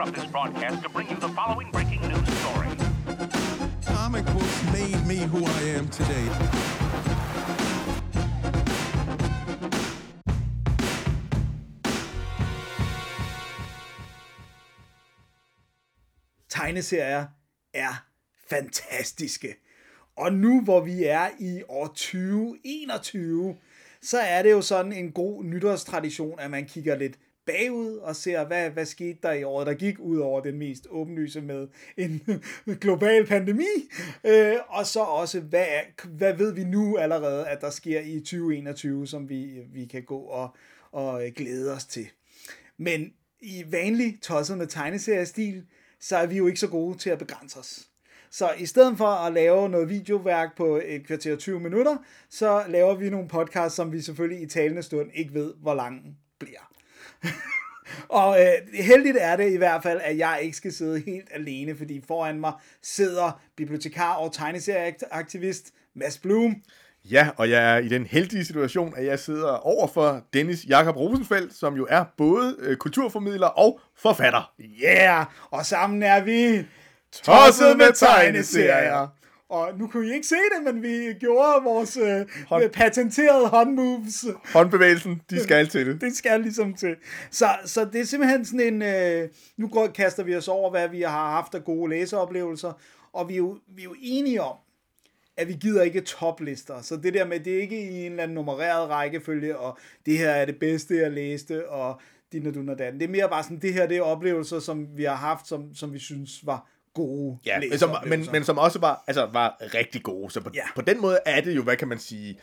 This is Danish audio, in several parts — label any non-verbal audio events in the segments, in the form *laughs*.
interrupt this broadcast to bring you the following breaking news story. Comic books made me who I am today. tegneserier er fantastiske. Og nu hvor vi er i år 2021, så er det jo sådan en god nytårstradition, at man kigger lidt bagud og ser, hvad, hvad skete der i året, der gik ud over den mest åbenlyse med en *laughs* global pandemi. Øh, og så også, hvad, hvad ved vi nu allerede, at der sker i 2021, som vi, vi kan gå og, og øh, glæde os til. Men i vanlig tosset med tegneseriestil, så er vi jo ikke så gode til at begrænse os. Så i stedet for at lave noget videoværk på et kvarter 20 minutter, så laver vi nogle podcasts, som vi selvfølgelig i talende stund ikke ved, hvor lang bliver. *laughs* og øh, heldigt er det i hvert fald, at jeg ikke skal sidde helt alene, fordi foran mig sidder bibliotekar og tegneserieaktivist Mads Blum. Ja, og jeg er i den heldige situation, at jeg sidder over for Dennis Jakob Rosenfeldt, som jo er både øh, kulturformidler og forfatter. Yeah! Og sammen er vi Tosset med tegneserier. Og nu kunne I ikke se det, men vi gjorde vores øh, Hånd. patenterede håndmoves. Håndbevægelsen, de skal til det. Det skal ligesom til. Så, så det er simpelthen sådan en... Øh, nu går, kaster vi os over, hvad vi har haft af gode læseoplevelser. Og vi er jo, vi er jo enige om, at vi gider ikke toplister. Så det der med, det er ikke i en eller anden nummereret rækkefølge, og det her er det bedste, jeg læste, og din og dun og dan. Det er mere bare sådan, det her det er oplevelser, som vi har haft, som, som vi synes var gode Ja, men som, men, men som også var, altså, var rigtig gode. Så på, Ja. på den måde er det jo, hvad kan man sige,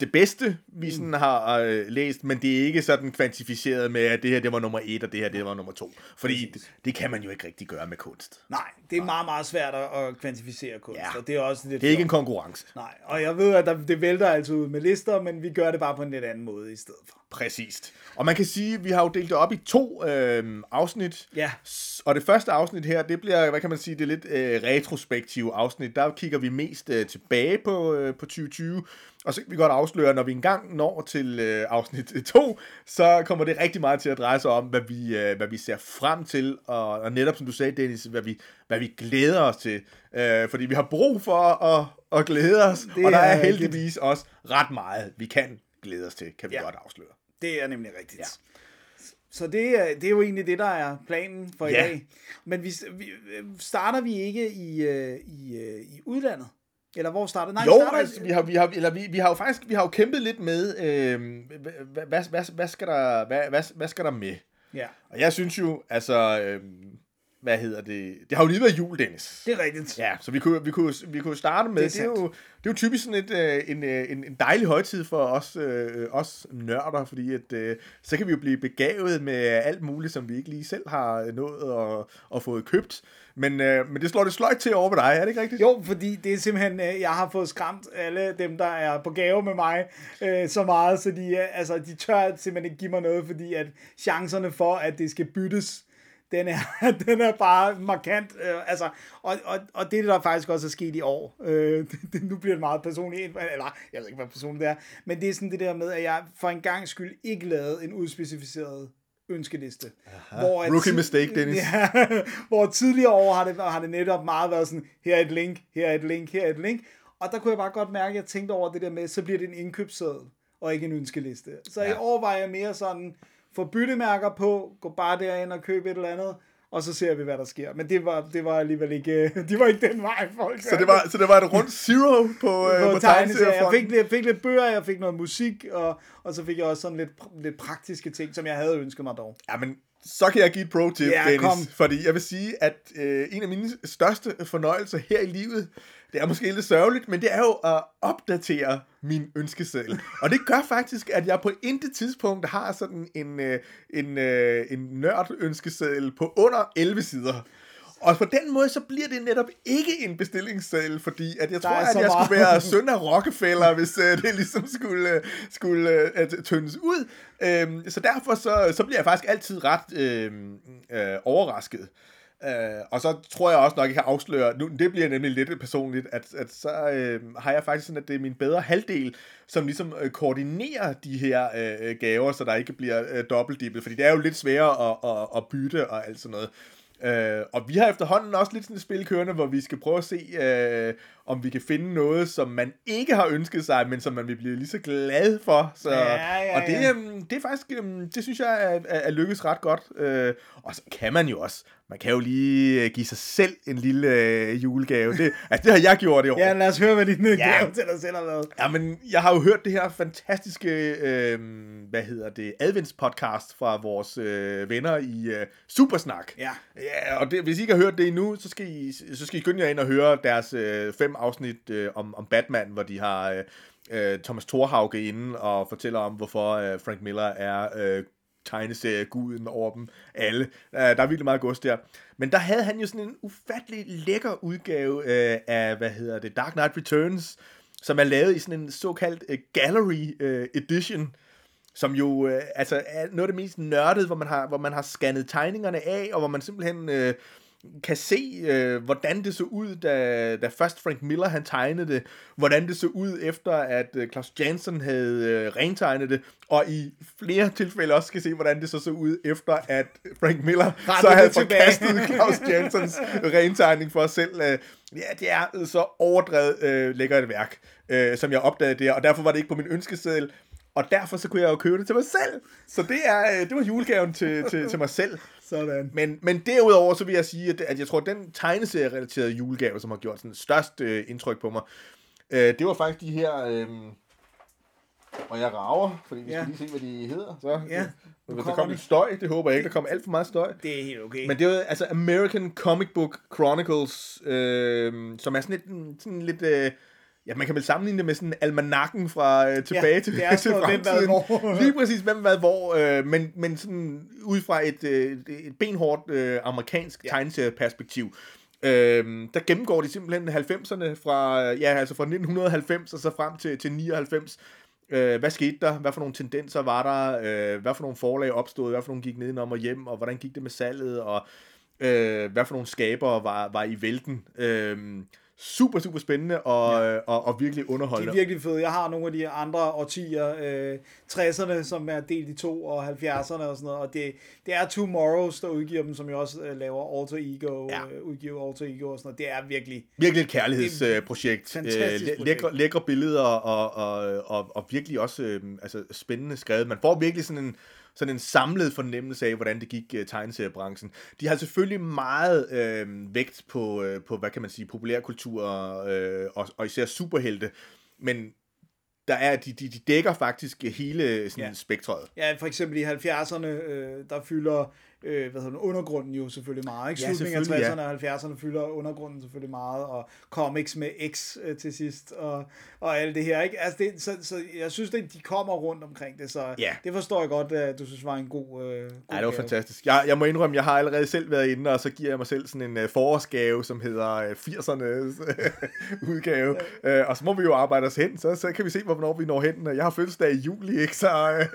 det bedste, vi sådan har øh, læst, men det er ikke sådan kvantificeret med, at det her det var nummer et, og det her det var nummer to. Fordi det, det kan man jo ikke rigtig gøre med kunst. Nej, det er meget, meget svært at, kvantificere kunst, Ja. og det er også lidt Det er ikke en konkurrence. Nej, og jeg ved, at der, det vælter altid ud med lister, men vi gør det bare på en lidt anden måde i stedet for. Præcist. Og man kan sige, at vi har jo delt det op i to øh, afsnit. Ja. Og det første afsnit her, det bliver, hvad kan man sige, det lidt øh, retrospektive afsnit. Der kigger vi mest øh, tilbage på, øh, på 2020. Og så kan vi godt afsløre, når vi engang når til øh, afsnit 2, så kommer det rigtig meget til at dreje sig om, hvad vi, øh, hvad vi ser frem til, og, og netop som du sagde, Dennis, hvad vi, hvad vi glæder os til. Øh, fordi vi har brug for at, at glæde os, Det og der er er heldigvis også ret meget, vi kan glæde os til, kan vi Ja. godt afsløre. Det er nemlig rigtigt. Ja. Så det er, det er jo egentlig det, der er planen for i Ja. dag. Men vi, vi, starter vi ikke i, øh, i, øh, i udlandet? Eller hvor starter Nej, vi Jo, starter, altså, vi har, vi har, eller vi, vi har jo faktisk vi har jo kæmpet lidt med, øh, hvad, hvad, hvad, hvad, skal der, hvad, hvad, hvad skal der med? Ja, Og jeg synes jo, altså, øh, hvad hedder det? Det har jo lige været jul, Dennis. det er rigtigt. Ja, så vi kunne, vi kunne, vi kunne starte med, Det er det er, jo, det er jo typisk sådan et, øh, en, øh, en, en dejlig højtid for os, øh, os nørder, fordi at, øh, så kan vi jo blive begavet med alt muligt, som vi ikke lige selv har nået at, at få købt. Men, øh, men det slår det sløjt til over ved dig, er det ikke rigtigt? Jo, fordi det er simpelthen, øh, jeg har fået skræmt alle dem, der er på gave med mig, øh, så meget, så de, øh, altså, de tør simpelthen ikke give mig noget, fordi at chancerne for, at det skal byttes, den er, *laughs* den er bare markant. Øh, altså, og, og, og det, der faktisk også er sket i år, øh, *laughs* det, det, nu bliver det meget personligt, eller jeg ved ikke, hvad personligt det er, men det er sådan det der med, at jeg for en gang skyld ikke lavede en udspecificeret ønskeliste. Hvor at Rookie mistake, Dennis. *laughs* Ja, hvor tidligere år har det, har det netop meget været sådan, her er et link, her er et link, her er et link. Og der kunne jeg bare godt mærke, at jeg tænkte over det der med, så bliver det en indkøbsseddel, og ikke en ønskeliste. Så ja. i år var jeg mere sådan, få byttemærker på, gå bare derind og købe et eller andet, og så ser vi, hvad der sker. Men det var, det var alligevel ikke, *laughs* det var ikke den vej, folk. Så det var, så det var et rundt zero på, øh, på på tegneserier. Jeg fik, jeg fik lidt bøger, jeg fik noget musik, og, og så fik jeg også sådan lidt, lidt praktiske ting, som jeg havde ønsket mig dog. Ja, men så kan jeg give et pro-tip, Ja, Dennis. kom. Fordi jeg vil sige, at øh, en af mine største fornøjelser her i livet, det er måske lidt sørgeligt, men det er jo at opdatere min ønskeseddel. Og det gør faktisk, at jeg på intet tidspunkt har sådan en, øh, en, øh, en nørd ønskeseddel på under 11 sider. Og på den måde, så bliver det netop ikke en bestillingsseddel, fordi at jeg Der tror, at jeg meget. skulle være søn af Rockefeller, hvis øh, det ligesom skulle, skulle øh, tyndes ud. Øhm, så derfor så, så bliver jeg faktisk altid ret øh, øh, overrasket. Øh, og så tror jeg også nok, jeg kan afsløre, nu, det bliver nemlig lidt personligt, at, at så øh, har jeg faktisk sådan, at det er min bedre halvdel, som ligesom øh, koordinerer de her øh, gaver, så der ikke bliver øh, dobbeltdippet, fordi det er jo lidt sværere at, at, at bytte og alt sådan noget. Øh, og vi har efterhånden også lidt sådan et spil kørende, hvor vi skal prøve at se, øh, om vi kan finde noget, som man ikke har ønsket sig, men som man vil blive lige så glad for. Så, Ja, ja, og det, øhm, det er faktisk, øhm, det synes jeg er, er, er lykkes ret godt. Øh, og så kan man jo også, man kan jo lige øh, give sig selv en lille øh, julegave. Det, *laughs* altså, det har jeg gjort i år. Ja, lad os høre, hvad din ja. Ja. gave til dig selv har været. Ja, men jeg har jo hørt det her fantastiske, øh, hvad hedder det, adventspodcast fra vores øh, venner i øh, Supersnak. Ja. Ja, og det, hvis I ikke har hørt det endnu, så skal I, så skal I skynde jer ind og høre deres øh, fem afsnit øh, om, om Batman, hvor de har øh, øh, Thomas Thorhauge inde og fortæller om, hvorfor øh, Frank Miller er øh, tegneserie-guden over dem alle. Øh, der er virkelig meget gods der. Men der havde han jo sådan en ufattelig lækker udgave øh, af, hvad hedder det, Dark Knight Returns, som er lavet i sådan en såkaldt øh, gallery øh, edition, som jo øh, altså er noget af det mest nørdede, hvor man har, hvor man har scannet tegningerne af, og hvor man simpelthen øh, kan se, øh, hvordan det så ud, da, da først Frank Miller han tegnede det, hvordan det så ud efter, at øh, Klaus Janson havde øh, rentegnet det, og i flere tilfælde også kan se, hvordan det så så ud efter, at Frank Miller så havde forkastet Klaus Jansons rentegning for os selv. Øh, ja, det er så overdrevet øh, lækkert værk, øh, som jeg opdagede der, og derfor var det ikke på min ønskeseddel, og derfor så kunne jeg jo købe det til mig selv. Så det, er, øh, det var julegaven til, til, til mig selv. *laughs* Sådan. Men, men derudover så vil jeg sige, at, at jeg tror, at den tegneserie-relaterede julegave, som har gjort sådan størst øh, indtryk på mig, øh, det var faktisk de her... Øh, og jeg rager, fordi vi Ja. skal lige se, hvad de hedder. Så, Ja, nu Hvis der kommer lidt støj, det håber jeg ikke. Der kommer alt for meget støj. Det er helt okay. Men det er altså American Comic Book Chronicles, øh, som er sådan lidt, sådan lidt øh, ja, man kan vel sammenligne det med sådan almanakken fra øh, tilbage Ja, til, det er til hvem, hvad, fremtiden. hvor. *laughs* Lige præcis, hvem hvad hvor, øh, men, men sådan ud fra et, øh, et benhårdt øh, amerikansk ja. tegneserieperspektiv. Øh, der gennemgår de simpelthen 90'erne fra, ja, altså fra 1990 og så frem til, til 99. Øh, hvad skete der? Hvad for nogle tendenser var der? Øh, hvad for nogle forlag opstod? Hvad for nogle gik nedenom og hjem? Og hvordan gik det med salget? Og øh, hvad for nogle skabere var, var i vælten? Øh, super, super spændende og, ja. og, og virkelig De underholdende. er virkelig fede. Jeg har nogle af de andre årtier, øh, 60'erne, som er delt i to, og 70'erne og sådan noget. Og det, det er Tomorrows, der udgiver dem, som jo også øh, laver Alter Ego, Ja. øh, udgiver Alter Ego og sådan noget. Det er virkelig... Virkelig et kærlighedsprojekt. Fantastisk projekt. lækre, lækre billeder og, og, og, og virkelig også øh, altså, spændende skrevet. Man får virkelig sådan en, sådan en samlet fornemmelse af, hvordan det gik uh, tegneseriebranchen. De har selvfølgelig meget øh, vægt på, øh, på, hvad kan man sige, populærkultur øh, og, og især superhelte, men der er, de, de, de dækker faktisk hele sådan, Ja. ja. spektret. Ja, for eksempel i 70'erne, øh, der fylder øh, hvad hedder det, undergrunden jo selvfølgelig meget. Ikke? Ja, Slutningen af selvfølgelig, 60'erne og 70'erne fylder undergrunden selvfølgelig meget, og comics med X øh, til sidst, og, og alt det her. Ikke? Altså det, så, så jeg synes, det, de kommer rundt omkring det, så Ja. det forstår jeg godt, at du synes var en god, øh, god Ja, det var gave. fantastisk. Jeg, jeg må indrømme, jeg har allerede selv været inde, og så giver jeg mig selv sådan en uh, forårsgave, som hedder uh, 80'ernes *laughs* udgave. Uh, og så må vi jo arbejde os hen, så, så kan vi se, hvornår vi når hen. Jeg har fødselsdag i juli, ikke? Så uh,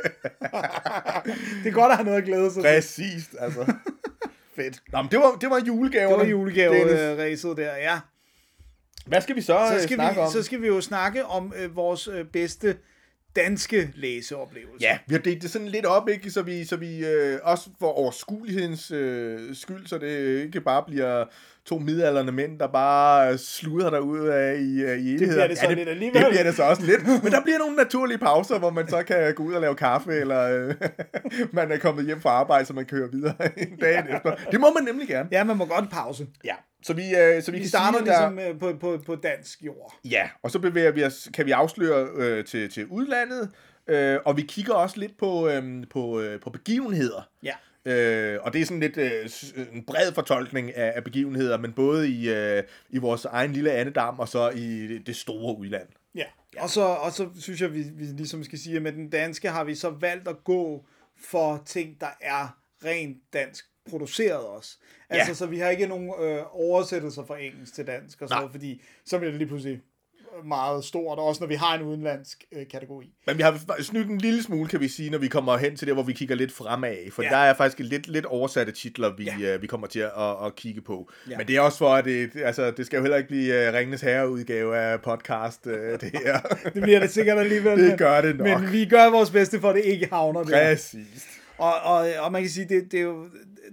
*laughs* Det er godt at have noget at glæde sig til. Altså. *laughs* Fedt. Nå, men det var, det var julegaverne. Det var julegave-ræset der, ja. Hvad skal vi så, Så så skal, snakke vi, om? så skal vi jo snakke om øh, vores øh, bedste danske læseoplevelse. Ja, vi har delt det sådan lidt op, ikke? så vi, så vi øh, også for overskuelighedens øh, skyld, så det ikke bare bliver to midalderne mænd, der bare sluder derud af i, øh, i evigheder. bliver det så ja, lidt alligevel. Det bliver det så også lidt. Men der bliver nogle naturlige pauser, hvor man så kan gå ud og lave kaffe, eller øh, *laughs* man er kommet hjem fra arbejde, så man kører videre *laughs* en dag ja. efter. Det må man nemlig gerne. Ja, man må godt pause. Ja. Så vi, øh, så vi, Vi kan der... ligesom øh, på, på, på dansk jord. Ja, og så bevæger vi os, kan vi afsløre øh, til, til udlandet, øh, og vi kigger også lidt på, øh, på, øh, på begivenheder. Ja. Øh, og det er sådan lidt øh, en bred fortolkning af, af begivenheder, men både i, øh, i vores egen lille andedam, og så i det store udland. Ja. Og, så, og så synes jeg, vi, vi ligesom skal sige, at med den danske har vi så valgt at gå for ting, der er rent dansk produceret også. Altså, Ja. så vi har ikke nogen øh, oversættelser fra engelsk til dansk og sådan noget, fordi så bliver det lige pludselig meget stort, også når vi har en udenlandsk øh, kategori. Men vi har snydt en lille smule, kan vi sige, når vi kommer hen til det, hvor vi kigger lidt fremad. For Ja. der er faktisk lidt, lidt oversatte titler, vi, Ja. øh, vi kommer til at, at, at kigge på. Ja. Men det er også for, at det, altså, det skal jo heller ikke blive uh, Ringenes Herre-udgave af podcast, uh, *laughs* det her. Det bliver det sikkert alligevel. Det gør det nok. Men vi gør vores bedste for, at det ikke havner der. Præcis. Og, og, og man kan sige, det, det er jo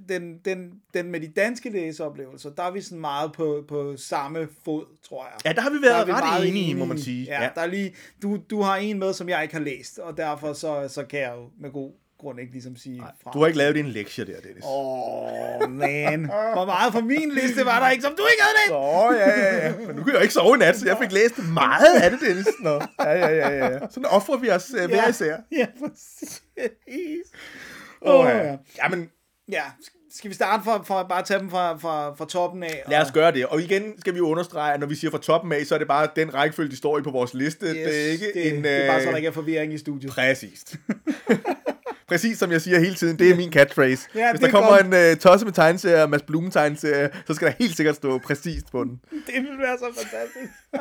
den, den, den med de danske læseoplevelser, der er vi sådan meget på, på samme fod, tror jeg. Ja, der har vi Der været er vi ret meget enige, må man sige. Ja, ja. Der er lige, du, du har en med, som jeg ikke har læst, og derfor så, så kan jeg jo med god grund ikke ligesom sige fra. Du har ikke lavet din lektie der, Dennis. Åh, oh, man. Hvor meget fra min liste var der ikke, som du ikke havde læst? Åh, ja, ja, ja. Men nu kan jeg jo ikke sove i nat, så jeg fik læst meget af det, Dennis. Nå. Ja, ja, ja, ja. Sådan offrer vi os uh, hver især. Ja, præcis. Åh, Åh, ja. ja. Jamen, Ja, skal vi starte for, for at bare tage dem fra, fra, fra toppen af? lad os gøre det. Og igen skal vi jo understrege, at når vi siger fra toppen af, så er det bare den rækkefølge, de står i på vores liste. Yes, det er ikke det, en... det er bare så, øh, der ikke er forvirring i studiet. Præcist. *laughs* Præcis som jeg siger hele tiden, det er min catchphrase. Ja, Hvis der er kommer godt. en uh, tosse med tegneserie, Mads Blume tegneserie, så skal der helt sikkert stå præcist på den. Det vil være så fantastisk. *laughs*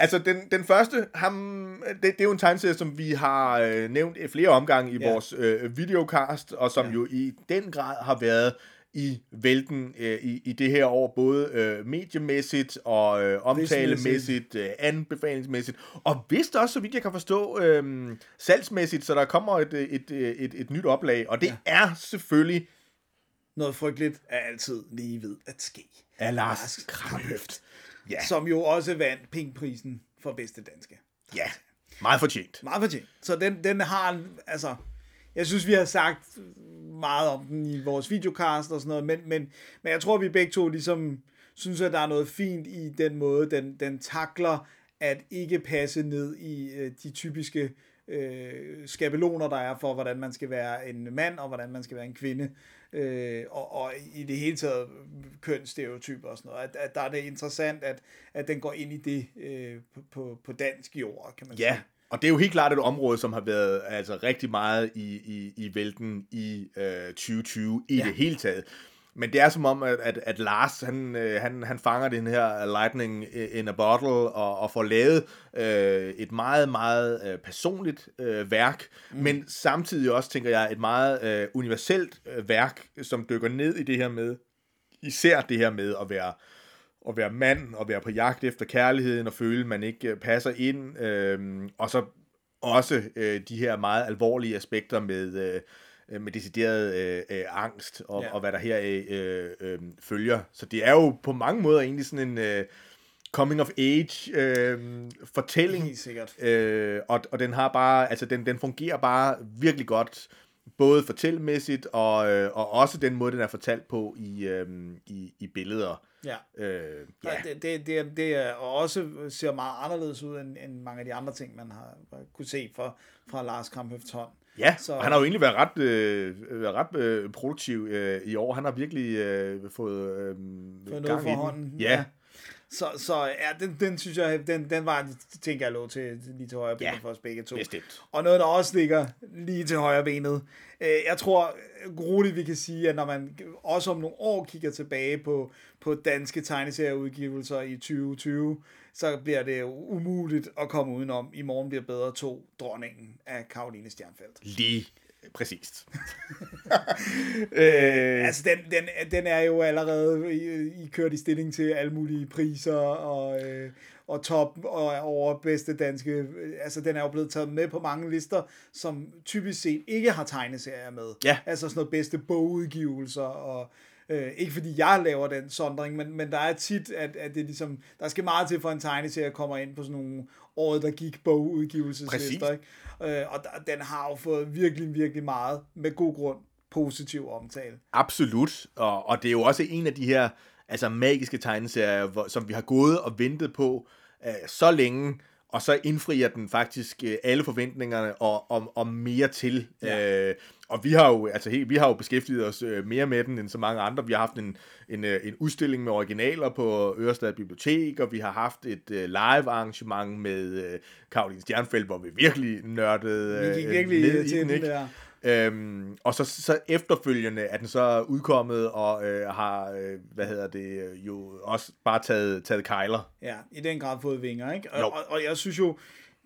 Altså, den, den første, ham, det, det er jo en tegneserie, som vi har øh, nævnt flere omgange i ja. vores øh, videocast, og som ja. jo i den grad har været i vælten øh, i, i det her år, både øh, mediemæssigt og øh, omtalemæssigt, øh, anbefalingsmæssigt, og vist også, så vidt jeg kan forstå, øh, salgsmæssigt, så der kommer et, et, et, et, et nyt oplag, og det ja. er selvfølgelig Noget frygteligt er altid lige ved at ske. af Lars Kramhøft. Ja, Som jo også vandt Pingprisen for bedste danske. ja, meget fortjent. Meget fortjent. Så den, den har, altså, jeg synes, vi har sagt meget om den i vores videocast og sådan noget, men, men, men jeg tror, vi begge to ligesom synes, at der er noget fint i den måde, den, den takler at ikke passe ned i øh, de typiske øh, skabeloner, der er for, hvordan man skal være en mand, og hvordan man skal være en kvinde, øh, og, og i det hele taget kønsstereotyper og sådan noget. At, at der er det interessant, at, at den går ind i det øh, på, på, på dansk jord, kan man Ja, sige. Og det er jo helt klart et område, som har været altså, rigtig meget i, i, i vælten i øh, 2020 i Ja. det hele taget. Men det er som om, at, at, at Lars, han, øh, han, han fanger den her lightning in a bottle, og, og får lavet øh, et meget, meget øh, personligt øh, værk, mm. men samtidig også, tænker jeg, et meget øh, universelt øh, værk, som dykker ned i det her med, især det her med at være at være mand, og være på jagt efter kærligheden, og føle, at man ikke øh, passer ind, øh, og så også øh, de her meget alvorlige aspekter med, øh, øh, med decideret øh, øh, angst, og, Ja. ja. og hvad der her øh, øh, følger. Så det er jo på mange måder egentlig sådan en øh, coming of age øh, fortælling, Helt sikkert. Øh, og, og den har bare, altså den, den fungerer bare virkelig godt, både fortællemæssigt, og, øh, og også den måde, den er fortalt på i, øh, i, i billeder. Ja. Øh, Ja. ja, Det, det, det, er, det er og også ser meget anderledes ud end, end mange af de andre ting, man har kunne se fra, fra Lars Kramphøfts hånd. ja Så- han har jo egentlig været ret, øh, været ret øh, produktiv øh, i år. Han har virkelig øh, fået øh, Fået noget gang for i den. hånden. Ja, Så, så ja, den, den synes jeg, den, den var, tænker jeg, lå til lige til højre benet Ja, for os begge to. bestemt. Og noget, der også ligger lige til højre benet. Øh, Jeg tror roligt, vi kan sige, at når man også om nogle år kigger tilbage på, på danske tegneserieudgivelser i 2020, så bliver det umuligt at komme udenom. I morgen bliver bedre to, dronningen af Karoline Stjernfeldt. lige præcist. *laughs* øh, Altså, den, den, den er jo allerede i, i kørt i stilling til alle mulige priser og, øh, og top og over bedste danske. øh, Altså, den er jo blevet taget med på mange lister, som typisk set ikke har tegneserier med. Ja. Altså sådan noget bedste bogudgivelser og Øh, ikke fordi jeg laver den sondring, men, men der er tit, at, at det ligesom, der skal meget til for en tegneserie kommer ind på sådan nogle året, der gik bogudgivelseslister. Ikke? Øh, og der, den har jo fået virkelig, virkelig meget, med god grund, positiv omtale. Absolut, og, og det er jo også en af de her altså magiske tegneserier, hvor, som vi har gået og ventet på øh, så længe, og så indfrier den faktisk øh, alle forventningerne og, og, og mere til. Ja. Øh, og vi har jo altså helt, vi har jo beskæftiget os øh, mere med den end så mange andre. Vi har haft en, en, øh, en udstilling med originaler på Ørestad Bibliotek, og vi har haft et øh, live arrangement med øh, Karoline Stjernfeldt, hvor vi virkelig nørdede Vi gik virkelig ned i til den ikke? der. Øhm, og så, så efterfølgende er den så udkommet og øh, har, øh, hvad hedder det, øh, jo også bare taget, taget kejler. Ja, i den grad fået vinger, ikke? Jo. Og, og, og jeg synes jo,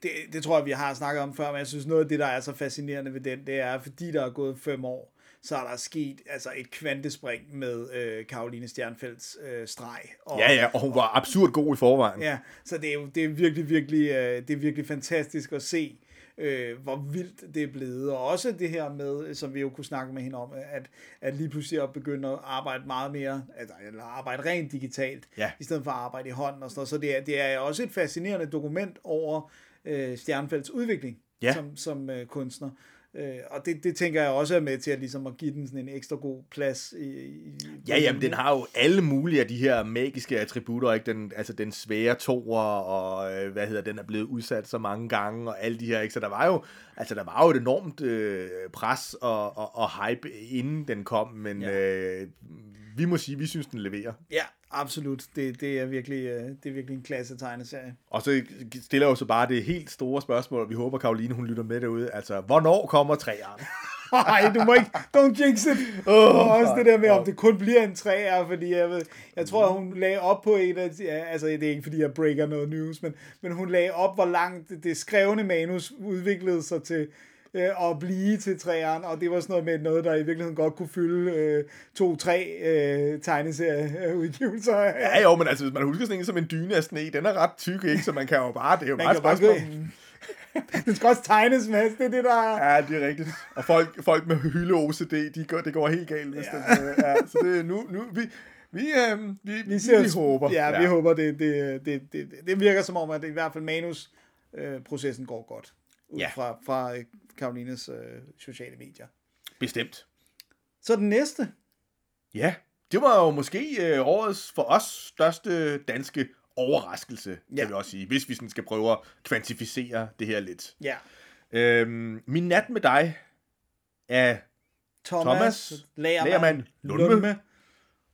det, det tror jeg, vi har snakket om før, men jeg synes noget af det, der er så fascinerende ved den, det er, fordi der er gået fem år, så er der sket altså et kvantespring med øh, Karoline Stjernfelds øh, streg. Og, Ja, ja, og hun var absurd god i forvejen. Ja, så det er jo det er virkelig, virkelig, øh, det er virkelig fantastisk at se, øh, hvor vildt det er blevet. Og også det her med, som vi jo kunne snakke med hende om, at, at lige pludselig at begynde at arbejde meget mere, altså, eller arbejde rent digitalt, Ja. i stedet for at arbejde i hånden og sådan noget. Så det er, det er også et fascinerende dokument over øh, Stjernfelds udvikling Ja. som, som øh, kunstner. Øh, og det, det tænker jeg også er med til at, ligesom at give den sådan en ekstra god plads. I, i, Ja, jamen, den har jo alle mulige af de her magiske attributter, ikke? Den, altså den svære toer, og øh, hvad hedder den er blevet udsat så mange gange, og alle de her, ikke? Så der var jo, altså der var jo et enormt øh, pres og, og, og hype, inden den kom, men Ja. ja. øh, vi må sige, vi synes, den leverer. Ja, absolut. Det, det, er virkelig, øh, det er virkelig en klasse tegneserie. Og så stiller jo så bare det helt store spørgsmål, og vi håber, Karoline, hun lytter med derude. Altså, hvornår kommer træerne? *laughs* Nej, du må ikke. Don't jinx it. Og også det der med, om det kun bliver en træer, fordi jeg, ved, jeg tror, hun lagde op på en af, ja, altså det er ikke fordi, jeg breaker noget news, men, men hun lagde op, hvor langt det, det skrevne manus udviklede sig til øh, at blive til træerne, og det var sådan noget med noget, der i virkeligheden godt kunne fylde øh, to-tre øh, tegneserieudgivelser. Ja, jo, men altså, hvis man husker sådan en som en dyne af sne, den er ret tyk, ikke? Så man kan jo bare, det er jo Man bare bare spørgsmål. *laughs* Den skal også tegnes, Mads. Det er det, der er... Ja, det er rigtigt. Og folk, folk med hylde OCD, de går, det går helt galt. Hvis ja. Den, øh, ja, så det nu, nu vi, vi, øh, vi, vi, vi, vi håber. Ja, vi håber, det, det, det, det, det virker som om, at det i hvert fald manus øh, processen går godt. Ud Ja. fra, fra øh, Karolines øh, sociale medier. Bestemt. Så den næste. Ja, det var jo måske øh, årets for os største danske overraskelse, ja. Kan vi også sige, hvis vi sådan skal prøve at kvantificere det her lidt. Ja. Øhm, min nat med dig er Thomas, Thomas Lagermand Lundme, Lundme.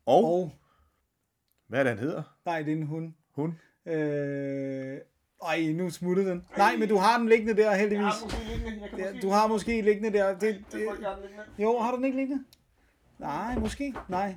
og, og, og... hvad er det, han hedder? Nej, det er en hund. Hun? Øh, ej, nu smuttede den. Nej, men du har den liggende der, heldigvis. Ja, du har måske liggende der. Det, det, jo, har du den ikke liggende? Nej, måske. Nej.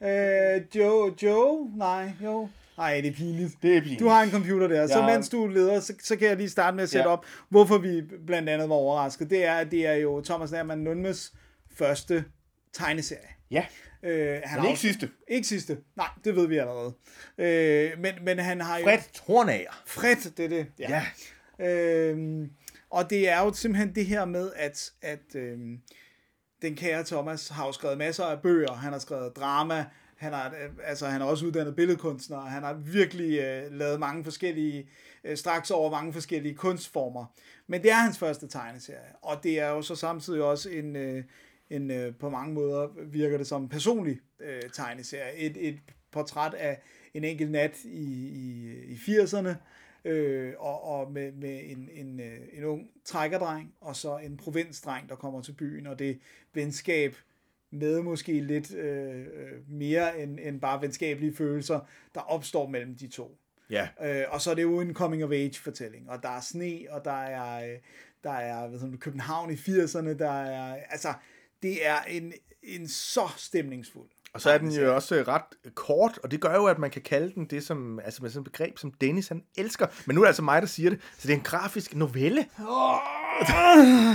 Nej. Øh, Joe, Joe? Nej, jo. Nej, det er pinligt. Det er pinligt. Du har en computer der, så Ja. mens du er leder, så, så kan jeg lige starte med at sætte Ja. op, hvorfor vi blandt andet var overrasket. Det er, at det er jo Thomas Nærmand Lundmes første tegneserie. Ja, Øh, han men har ikke også- sidste. Ikke sidste. Nej, det ved vi allerede. Øh, men, men han har jo... Fred Tornager. Fred, det er det. Ja. Øhm, og det er jo simpelthen det her med, at, at øhm, den kære Thomas har jo skrevet masser af bøger, han har skrevet drama, han har, øh, altså, han er også uddannet billedkunstner, han har virkelig øh, lavet mange forskellige, øh, straks over mange forskellige kunstformer. Men det er hans første tegneserie, og det er jo så samtidig også en, øh, en øh, på mange måder virker det som en personlig øh, tegneserie. Et, et portræt af en enkelt nat i, i, i 80'erne, øh, og, og med, med en, en, øh, en ung trækkerdreng, og så en provinsdreng, der kommer til byen, og det venskab med måske lidt øh, øh, mere end, end bare venskabelige følelser, der opstår mellem de to. Ja. Øh, og så er det jo en coming of age fortælling, og der er sne, og der er, øh, der er hvad det, København i 80'erne, der er, altså, det er en, en så stemningsfuld. Og så er den jo også øh, ret kort, og det gør jo, at man kan kalde den det som, altså med sådan et begreb, som Dennis han elsker. Men nu er det altså mig, der siger det, så det er en grafisk novelle.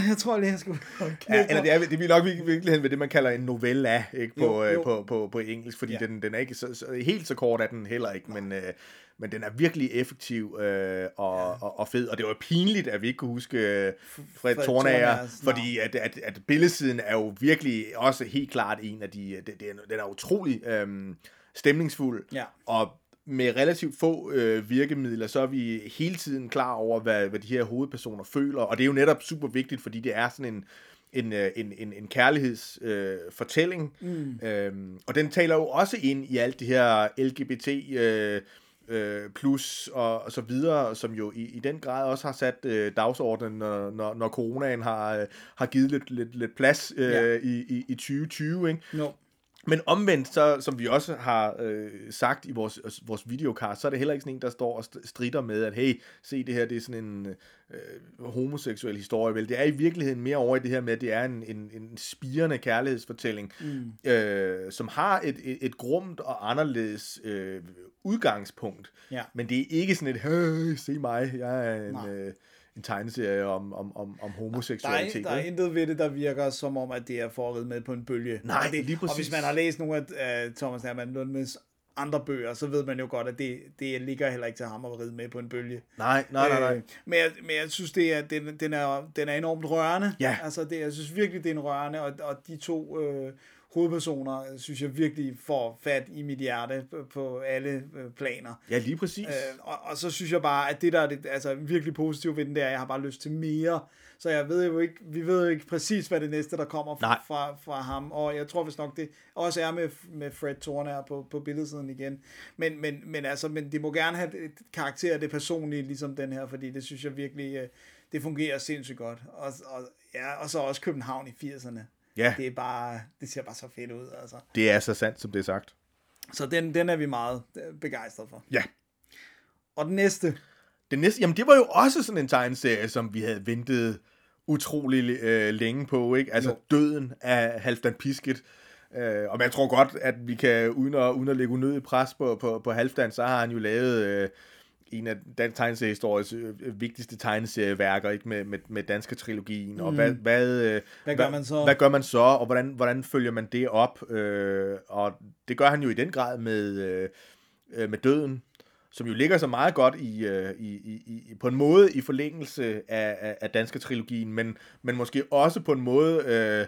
Jeg tror lige, jeg skulle Ja, eller det er, det er nok i virkeligheden ved det, man kalder en novella ikke, på, Jo, jo, jo. jo. På, på, på engelsk, fordi ja. den, den er ikke så, så, helt så kort, er den heller ikke, men, øh, men den er virkelig effektiv øh, og, ja. og, og fed, og det var pinligt, at vi ikke kunne huske øh, Fred Fred Tornager, fordi at, at, at billedsiden er jo virkelig også helt klart en af de, det, det er, den er utrolig øh, stemningsfuld, Ja. og med relativt få øh, virkemidler, så er vi hele tiden klar over, hvad, hvad de her hovedpersoner føler, og det er jo netop super vigtigt, fordi det er sådan en, en, øh, en, en, en kærlighedsfortælling, øh, fortælling. mm. øhm, og den taler jo også ind i alt det her LGBT øh, øh, plus og, og så videre, som jo i, i den grad også har sat øh, dagsordenen, når, når, når coronaen har, øh, har givet lidt, lidt, lidt plads øh, Ja. i, i, i 2020, ikke? No. Men omvendt, så, som vi også har øh, sagt i vores, vores videokast, så er det heller ikke sådan en, der står og st- strider med, at hey, se det her, det er sådan en øh, homoseksuel historie. Vel, det er i virkeligheden mere over i det her med, at det er en, en, en spirende kærlighedsfortælling, mm. øh, som har et, et, et grumt og anderledes øh, udgangspunkt. Ja. Men det er ikke sådan et, hey, se mig, jeg er en... Nej. Øh, en tegneserie om, om, om, om Der homoseksualitet. er, der er intet ved det, der virker som om, at det er for at ride med på en bølge. Nej, og det, lige Og hvis præcis. man har læst nogle af uh, Thomas Hermann Lundmeds andre bøger, så ved man jo godt, at det, det ligger heller ikke til ham at ride med på en bølge. Nej, nej, nej, nej. Øh, men, jeg, men jeg synes, det er, den, den, er, den er enormt rørende. Ja. Altså, det, jeg synes virkelig, det er en rørende, og, og de to øh, hovedpersoner, synes jeg virkelig får fat i mit hjerte på, alle øh, planer. Ja, lige præcis. Øh, og, og så synes jeg bare, at det der er det, altså, virkelig positivt ved den, det er, at jeg har bare lyst til mere. Så jeg ved jo ikke, vi ved jo ikke præcis, hvad det næste, der kommer fra, Nej. fra, fra ham. Og jeg tror vist nok, det også er med, med Fred Thorne her på, på billedsiden igen. Men, men, men, altså, men de må gerne have et karakter af det personlige, ligesom den her, fordi det synes jeg virkelig, øh, det fungerer sindssygt godt. Og, og, ja, og så også København i 80'erne. Ja. Det, er bare, det ser bare så fedt ud, altså. Det er så sandt, som det er sagt. Så den, den er vi meget øh, begejstrede for. Ja. Og den næste, Det næste, jamen det var jo også sådan en tegneserie, som vi havde ventet utrolig øh, længe på, ikke? Altså Jo. døden af Halfdan Pisket. Øh, og jeg tror godt, at vi kan, uden at, uden at lægge unødig pres på, på, på Halfdan, så har han jo lavet øh, en af dansk tegneseriehistories øh, vigtigste tegneserieværker, ikke? Med, med, med danske trilogien. Mm. Og hvad, hvad, øh, Hvad gør man så? Hvad gør man så, og hvordan, hvordan følger man det op? Øh, og det gør han jo i den grad med, øh, øh, med døden, som jo ligger så meget godt i, øh, i, i, i på en måde i forlængelse af, af, af danske trilogien, men, men måske også på en måde øh,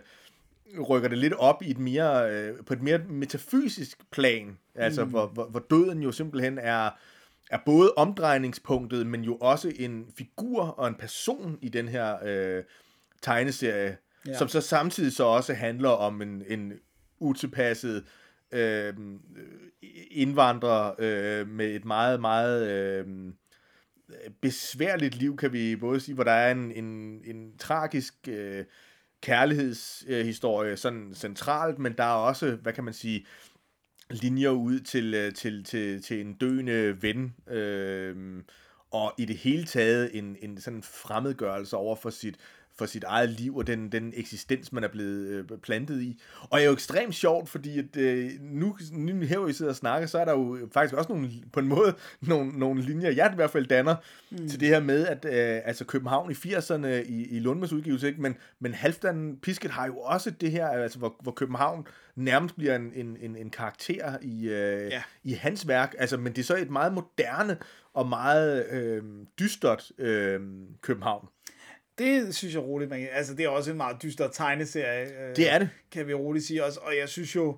rykker det lidt op i et mere, øh, på et mere metafysisk plan, altså mm. hvor, hvor, hvor døden jo simpelthen er, er både omdrejningspunktet, men jo også en figur og en person i den her øh, tegneserie, Ja. som så samtidig så også handler om en, en utilpasset øh, indvandrer øh, med et meget, meget øh, besværligt liv, kan vi både sige, hvor der er en, en, en tragisk øh, kærlighedshistorie sådan centralt, men der er også, hvad kan man sige, linjer ud til, øh, til, til, til en døende ven, øh, og i det hele taget en, en sådan fremmedgørelse over for sit, for sit eget liv og den, den eksistens, man er blevet øh, plantet i. Og det er jo ekstremt sjovt, fordi at, øh, nu, nu her, hvor vi sidder og snakker, så er der jo faktisk også nogle, på en måde *laughs* nogle, nogle linjer, jeg i hvert fald danner mm. til det her med, at øh, altså København i 80'erne i, i Lundmes udgivelse, ikke? Men, men Halfdan Pisket har jo også det her, altså hvor, hvor København nærmest bliver en, en, en, en karakter i, øh, Ja. i hans værk, altså, men det er så et meget moderne og meget øh, dystert øh, København. Det synes jeg roligt, man. Altså, det er også en meget dyster tegneserie. Øh, Det er det. Kan vi roligt sige også. Og jeg synes jo,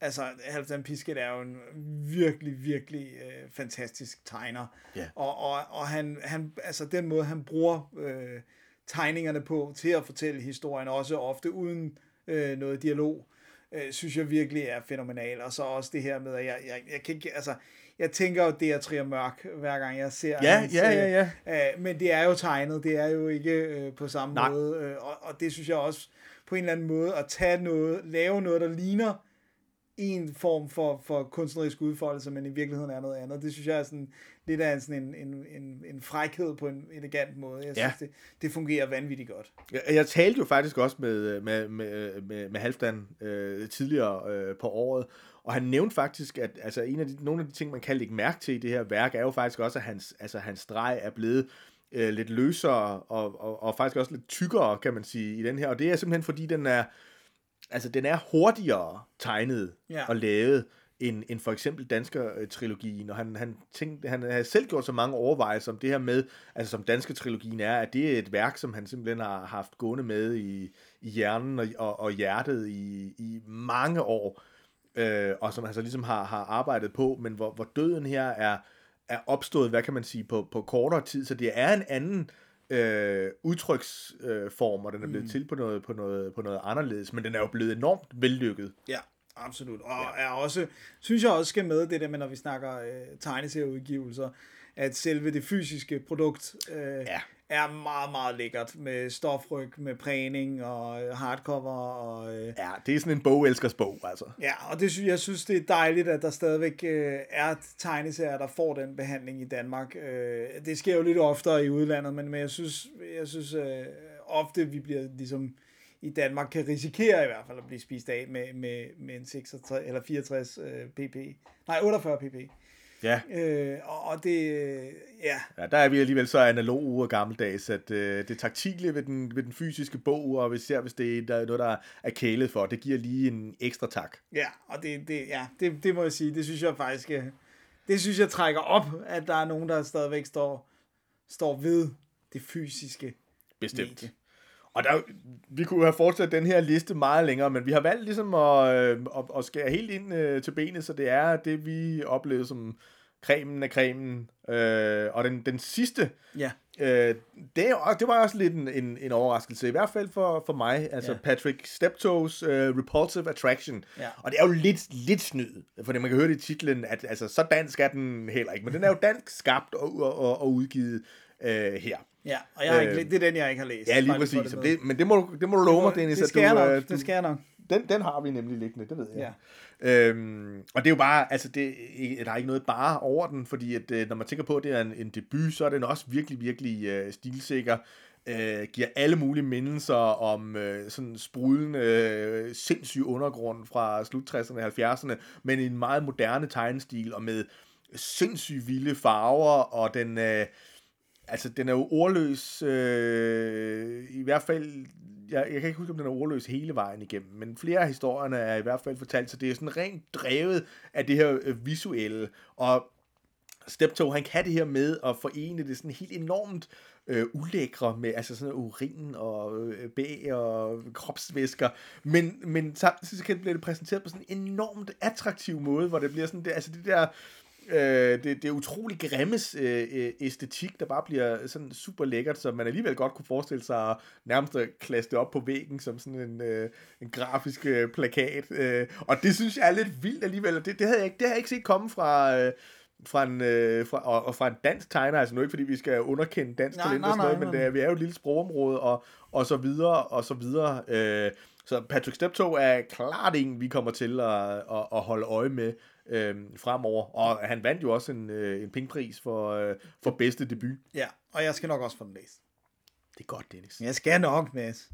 altså, Halvdan Pisket er jo en virkelig, virkelig øh, fantastisk tegner. Ja. Og, og, og han, han, altså, den måde, han bruger øh, tegningerne på til at fortælle historien, også ofte uden øh, noget dialog, øh, synes jeg virkelig er fænomenal. Og så også det her med, at jeg, jeg, jeg kan ikke, altså, jeg tænker jo, det er Trier Mørk, hver gang jeg ser Ja, hans, ja, ja, ja. Øh, men det er jo tegnet, det er jo ikke øh, på samme Nej. måde. Øh, og, og det synes jeg også på en eller anden måde, at tage noget, lave noget, der ligner en form for, for kunstnerisk udfoldelse, men i virkeligheden er noget andet. Det synes jeg er sådan lidt af en, sådan en, en, en, en frækhed på en elegant måde. Jeg Ja. synes, det, det fungerer vanvittigt godt. Jeg, jeg talte jo faktisk også med, med, med, med, med Halfdan øh, tidligere øh, på året, og han nævnte faktisk, at altså, en af de, nogle af de ting, man kan lægge mærke til i det her værk, er jo faktisk også, at hans, altså, hans streg er blevet øh, lidt løsere, og, og, og faktisk også lidt tykkere, kan man sige, i den her. Og det er simpelthen, fordi den er, altså, den er hurtigere tegnet Ja. og lavet, end, end for eksempel Dansker-trilogien, og han, han, tænkte, han havde selv gjort så mange overvejelser om det her med, altså som Dansker-trilogien er, at det er et værk, som han simpelthen har haft gående med i, i hjernen og, og, og hjertet i, i mange år, øh, og som han så ligesom har, har arbejdet på, men hvor, hvor døden her er, er opstået, hvad kan man sige, på, på kortere tid, så det er en anden øh, udtryksform, øh, og den er blevet mm. til på noget, på, noget, på noget anderledes, men den er jo blevet enormt vellykket. Ja, absolut. Og ja. er også, synes jeg også skal med det der med, når vi snakker øh, tegneserieudgivelser, at selve det fysiske produkt øh, Ja. Er meget, meget lækkert med stofryg, med prægning og øh, hardcover og... Øh, Ja, det er sådan en bogelskers bog, altså. Ja, og det, jeg synes, det er dejligt, at der stadigvæk øh, er tegneserier, der får den behandling i Danmark. Øh, det sker jo lidt oftere i udlandet, men, men jeg synes, jeg synes øh, ofte, vi bliver ligesom i Danmark kan risikere i hvert fald at blive spist af med, med, med en 66, eller 64 øh, pp. Nej, 48 pp. Ja. Øh, og, det, øh, ja, Ja, der er vi alligevel så analog og gammeldags, at øh, det taktile ved den, ved den fysiske bog, og især hvis det er der er noget, der er kælet for, det giver lige en ekstra tak. Ja, og det, det, ja, det, det må jeg sige, det synes jeg faktisk, øh, det synes jeg trækker op, at der er nogen, der stadigvæk står, står ved det fysiske Bestemt. medie. Og der, vi kunne have fortsat den her liste meget længere, men vi har valgt ligesom at, øh, at, at skære helt ind til benet, så det er det, vi oplevede som cremen af cremen. Øh, og den, den sidste, Ja, øh, det, er- det var også lidt en, en, en overraskelse, i hvert fald for, for mig. Altså Ja. Patrick Steptoes øh, Repulsive Attraction. Ja. Og det er jo lidt, lidt snyd, for man kan høre det i titlen, at altså, så dansk er den heller ikke. Men den er jo dansk skabt og, og, og udgivet øh, her. ja, og jeg har ikke, Øh, det er den, jeg ikke har læst. Ja, lige præcis. det men det må, du, det må du love mig, Dennis. det skal jeg du, nok, øh, du, det skal jeg nok. den, den har vi nemlig liggende, det ved jeg. Ja. Øhm, og det er jo bare, altså det, der er ikke noget bare over den, fordi at, øh, når man tænker på, at det er en, en debut, så er den også virkelig, virkelig øh, stilsikker. Øh, giver alle mulige mindelser om øh, sådan sprudende, øh, sindssyg undergrund fra slut 60'erne og 70'erne, men i en meget moderne tegnestil og med sindssygt vilde farver, og den, øh, altså, den er jo ordløs, øh, i hvert fald, jeg, jeg kan ikke huske, om den er ordløs hele vejen igennem, men flere af historierne er i hvert fald fortalt, så det er sådan rent drevet af det her øh, visuelle, og Steptoe, han kan det her med at forene det sådan helt enormt øh, ulækre med altså sådan urin og øh, bæg og kropsvæsker, men, men samtidig så kan det blive præsenteret på sådan en enormt attraktiv måde, hvor det bliver sådan, det, altså det der Øh, det, det er utrolig grimmes øh, øh, æstetik, der bare bliver sådan super lækkert, så man alligevel godt kunne forestille sig at nærmest at klasse det op på væggen som sådan en, øh, en grafisk øh, plakat. Øh, og det synes jeg er lidt vildt alligevel, det, det, havde jeg ikke, det havde jeg ikke set komme fra... Øh, fra en, øh, fra, og, og fra en dansk tegner, altså nu ikke fordi vi skal underkende dansk Nej, talent nej, og sådan noget, nej, men det er, vi er jo et lille sprogområde, og, og så videre, og så videre. Øh, så Patrick Steptoe er klart en, vi kommer til at, at, at holde øje med øh, fremover. Og han vandt jo også en, øh, en pengpris for, øh, for bedste debut. Ja, og jeg skal nok også få den læst. Det er godt, Dennis. Jeg skal nok, Mads.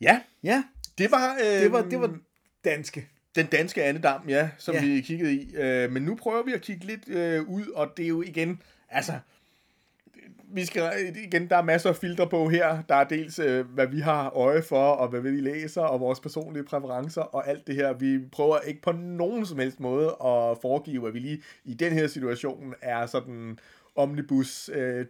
Ja, Ja, det var, øh, det var, det var danske. den danske andedam, ja, som ja. vi kiggede i. Øh, men nu prøver vi at kigge lidt øh, ud, og det er jo igen, altså, vi skal igen, der er masser af filtre på her. Der er dels, øh, hvad vi har øje for, og hvad vi læser, og vores personlige præferencer, og alt det her. Vi prøver ikke på nogen som helst måde at foregive, at vi lige i den her situation er sådan omnibus øh.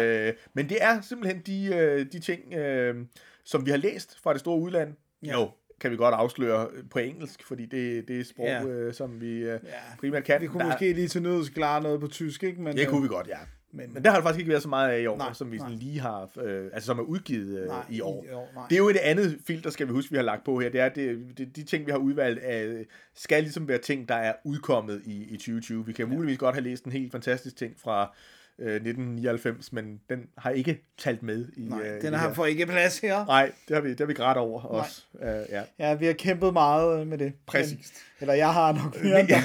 Øh, men det er simpelthen de, øh, de ting, øh, som vi har læst fra det store udland. Ja. Jo, kan vi godt afsløre på engelsk, fordi det, det er sprog, Ja. øh, som vi øh, Ja. primært kan. Vi kunne Der- måske lige til nøds klare noget på tysk, ikke? Men, det øh, kunne vi godt, ja. Men- Men, der har det faktisk ikke været så meget af i år, Nej, som vi nej. lige har, øh, altså som er udgivet øh, Nej, i år. i år, nej. det er jo et andet filter, skal vi huske, vi har lagt på her. Det er, det, det, de ting, vi har udvalgt, er, skal ligesom være ting, der er udkommet i, i 2020. Vi kan ja. muligvis godt have læst en helt fantastisk ting fra øh, 1999, men den har ikke talt med i, Nej, øh, i den det har her. får ikke plads her. Nej, det har vi, det har vi grædt over også. Uh, ja. Ja, vi har kæmpet meget øh, med det. Præcis. Men, eller jeg har nok mere end dig.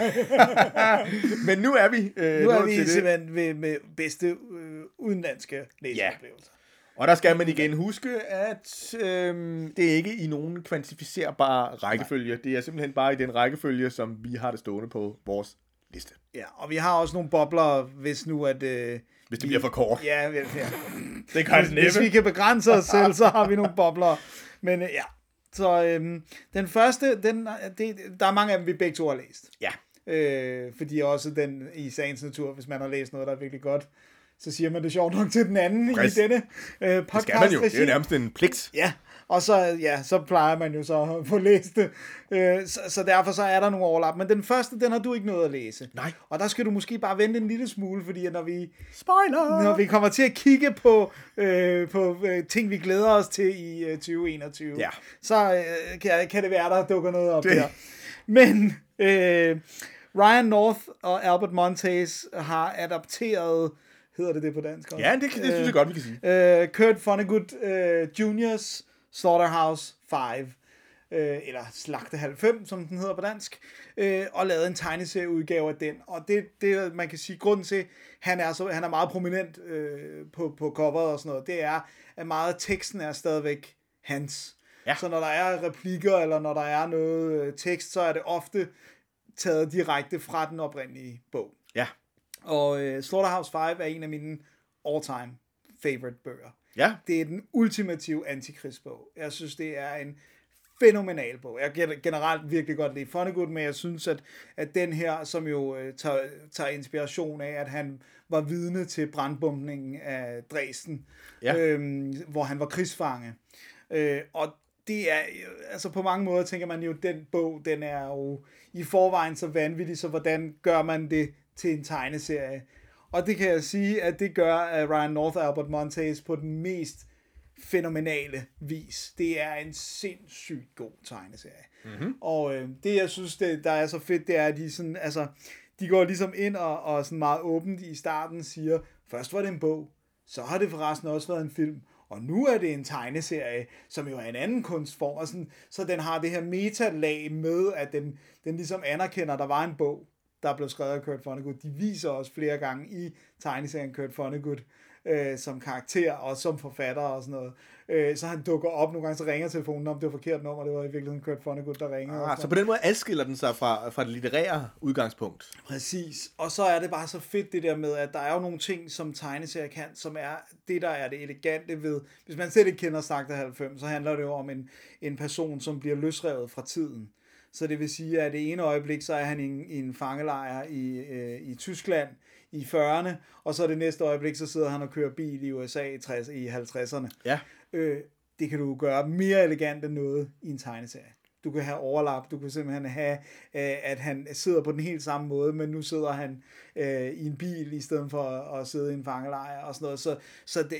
*laughs* Men nu er vi øh, Nu er vi til det. simpelthen ved, med bedste øh, udenlandske læseoplevelser. Og der skal man igen huske, at øhm, det er ikke i nogen kvantificerbar rækkefølge. Nej. Det er simpelthen bare i den rækkefølge, som vi har det stående på vores liste. Ja, og vi har også nogle bobler, hvis nu at... Øh, Hvis det bliver for kort. ja, ja. *laughs* Det kan det hvis vi kan begrænse os selv, så har vi nogle bobler. Men øh, ja, så øhm, den første, den, det, der er mange af dem, vi begge to har læst. Ja. Øh, fordi også den i sagens natur, hvis man har læst noget, der er virkelig godt, så siger man det sjovt nok til den anden Præcis. i denne øh, podcast. Det skal man jo. Det er jo nærmest en pligt. Ja, og så, ja, så plejer man jo så at få læst det. Øh, så, så derfor så er der nogle overlap. Men den første, den har du ikke noget at læse. Nej. Og der skal du måske bare vente en lille smule, fordi når vi, Spoiler! når vi kommer til at kigge på, øh, på øh, ting, vi glæder os til i øh, 2021, Ja. så øh, kan, kan det være, der dukker noget op Det- der. Men øh, Ryan North og Albert Montes har adapteret Hedder det det på dansk også? Ja, det, det synes jeg godt, vi kan sige. Øh, Kurt Vonnegut øh, Juniors Slaughterhouse 5, øh, eller Slagtehal 5, som den hedder på dansk, øh, og lavet en tegneserieudgave af den. Og det, det man kan sige, grunden til, han er, så, han er meget prominent øh, på, på coveret og sådan noget, det er, at meget af teksten er stadigvæk hans. Ja. Så når der er replikker, eller når der er noget øh, tekst, så er det ofte taget direkte fra den oprindelige bog. Ja. Og øh, Slaughterhouse 5 er en af mine all-time favorite bøger. Ja, Det er den ultimative antikrigsbog. Jeg synes, det er en fænomenal bog. Jeg kan generelt virkelig godt lide Vonnegut, men jeg synes, at, at den her, som jo øh, tager, tager inspiration af, at han var vidne til brandbumpningen af Dresden, Ja. øhm, hvor han var krigsfange. Øh, og det er, øh, altså på mange måder tænker man jo, den bog, den er jo i forvejen så vanvittig, så hvordan gør man det til en tegneserie? Og det kan jeg sige, at det gør at Ryan North og Albert Montes på den mest fænomenale vis. Det er en sindssygt god tegneserie. Mm-hmm. Og øh, det, jeg synes, det, der er så fedt, det er, at de sådan, altså, de går ligesom ind og, og sådan meget åbent i starten siger, først var det en bog, så har det forresten også været en film, og nu er det en tegneserie, som jo er en anden kunstform, og sådan, så den har det her metalag med, at den, den ligesom anerkender, at der var en bog, der blev skrevet af Kurt Vonnegut. De viser også flere gange i tegneserien Kurt Vonnegut øh, som karakter og som forfatter og sådan noget. Øh, så han dukker op nogle gange, så ringer telefonen om det var forkert nummer, det var i virkeligheden Kurt Vonnegut, der ringede. og ah, så på den måde adskiller den sig fra, fra det litterære udgangspunkt. Præcis. Og så er det bare så fedt det der med, at der er jo nogle ting, som tegneserier kan, som er det, der er det elegante ved. Hvis man slet ikke kender Slagter 90, så handler det jo om en, en person, som bliver løsrevet fra tiden. Så det vil sige, at det ene øjeblik, så er han i en, i en fangelejr i, øh, i Tyskland i 40'erne, og så det næste øjeblik, så sidder han og kører bil i USA i, 60, i 50'erne. Ja. Øh, det kan du gøre mere elegant end noget i en tegneserie. Du kan have overlap, du kan simpelthen have, øh, at han sidder på den helt samme måde, men nu sidder han øh, i en bil, i stedet for at sidde i en fangelejr og sådan noget. Så, så det,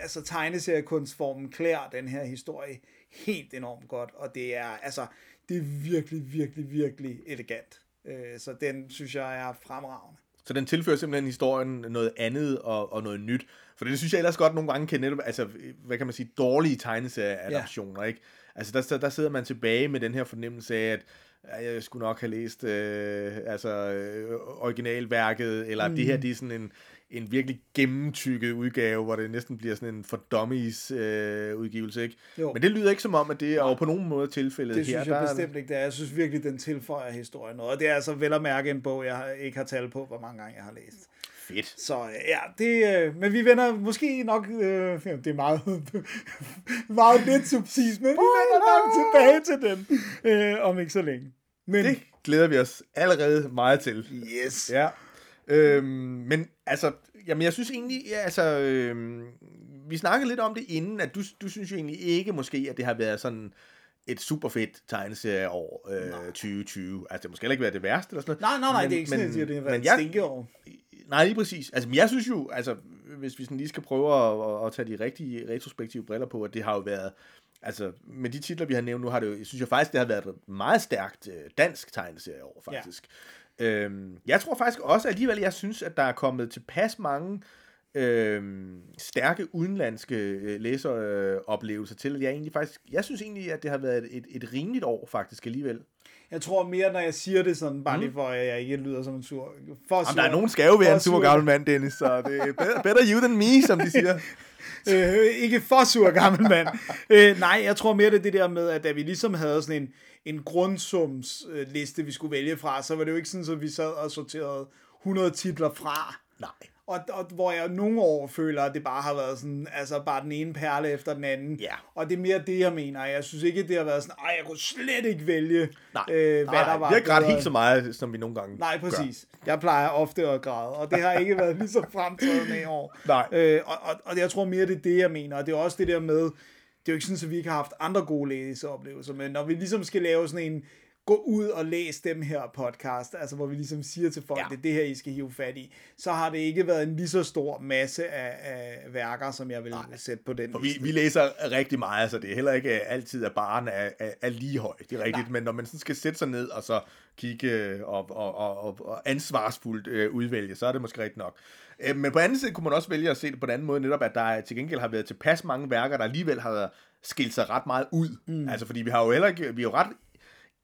altså, tegneseriekunstformen klæder den her historie helt enormt godt, og det er, altså, det er virkelig, virkelig, virkelig elegant. Øh, så den synes jeg er fremragende. Så den tilfører simpelthen historien noget andet og, og noget nyt. For det synes jeg ellers godt nogle gange kan netop, altså, hvad kan man sige, dårlige tegneserieadaptioner, ja. ikke? Altså, der, der, der sidder man tilbage med den her fornemmelse af, at jeg skulle nok have læst øh, altså, øh, originalværket, eller mm. det her, det er sådan en, en virkelig gennemtykket udgave, hvor det næsten bliver sådan en for dummies øh, udgivelse, ikke? Jo. Men det lyder ikke som om, at det er jo på nogen måde tilfældet Det her. synes jeg der, bestemt ikke, det er. Jeg synes virkelig, den tilføjer historien noget. Og det er altså vel at mærke en bog, jeg ikke har tal på, hvor mange gange jeg har læst. Fedt. Så øh, ja, det, øh, men vi vender måske nok, øh, ja, det er meget, meget lidt subtilt, men vi vender nok tilbage til den, øh, om ikke så længe. Men, Det glæder vi os allerede meget til. yes. Ja. Øhm, men altså, jamen jeg synes egentlig, ja, altså, øhm, vi snakkede lidt om det inden, at du, du synes jo egentlig ikke måske, at det har været sådan et super fedt tegneserie år øh, 2020. Altså, det måske heller ikke været det værste eller sådan noget. Nej, nej, nej, Men- det er ikke sådan, men- at jeg siger, det har men været et jeg- stinkeår. Nej, lige præcis. Altså, men jeg synes jo, altså, hvis vi sådan lige skal prøve at, at, at tage de rigtige retrospektive briller på, at det har jo været, altså, med de titler, vi har nævnt nu, har det jo, jeg synes jo faktisk, det har været et meget stærkt øh, dansk tegneserie år, faktisk. Øhm, jeg tror faktisk også alligevel, jeg synes, at der er kommet tilpas mange øhm, stærke udenlandske øh, læseroplevelser til, at jeg egentlig faktisk, jeg synes egentlig, at det har været et, et rimeligt år, faktisk alligevel. Jeg tror mere, når jeg siger det sådan, bare lige for, at jeg ikke lyder som en sur... For Jamen, der er nogen skal jo være en sur gammel mand, Dennis, så det er better, better you than me, som de siger. *laughs* øh, ikke for sur gammel mand. øh, nej, jeg tror mere det er det der med, at da vi ligesom havde sådan en, en grundsums øh, liste, vi skulle vælge fra, så var det jo ikke sådan, at vi sad og sorterede 100 titler fra. Nej. Og, og hvor jeg nogle år føler, at det bare har været sådan, altså bare den ene perle efter den anden. Ja. Og det er mere det, jeg mener. Jeg synes ikke, det har været sådan, ej, jeg kunne slet ikke vælge, Nej, øh, hvad nej, der var. ret bedre." helt så meget, som vi nogle gange Nej, gør. præcis. Jeg plejer ofte at græde, og det har ikke været lige så fremtrædende i år. *laughs* Nej. Øh, og, og, og jeg tror mere, det er det, jeg mener. Og det er også det der med, det er jo ikke sådan, at vi ikke har haft andre gode læseoplevelser, men når vi ligesom skal lave sådan en gå ud og læs dem her podcast, altså hvor vi ligesom siger til folk, Ja. det er det her, I skal hive fat i, så har det ikke været en lige så stor masse af, af værker, som jeg vil Nej. sætte på den For vi, liste. vi læser rigtig meget, så det er heller ikke øh, altid, at baren er, er, er lige høj. Det er rigtigt, Nej. men når man sådan skal sætte sig ned og så kigge øh, og, og, og, og, og ansvarsfuldt øh, udvælge, så er det måske rigtigt nok. Øh, men på anden side kunne man også vælge at se det på den anden måde, netop at der til gengæld har været tilpas mange værker, der alligevel har skilt sig ret meget ud. Mm. Altså fordi vi har jo heller ikke, vi er jo ret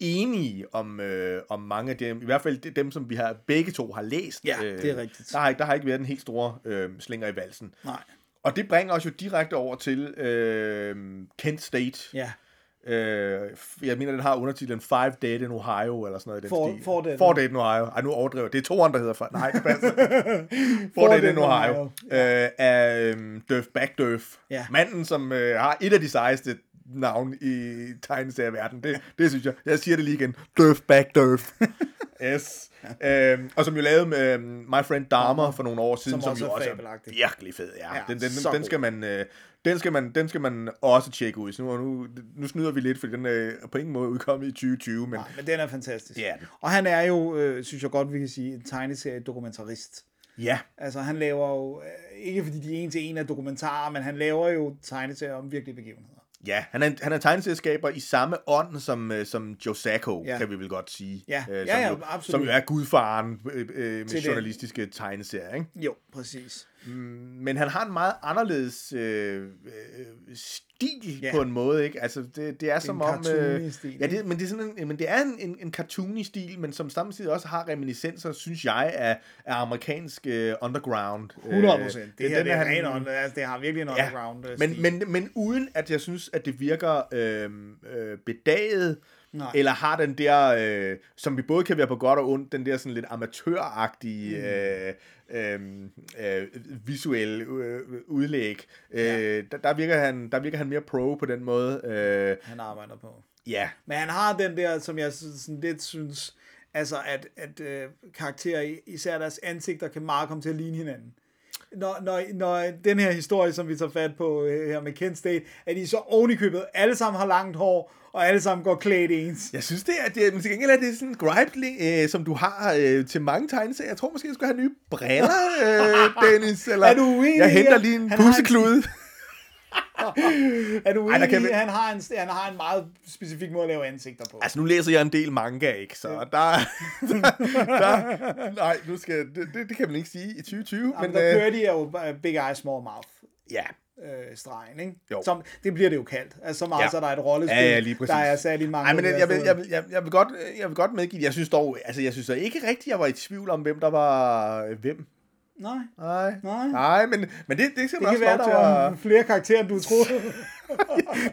enige om, øh, om mange af dem, i hvert fald dem, som vi har begge to har læst. Ja, øh, det er rigtigt. Der har, ikke- der har ikke været en helt store øh, slinger i valsen. Nej, Og det bringer os jo direkte over til øh, Kent State. ja. Øh, jeg mener, den har undertitlen Five Dead in Ohio, eller sådan noget i den Four- stil. Four Dead. Four Dead in Ohio. Ej, nu overdriver. Det er toeren, der hedder for. Nej, det passer. *laughs* Four, Four Dead Dead in Ohio. Ohio. Øh, af øh, Døf Backdøf. Ja. Manden, som øh, har et af de sejeste navn i tegneserieverdenen. Det, det synes jeg. Jeg siger det lige igen. Døf Backdøf. *laughs* yes. Øhm, og som jo lavede med øhm, My Friend Dharma for nogle år siden, Som som, også jo også er virkelig fed. Ja. Ja, den, den, den, den, skal man, øh, den, skal man, den skal man også tjekke ud. Så nu, nu, nu snyder vi lidt, fordi den er på ingen måde udkommet i 2020, men Nej, men den er fantastisk. Det er den. Og han er jo, øh, synes jeg godt, vi kan sige, en tegneserie-dokumentarist. ja, Altså, han laver jo, øh, ikke fordi de er en til en af dokumentarer, men han laver jo tegneserier om virkelige begivenheder. ja. Han er, han er tegneselskaber i samme ånd som, øh, som Joe Sacco, Ja. kan vi vel godt sige. Ja. Øh, Ja, som, ja, jo, absolut. som jo er gudfaren øh, øh, med den. journalistiske tegneserier, ikke? Jo, præcis. Men han har en meget anderledes øh, øh, stil Ja. på en måde, ikke? Altså, det, det er som en om... Øh, stil, ja, det, men det er, sådan en, men det er en, en, en cartoony stil, men som samtidig også har reminiscenser, synes jeg, af, af amerikansk øh, underground. 100 procent. Det her, den det, er han- on, altså, det har virkelig en Ja, underground øh, men, stil. men, men uden at jeg synes, at det virker øh, øh, bedaget, Nej. eller har den der, øh, som vi både kan være på godt og ondt, den der sådan lidt amatøragtige øh, øh, øh, visuelle øh, udlæg. Øh, Ja. der, der, virker han, der virker han mere pro på den måde. Øh, Han arbejder på. ja, Men han har den der, som jeg sådan sådan lidt synes, altså at, at øh, karakterer, især deres ansigter, kan meget komme til at ligne hinanden. Når, når, når den her historie, som vi tager fat på øh, her med Kent State, at de så ovenikøbet alle sammen har langt hår, og alle sammen går klædt ens. jeg synes det er, det, men til gengæld er det sådan en gripe, øh, som du har øh, til mange tegneserier. Jeg tror måske, jeg skulle have nye briller, øh, *laughs* Dennis. Eller, Er du uenig Jeg henter lige en- pusseklude. *laughs* Er du Ej, enig kan vi- han har, en, han har en meget specifik måde at lave ansigter på? Altså, nu læser jeg en del manga, ikke? Så der, *laughs* der, der nej, nu skal, det, det, kan man ikke sige i 2020, Jamen, men der øh, kører de jo øh, Big Eye, Small Mouth ja, øh, stregen, ikke? Jo. Som, det bliver det jo kaldt. Altså, så meget, Ja. så der er et rollespil, Ja, ja, lige præcis. der er i mange Ej, men jeg, jeg, vil, jeg, vil, jeg, jeg, vil godt, jeg vil godt medgive, det. jeg synes dog, altså jeg synes da ikke rigtigt, jeg var i tvivl om, hvem der var øh, hvem. Nej, Nej, Nej. nej men, men det, det skal det man kan også være, lov der til var at... flere karakterer, end du troede. *laughs*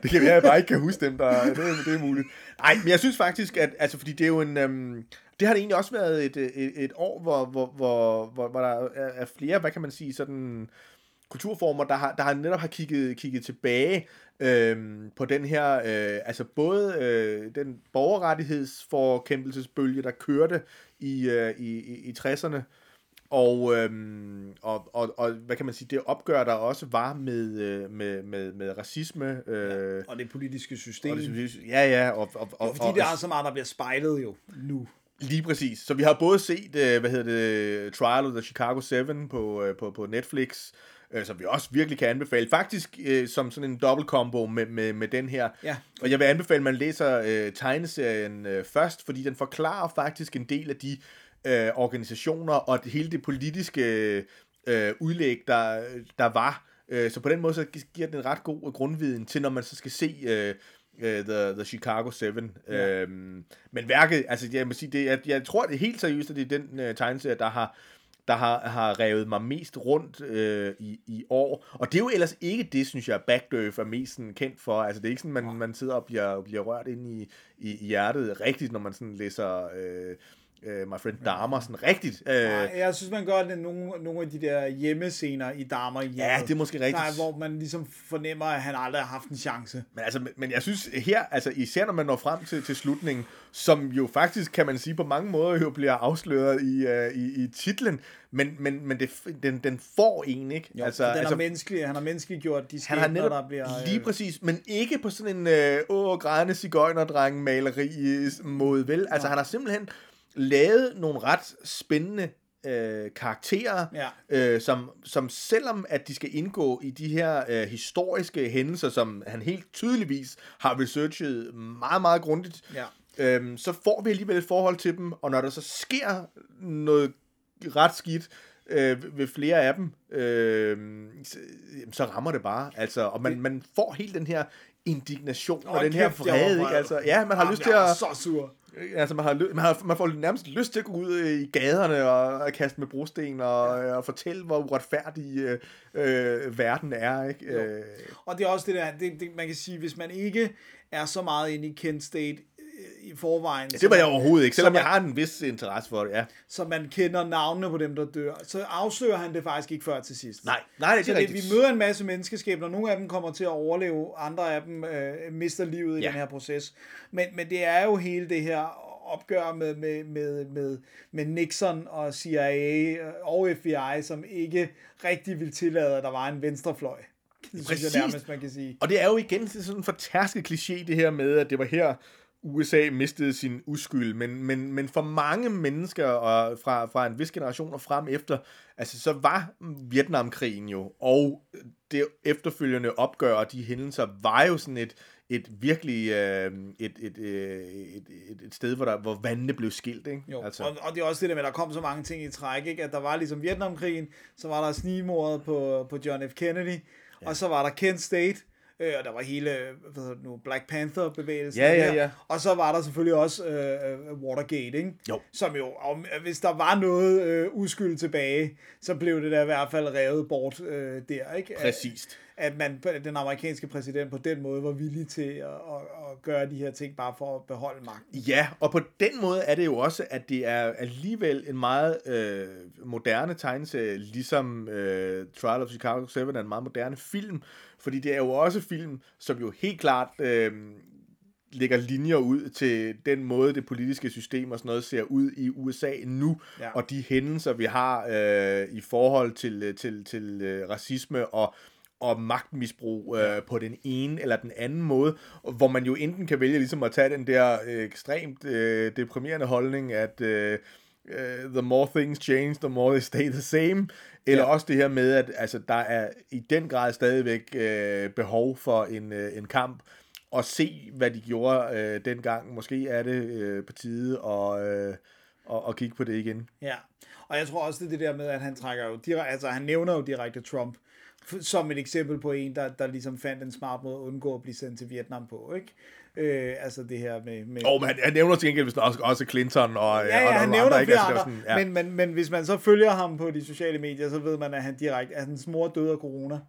Det kan være, at jeg bare ikke kan huske dem, der... Det, det er muligt. Nej, men jeg synes faktisk, at... Altså, fordi det er jo en... Øhm, det har det egentlig også været et, et, et år, hvor, hvor, hvor, hvor, hvor der er, er flere, hvad kan man sige, sådan kulturformer, der har, der har netop har kigget, kigget tilbage øhm, på den her, øh, altså både øh, den borgerrettighedsforkæmpelsesbølge, der kørte i, øh, i, i, i 60'erne, og, øhm, og, og, og, hvad kan man sige, det opgør, der også var med, øh, med, med, med racisme. Øh, og det politiske system. og det, ja, ja, og, og, og, fordi og, der er så meget, der bliver spejlet jo nu. Lige præcis. Så vi har både set, øh, hvad hedder det, Trial of the Chicago 7 på, øh, på, på Netflix, øh, som vi også virkelig kan anbefale. Faktisk øh, som sådan en dobbelt combo med, med, med den her. Ja. Og jeg vil anbefale, at man læser øh, tegneserien øh, først, fordi den forklarer faktisk en del af de øh, organisationer og det, hele det politiske øh, udlæg, der, der var. Øh, så på den måde så giver den en ret god grundviden til, når man så skal se... Øh, øh, the, the Chicago 7. Ja. Øhm, men værket, altså jeg må sige, det, jeg, jeg tror det er helt seriøst, at det er den øh, tegneserie, der har der har, har revet mig mest rundt øh, i, i år. Og det er jo ellers ikke det, synes jeg, Backdøf er mest sådan kendt for. Altså det er ikke sådan, man, man sidder og bliver, bliver rørt ind i, i, i hjertet rigtigt, når man sådan læser, øh, øh, My Friend Dahmer sådan rigtigt. Øh, Nej, jeg synes, man gør det nogle, nogle af de der hjemmescener i Damer i Ja, det er måske rigtigt. Der, hvor man ligesom fornemmer, at han aldrig har haft en chance. Men, altså, men- jeg synes her, altså især når man når frem til, til slutningen, som jo faktisk, kan man sige, på mange måder jo bliver afsløret i, uh, i, i titlen, men, men, men det, den, den får en, ikke? Jo, altså, den altså, er menneskelig, han har menneskeliggjort de han skæbner, har netop der bliver... øh, lige præcis, men ikke på sådan en øh, åh, grædende cigøjnerdreng maleri måde, vel? Altså han har simpelthen lavet nogle ret spændende øh, karakterer, Ja. øh, som, som selvom at de skal indgå i de her øh, historiske hændelser, som han helt tydeligvis har researchet meget, meget grundigt, Ja. øhm, så får vi alligevel et forhold til dem, og når der så sker noget ret skidt øh, ved flere af dem, øh, så rammer det bare. Altså, og man, man får helt den her indignation og, Åh, den her vrede, ikke? Altså, ja, man har Jamen, lyst til at... så sur. Altså, man, har, ly- man, har, man får nærmest lyst til at gå ud øh, i gaderne og, og kaste med brosten og, ja. og fortælle, hvor uretfærdig øh, øh, verden er, ikke? Øh, Og det er også det der, det, det, man kan sige, hvis man ikke er så meget inde i Kent State øh, i forvejen, ja, det var jeg overhovedet ikke, selvom så jeg man- har en vis interesse for det, ja. så man kender navnene på dem, der dør, så afslører han det faktisk ikke før til sidst. Nej, nej, det Så er det, rigtigt. vi møder en masse menneskeskæbner. Nogle af dem kommer til at overleve, andre af dem øh, mister livet i Ja. den her proces. Men, men det er jo hele det her opgør med, med, med, med, med Nixon og CIA og FBI, som ikke rigtig vil tillade, at der var en venstrefløj. Det synes Præcis. jeg nærmest, man kan sige. Og det er jo igen sådan en fortærsket kliché, det her med, at det var her, USA mistede sin uskyld, men, men, men for mange mennesker og fra, fra en vis generation og frem efter, altså så var Vietnamkrigen jo, og det efterfølgende opgør og de hændelser, var jo sådan et, et virkelig øh, et, et, øh, et, et, et sted, hvor, der, hvor vandene blev skilt, ikke? Jo, altså. og, og det er også det der med, at der kom så mange ting i træk, ikke? at der var ligesom Vietnamkrigen, så var der snigmordet på, på John F. Kennedy, ja. og så var der Kent State, øh, og der var hele hvad hedder det nu, Black Panther-bevægelsen. Ja, ja, der. ja. Og så var der selvfølgelig også øh, Watergate, ikke? Jo. som jo, om, hvis der var noget øh, uskyld tilbage, så blev det da i hvert fald revet bort øh, der. Ikke? Præcist. At man, den amerikanske præsident på den måde var villig til at, at, at gøre de her ting bare for at beholde magten. Ja, og på den måde er det jo også, at det er alligevel en meget øh, moderne tegneserie, ligesom øh, Trial of Chicago 7 er en meget moderne film, fordi det er jo også film, som jo helt klart øh, lægger linjer ud til den måde, det politiske system og sådan noget ser ud i USA nu, Ja. og de hændelser, vi har øh, i forhold til, til, til øh, racisme og og magtmisbrug øh, på den ene eller den anden måde, hvor man jo enten kan vælge ligesom at tage den der øh, ekstremt øh, deprimerende holdning, at øh, øh, the more things change, the more they stay the same, eller Ja. også det her med, at altså, der er i den grad stadigvæk øh, behov for en, øh, en kamp, og se, hvad de gjorde øh, dengang. Måske er det øh, på tide at, øh, at, at kigge på det igen. Ja, og jeg tror også, det er det der med, at han trækker jo direkte, altså han nævner jo direkte Trump, f- som et eksempel på en, der, der ligesom fandt en smart måde at undgå at blive sendt til Vietnam på, ikke? Øh, altså det her med... med Og man, han nævner til gengæld vist også, også Clinton og, Ja, ja, og han nævner ikke? flere Altså, det andre, sådan, ja. men, men, men hvis man så følger ham på de sociale medier, så ved man, at han direkte, at hans mor døde af corona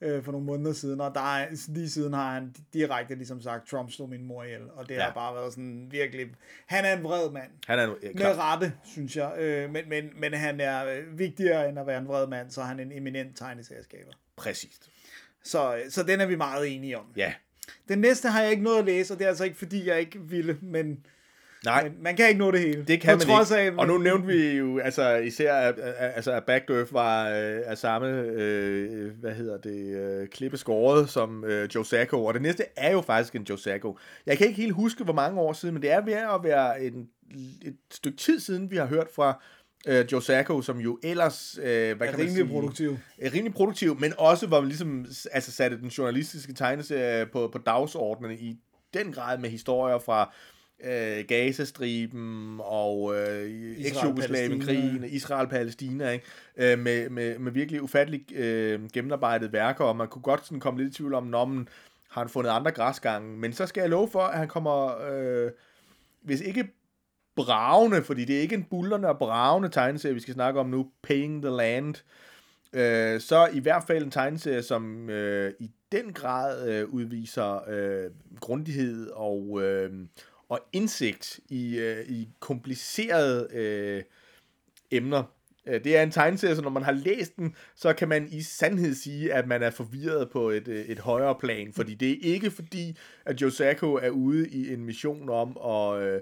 øh, for nogle måneder siden, og der er, lige siden har han direkte ligesom sagt, Trump slog min mor ihjel, og det ja. Har bare været sådan virkelig, han er en vred mand. Han er nu, ja, Med rette, synes jeg. Øh, men, men, men han er øh, vigtigere end at være en vred mand, så er han en eminent tegneserieskaber. Præcist. Så, så den er vi meget enige om. Ja. Den næste har jeg ikke nået at læse, og det er altså ikke fordi, jeg ikke ville, men, Nej, men man kan ikke nå det hele. det kan På man trods ikke. Af, og nu nævnte vi jo, altså især, at, at- altså, at Back to Earth var øh, af samme, øh, hvad hedder det, øh, klippe skåret som øh, Joe Sacco, og det næste er jo faktisk en Joe Sacco. Jeg kan ikke helt huske, hvor mange år siden, men det er ved at være en, et stykke tid siden, vi har hørt fra øh, Joe Sacco, som jo ellers, øh, hvad er kan man sige, produktiv. er rimelig produktiv, men også hvor man ligesom altså, satte den journalistiske tegneserie på, på dagsordenen i den grad med historier fra øh, Gazastriben og øh, eks-Jugoslavien-krigen, Israel-Palæstina, ikke? Øh, med, med, med virkelig ufatteligt øh, gennemarbejdede værker, og man kunne godt sådan komme lidt i tvivl om, når man har han fundet andre græsgange, men så skal jeg love for, at han kommer, øh, hvis ikke bravende, fordi det er ikke en bullerne og bravende tegneserie, vi skal snakke om nu, Paying the Land, øh, så i hvert fald en tegneserie, som øh, i den grad øh, udviser øh, grundighed og, øh, og indsigt i, øh, i komplicerede øh, emner. Øh, det er en tegneserie, så når man har læst den, så kan man i sandhed sige, at man er forvirret på et, øh, et højere plan. Fordi det er ikke fordi, at Josako er ude i en mission om at, øh,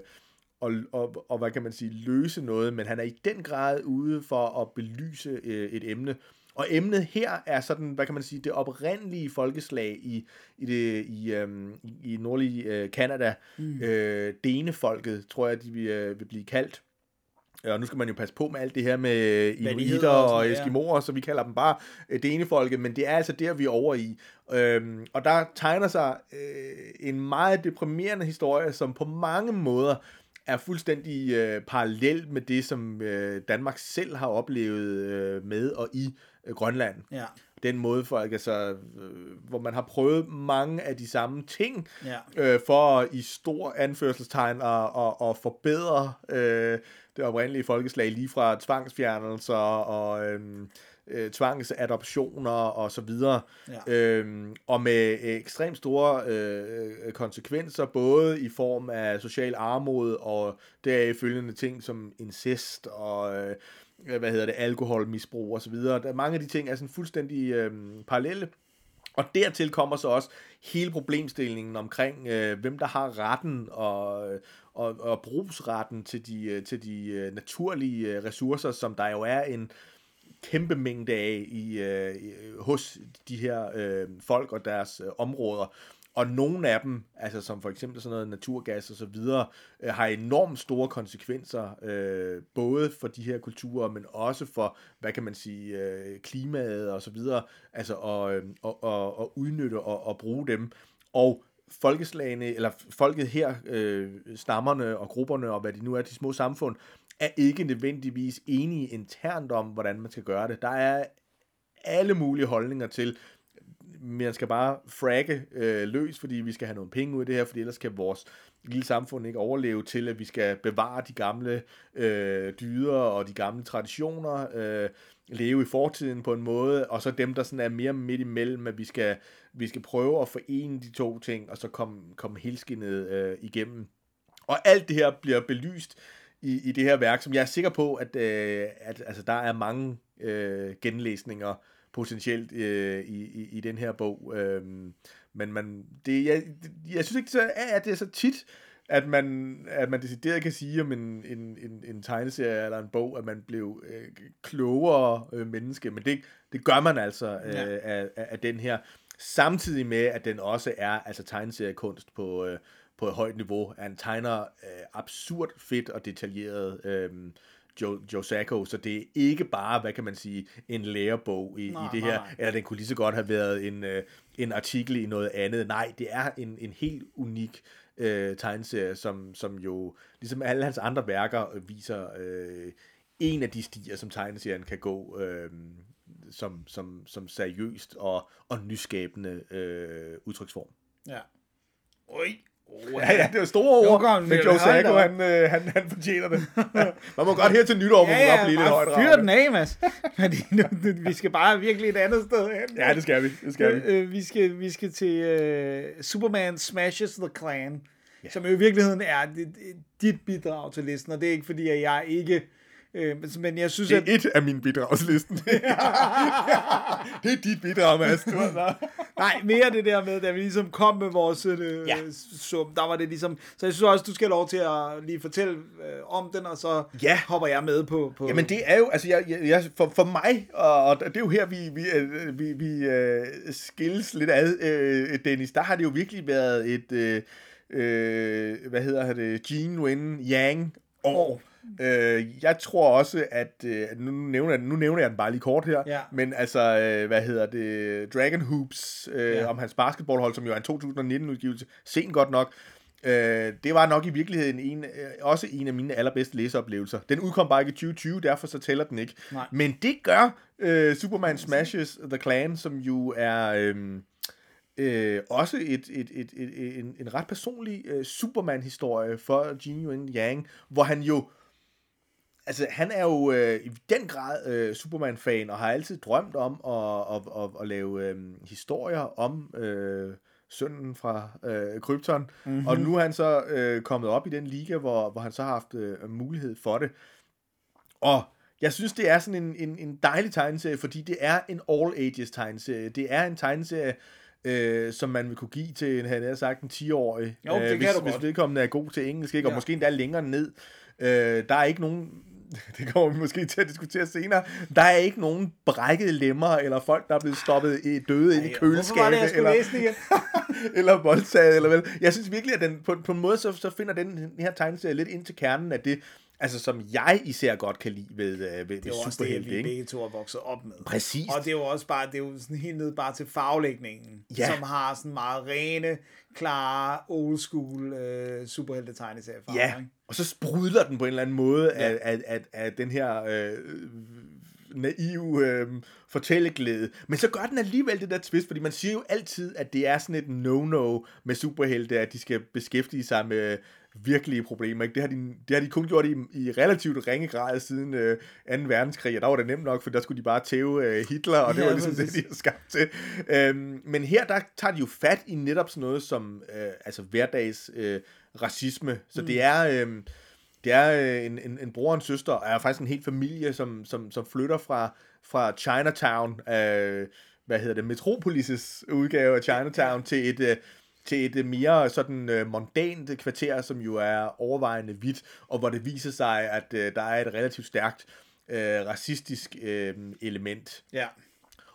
og, og, og hvad kan man sige, løse noget, men han er i den grad ude for at belyse øh, et emne. Og emnet her er sådan, hvad kan man sige, det oprindelige folkeslag i, i det i, øhm, i, nordlige øh, Canada. Mm. Øh, Denefolket, tror jeg, de vil, øh, vil blive kaldt. Og nu skal man jo passe på med alt det her med de inuiter og eskimoer, så vi kalder dem bare øh, denefolket, men det er altså der, vi er over i. Øhm, og der tegner sig øh, en meget deprimerende historie, som på mange måder er fuldstændig øh, parallel med det, som øh, Danmark selv har oplevet øh, med og i øh, Grønland. Ja. Den måde folk, altså, øh, hvor man har prøvet mange af de samme ting, Ja. øh, for i stor anførselstegn at, at, at forbedre øh, det oprindelige folkeslag, lige fra tvangsfjernelser og øhm, øh, tvangsadoptioner og så videre. Ja. Øhm, og med ekstremt store øh, konsekvenser, både i form af social armod og deraf følgende ting som incest og øh, hvad hedder det, alkoholmisbrug og så videre. Der, mange af de ting er sådan fuldstændig øh, parallelle. Og dertil kommer så også hele problemstillingen omkring, øh, hvem der har retten og, og, og brugsretten til de, øh, til de øh, naturlige øh, ressourcer, som der jo er en kæmpe mængde af i, øh, hos de her øh, folk og deres øh, områder. Og nogle af dem, altså som for eksempel sådan noget naturgas og så videre, øh, har enormt store konsekvenser, øh, både for de her kulturer, men også for, hvad kan man sige, øh, klimaet og så videre, altså at, øh, og, og, og udnytte og, og bruge dem. Og folkeslagene, eller folket her, øh, stammerne og grupperne og hvad de nu er, de små samfund, er ikke nødvendigvis enige internt om, hvordan man skal gøre det. Der er alle mulige holdninger til, man skal bare fragge øh, løs, fordi vi skal have nogle penge ud af det her, fordi ellers kan vores lille samfund ikke overleve til, at vi skal bevare de gamle øh, dyder og de gamle traditioner, øh, leve i fortiden på en måde, og så dem, der sådan er mere midt imellem, at vi skal, vi skal prøve at forene de to ting, og så komme, komme helskindet øh, igennem. Og alt det her bliver belyst i, i det her værk, som jeg er sikker på, at, øh, at altså, der er mange øh, genlæsninger potentielt øh, i, i, i den her bog. Øh, men man, det, jeg, jeg synes ikke, så, at det er så tit, at man, at man decideret kan sige om en, en, en, en tegneserie eller en bog, at man blev øh, klogere øh, menneske, men det, det gør man altså øh, Ja. af, af, af den her. Samtidig med, at den også er altså tegneseriekunst på, øh, på et højt niveau. Han tegner øh, absurd fedt og detaljeret øh, Joe, Joe Sacco, så det er ikke bare, hvad kan man sige, en lærebog i, Nej, i det her, nej. eller den kunne lige så godt have været en, øh, en artikel i noget andet. Nej, det er en, en helt unik øh, tegneserie, som, som jo, ligesom alle hans andre værker, øh, viser øh, en af de stier, som tegneserien kan gå, øh, som, som, som seriøst og, og nyskabende øh, udtryksform. Ja. Oj. Oh, Ja, ja, det er store ord, kom, men Joe Sacco, han, øh, han, han fortjener det. *laughs* Man må godt her til nytår, Ja, man godt ja, blive lidt højt fyr den af, Mads. *laughs* Fordi nu, vi skal bare virkelig et andet sted hen. Ja, det skal vi. Det skal vi. Øh, vi, skal, vi skal til uh, Superman Smashes the Clan, ja. som jo i virkeligheden er dit, dit bidrag til listen, og det er ikke fordi, at jeg ikke... Øh, men- jeg synes, Det at... er et af mine bidragslisten. *laughs* det er dit bidrag, Mads. Du har- *laughs* Nej, mere det der med, da vi ligesom kom med vores øh, Ja. sum, der var det ligesom... Så jeg synes også, du skal have lov til at lige fortælle øh, om den, og så Ja. hopper jeg med på... på Jamen det er jo, altså jeg, jeg, jeg, for, for mig, og, og det er jo her, vi, vi, øh, vi, vi øh, skilles lidt ad, øh, Dennis, der har det jo virkelig været et, øh, øh, hvad hedder det, Gene Wen Yang år. Øh, jeg tror også, at øh, nu, nævner jeg, nu nævner jeg den bare lige kort her, Ja. men altså, øh, hvad hedder det, Dragon Hoops, øh, Ja. om hans basketballhold, som jo er en 2019-udgivelse, sent godt nok, Øh, det var nok i virkeligheden en, øh, også en af mine allerbedste læseoplevelser. Den udkom bare ikke i 2020, derfor så tæller den ikke. Nej. Men det gør øh, Superman Smashes The Clan, som jo er øh, øh, også et, et, et, et, en, en ret personlig øh, Superman-historie for Gene Wen Yang, hvor han jo altså, han er jo øh, i den grad øh, Superman-fan, og har altid drømt om at, at, at, at lave øh, historier om øh, sønnen fra øh, Krypton, mm-hmm. og nu er han så øh, kommet op i den liga, hvor, hvor han så har haft øh, mulighed for det. Og jeg synes, det er sådan en, en, en dejlig tegneserie, fordi det er en all-ages tegneserie. Det er en tegneserie, øh, som man vil kunne give til, en, havde jeg sagt, en 10-årig. Jo, det øh, kan hvis, du hvis vedkommende er god til engelsk, ikke? og Ja. måske endda længere ned. Øh, der er ikke nogen, *laughs* det kommer vi måske til at diskutere senere, der er ikke nogen brækkede lemmer, eller folk, der er blevet stoppet i, døde ind i det, køleskabet, skulle eller, *laughs* eller voldtaget, eller vel. Jeg synes virkelig, at den, på, på en måde, så, så finder den, den her tegneserie lidt ind til kernen af det, altså som jeg især godt kan lide ved, øh, ved, ved Det er også det, superhelte, vi begge to er vokset op med. Præcis. Og det er jo også bare, det er jo sådan helt ned bare til farvelægningen, Ja. som har sådan meget rene, klare, old school øh, superhelte tegneseriefarver. Ja, ikke? Og så sprudler den på en eller anden måde ja. af, af, af, af den her øh, naive øh, fortælleglæde. Men så gør den alligevel det der twist, fordi man siger jo altid, at det er sådan et no-no med superhelte, at de skal beskæftige sig med virkelige problemer. Ikke? Det, har de, det har de kun gjort i, i relativt ringe grad siden øh, 2. verdenskrig, og der var det nemt nok, for der skulle de bare tæve øh, Hitler, og det Ja, var ligesom det, præcis. de har skabt til. Øhm, men her, der tager de jo fat i netop sådan noget som øh, altså hverdags øh, racisme. Så mm. det er... Øh, det er øh, en, en, en bror og en søster, og er faktisk en hel familie, som, som, som flytter fra, fra Chinatown, øh, hvad hedder det, Metropolis' udgave af Chinatown, til et, øh, til et øh, mere sådan øh, mondant kvarter, som jo er overvejende hvidt, og hvor det viser sig, at øh, der er et relativt stærkt øh, racistisk øh, element. Ja.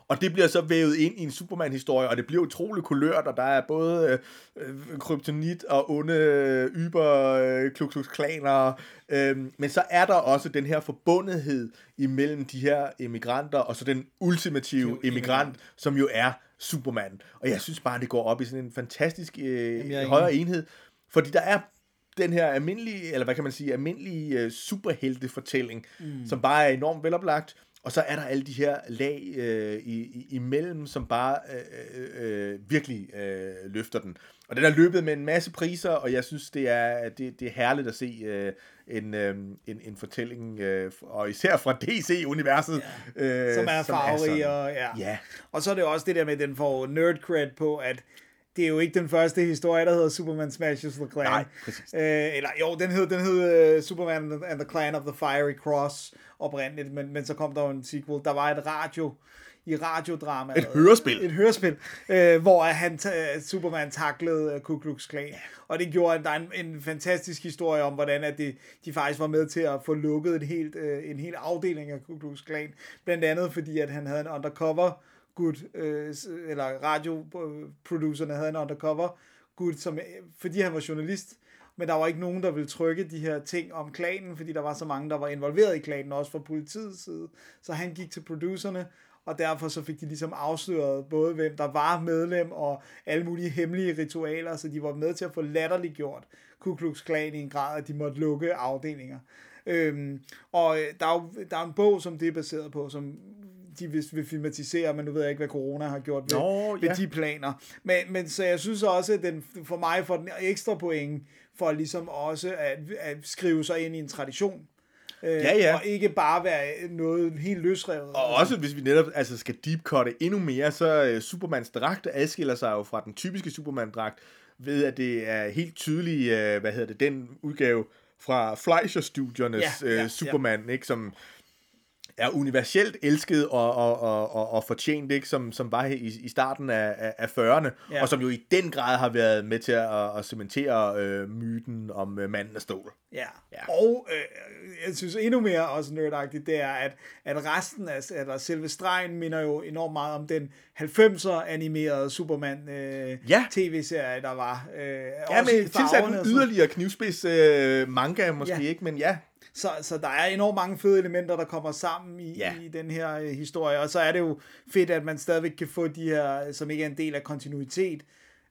Og det bliver så vævet ind i en Superman-historie, og det bliver utrolig kulørt, og der er både øh, øh, kryptonit og onde øh, yber øh, klaner, øh, men så er der også den her forbundethed imellem de her emigranter, og så den ultimative emigrant, som jo er Superman. Og jeg synes bare, det går op i sådan en fantastisk øh, jeg er enig. højere enhed, fordi der er den her almindelige, eller hvad kan man sige, almindelige øh, superheltefortælling, mm. som bare er enormt veloplagt, og så er der alle de her lag øh, i, i, imellem, som bare øh, øh, øh, virkelig øh, løfter den. Og den er løbet med en masse priser, og jeg synes, det er, det, det er herligt at se øh, en, øh, en, en fortælling, øh, og især fra DC-universet. Øh, Som er farverig. Og, ja. Ja. og så er det også det der med, at den får nerd cred på, at det er jo ikke den første historie, der hedder Superman Smashes the Clan. Nej, præcis. Øh, eller jo, den hed, den hed uh, Superman and the, and the Clan of the Fiery Cross oprindeligt, men, men så kom der jo en sequel. Der var et radio i radiodrama. Et hørespil. Et hørespil, øh, hvor han Superman taklede uh, Ku Klux Klan. Og det gjorde, at der er en, en fantastisk historie om, hvordan at det, de faktisk var med til at få lukket en, helt, øh, en hel afdeling af Ku Klux Klan. Blandt andet fordi, at han havde en undercover gut, øh, eller radioproducerne havde en undercover gut, som, øh, fordi han var journalist, men der var ikke nogen, der ville trykke de her ting om klanen, fordi der var så mange, der var involveret i klanen, også fra politiets side. Så han gik til producerne, og derfor så fik de ligesom afsløret både, hvem der var medlem, og alle mulige hemmelige ritualer, så de var med til at få latterliggjort Ku Klux Klan i en grad, at de måtte lukke afdelinger. Øhm, og øh, der er jo der er en bog, som det er baseret på, som de vil, vil filmatisere, men nu ved jeg ikke, hvad corona har gjort ved, Nå, ved ja. de planer. Men, men så jeg synes også, at den, for mig får den ekstra point, for ligesom også at, at skrive sig ind i en tradition. Øh, Ja, ja. Og ikke bare være noget helt løsrevet. Og også hvis vi netop altså, skal deepcutte endnu mere, så uh, Supermans dragt adskiller sig jo fra den typiske Superman-dragt, ved at det er helt tydeligt, uh, hvad hedder det, den udgave fra Fleischer-studiernes Ja, ja, ja, ja, ja. Superman, ikke, som er universelt elsket og, og, og, og, og fortjent, ikke? Som, som var i, i starten af, af, af 40'erne, Ja. og som jo i den grad har været med til at, at cementere øh, myten om øh, manden af stål. Ja. Ja. Og øh, jeg synes endnu mere også nerdagtigt, det er, at, at resten af, eller selve stregen minder jo enormt meget om den 90'er animerede Superman øh, Ja. tv-serie, der var. Øh, Ja, med tilsat en yderligere knivspids øh, manga måske, ja. ikke? Men ja, Så, så der er enormt mange fede elementer, der kommer sammen i, Ja. i den her øh, historie, og så er det jo fedt, at man stadigvæk kan få de her, som ikke er en del af kontinuitet,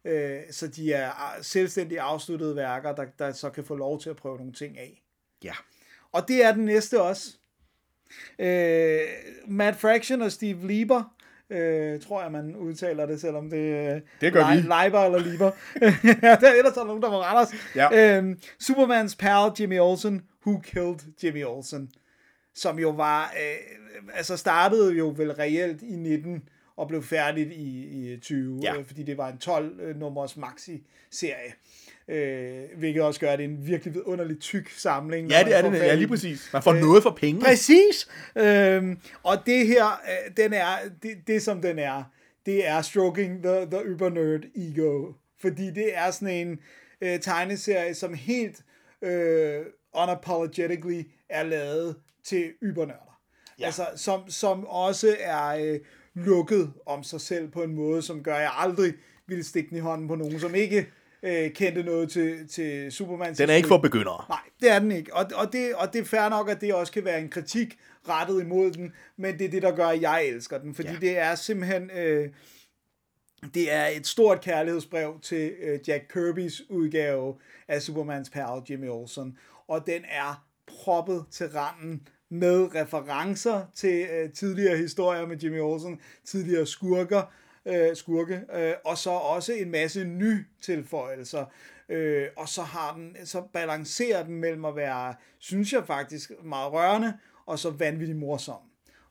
øh, så de er ah, selvstændigt afsluttede værker, der, der så kan få lov til at prøve nogle ting af. ja. Og det er den næste også. Øh, Matt Fraction og Steve Lieber, øh, tror jeg, man udtaler det, selvom det, øh, Det gør vi. Leiber eller Lieber. *laughs* ja, der er ellers er der nogen, der må rette os. Ja. Øhm, Supermans pal Jimmy Olsen, Who Killed Jimmy Olsen, som jo var, øh, altså startede jo vel reelt i 19 og blev færdigt i, i 20, Ja. øh, fordi det var en 12-nummers maxi-serie. Øh, hvilket også gør, at det er en virkelig vidunderligt tyk samling. Ja, det er det. Ja, lige præcis. Man får noget for penge. Præcis. Øhm, og det her, øh, den er, det, det som den er, det er stroking the, the uber nerd ego. Fordi det er sådan en øh, tegneserie, som helt øh, unapologetically er lavet til ybernørder. Ja. Altså, som, som også er øh, lukket om sig selv på en måde, som gør, at jeg aldrig ville stikke den i hånden på nogen, som ikke øh, kendte noget til, til Superman. Den er ikke for begyndere. Nej, det er den ikke. Og, og, det, og det er fair nok, at det også kan være en kritik rettet imod den, men det er det, der gør, at jeg elsker den. Fordi Ja. det er simpelthen... Øh, det er et stort kærlighedsbrev til øh, Jack Kirby's udgave af Supermans pal Jimmy Olsen. Og den er proppet til randen med referencer til øh, tidligere historier med Jimmy Olsen, tidligere skurker, øh, skurke, øh, og så også en masse ny tilføjelser. Øh, og så har den, så balancerer den mellem at være, synes jeg faktisk, meget rørende, og så vanvittigt morsom.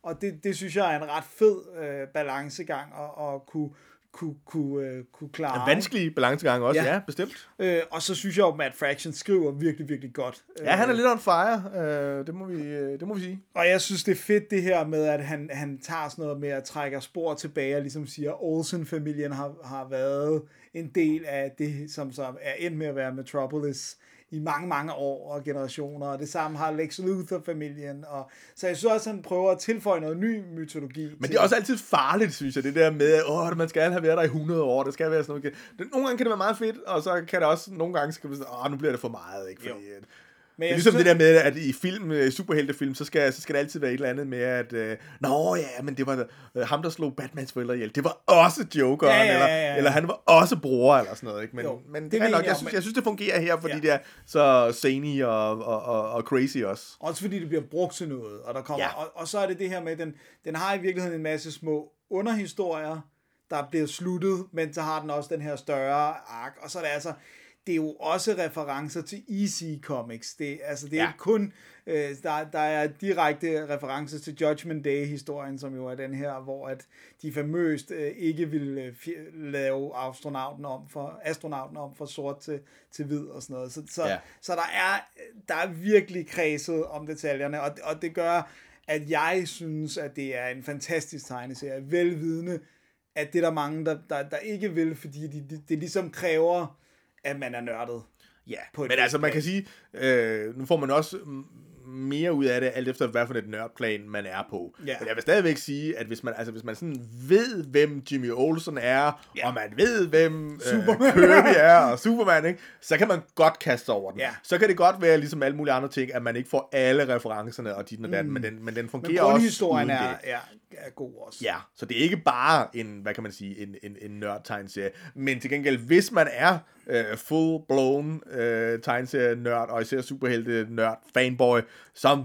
Og det, det synes jeg er en ret fed øh, balancegang at, at kunne, kunne, kunne, øh, kunne klare. En vanskelig balancegang også, ja, Ja. bestemt. Øh, og så synes jeg jo, at Matt Fraction skriver virkelig, virkelig godt. Ja, han er Øh, lidt on fire, øh, det, må vi, øh, det må vi sige. Og jeg synes, det er fedt det her med, at han, han tager sådan noget med at trække spor tilbage, og ligesom siger, Olsen-familien har, har været en del af det, som så er endt med at være Metropolis i mange, mange år og generationer, og det samme har Lex Luthor-familien, og så jeg synes også, han prøver at tilføje noget ny mytologi. Men det er også altid farligt, synes jeg, det der med, at åh, man skal have været der i 100 år, det skal være sådan noget. Nogle gange kan det være meget fedt, og så kan det også, nogle gange skal man sådan, åh, nu bliver det for meget, ikke? Fordi, Men det er ligesom synes, det der med, at i film, øh, superheltefilm, så skal, så skal det altid være et eller andet med, at, øh, nå ja, men det var øh, ham, der slog Batmans forældre ihjel. Det var også Jokeren, Ja, ja, ja, eller, ja. eller han var også bror, eller sådan noget, ikke? Men, Jo, men det det er nok, jeg, jeg, synes, jeg synes, det fungerer her, fordi Ja. det er så zany og, og, og, og crazy også. Også fordi det bliver brugt til noget, og der kommer, ja. og, og så er det det her med, den, den har i virkeligheden en masse små underhistorier, der bliver sluttet, men så har den også den her større ark, og så er det altså, det er jo også referencer til EC Comics. Det, altså, det er Ja. ikke kun, øh, der, der er direkte referencer til Judgment Day-historien, som jo er den her, hvor at de famøst øh, ikke ville øh, fje- lave astronauten om for, astronauten om fra sort til, til hvid og sådan noget. Så, så, Ja. så der, er, der er virkelig kredset om detaljerne, og, og det gør, at jeg synes, at det er en fantastisk tegneserie, velvidende, at det er der mange, der, der, der ikke vil, fordi de, det, det ligesom kræver, at man er nørdet. Ja, på men altså man kan sige, øh, nu får man også mere ud af det, alt efter hvad for et nørdplan man er på. Ja. Men jeg vil stadigvæk sige, at hvis man, altså, hvis man sådan ved, hvem Jimmy Olsen er, Ja. og man ved, hvem Superman. øh, Kirby er, og Superman, ikke? så kan man godt kaste over den. Ja. Så kan det godt være, ligesom alle mulige andre ting, at man ikke får alle referencerne og dit og dat, mm. men, den, men den Men fungerer også grundhistorien uden er, det. er, er god også. Ja, så det er ikke bare en, hvad kan man sige, en, en, en nørd-tegnserie. Men til gengæld, hvis man er øh, full-blown øh, tegneserie-nørd, og især superhelte-nørd, fanboy, som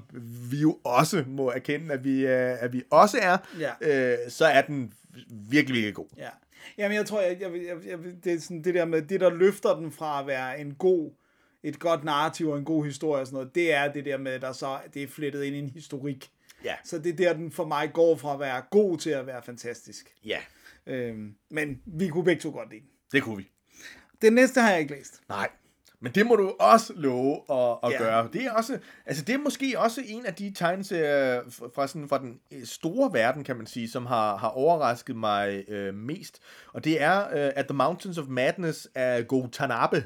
vi jo også må erkende, at vi, øh, at vi også er, Ja. øh, så er den virkelig, virkelig god. Ja. Jamen, jeg tror, jeg, jeg, jeg, jeg, det er sådan det der med, det der løfter den fra at være en god, et godt narrativ og en god historie og sådan noget, det er det der med, der så, det er flettet ind i en historik. Ja. Så det er der, den for mig går fra at være god til at være fantastisk. Ja, Øhm, men vi kunne begge to godt lide den. det kunne vi. Den næste har jeg ikke læst. Nej. Men det må du også love at, at Ja. gøre. Det er også, altså det er måske også en af de tegneserier fra, sådan, fra den øh, store verden, kan man sige, som har, har overrasket mig øh, mest. Og det er uh, At the Mountains of Madness af Go Tanabe.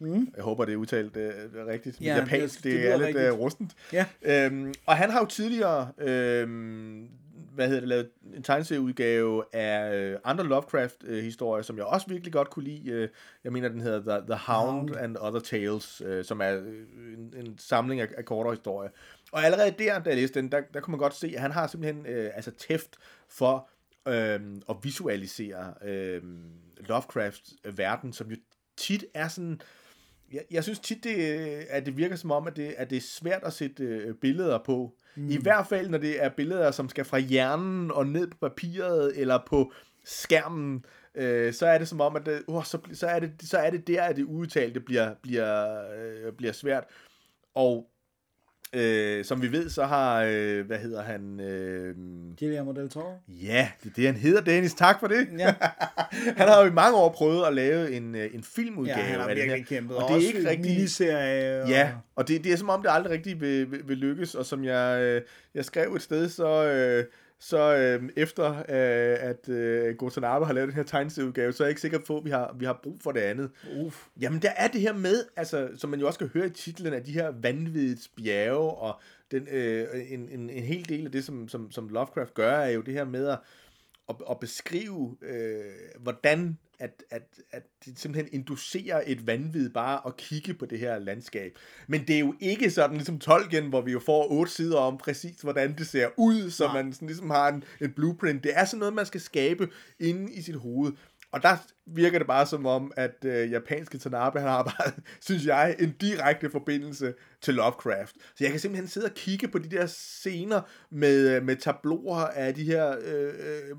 Mm. Jeg håber, det er udtalt øh, rigtigt. Ja, Ja, Japansk, det- det, det er lidt rigtigt. øh, rustent. Ja. Øhm, og han har jo tidligere øhm, hvad hedder det, lavet en tegneserieudgave af øh, andre Lovecraft-historier, som jeg også virkelig godt kunne lide. Øh, jeg mener, den hedder The, The Hound, Hound. and Other Tales, øh, som er øh, en, en samling af, af kortere historier. Og allerede der, da jeg læste den, der, der kunne man godt se, at han har simpelthen øh, altså tæft for øh, at visualisere øh, Lovecrafts verden, som jo tit er sådan jeg, jeg synes tit, det, at det virker som om, at det, at det er svært at sætte øh, billeder på. Mm. I hvert fald, når det er billeder, som skal fra hjernen og ned på papiret, eller på skærmen, øh, så er det som om, at det, uh, så, så, er det, så er det der, at det udtalte bliver, bliver, øh, bliver svært. Og Øh, som vi ved, så har, øh, hvad hedder han? Øh, Guillermo del Toro. ja, det er det, han hedder, Dennis. Tak for det. Ja. *laughs* han har jo i mange år prøvet at lave en, øh, en Ja, filmudgave han har af det her. virkelig kæmpet. Og det er Også ikke rigtig... miniserie. Og... Ja, og det, det er som om, det aldrig rigtig vil, vil, vil lykkes, og som jeg, øh, jeg skrev et sted, så, øh, så øh, efter øh, at øh, Gotanabe har lavet den her tegneserieudgave, så er jeg ikke sikker på, at vi har, vi har brug for det andet. Uf. Jamen, der er det her med, altså, som man jo også kan høre i titlen, af de her vanvittigt bjerge, og den, øh, en, en, en hel del af det, som, som, som Lovecraft gør, er jo det her med at, at, at beskrive, øh, hvordan at, at, at det simpelthen inducerer et vanvid bare at kigge på det her landskab. Men det er jo ikke sådan ligesom Tolkien, hvor vi jo får otte sider om præcis, hvordan det ser ud, så Nej. man sådan ligesom har en, en blueprint. Det er sådan noget, man skal skabe inde i sit hoved. Og der virker det bare som om, at øh, japanske Tanabe, har bare, *laughs* synes jeg, en direkte forbindelse til Lovecraft. Så jeg kan simpelthen sidde og kigge på de der scener med, øh, med tabloer af de her øh, øh,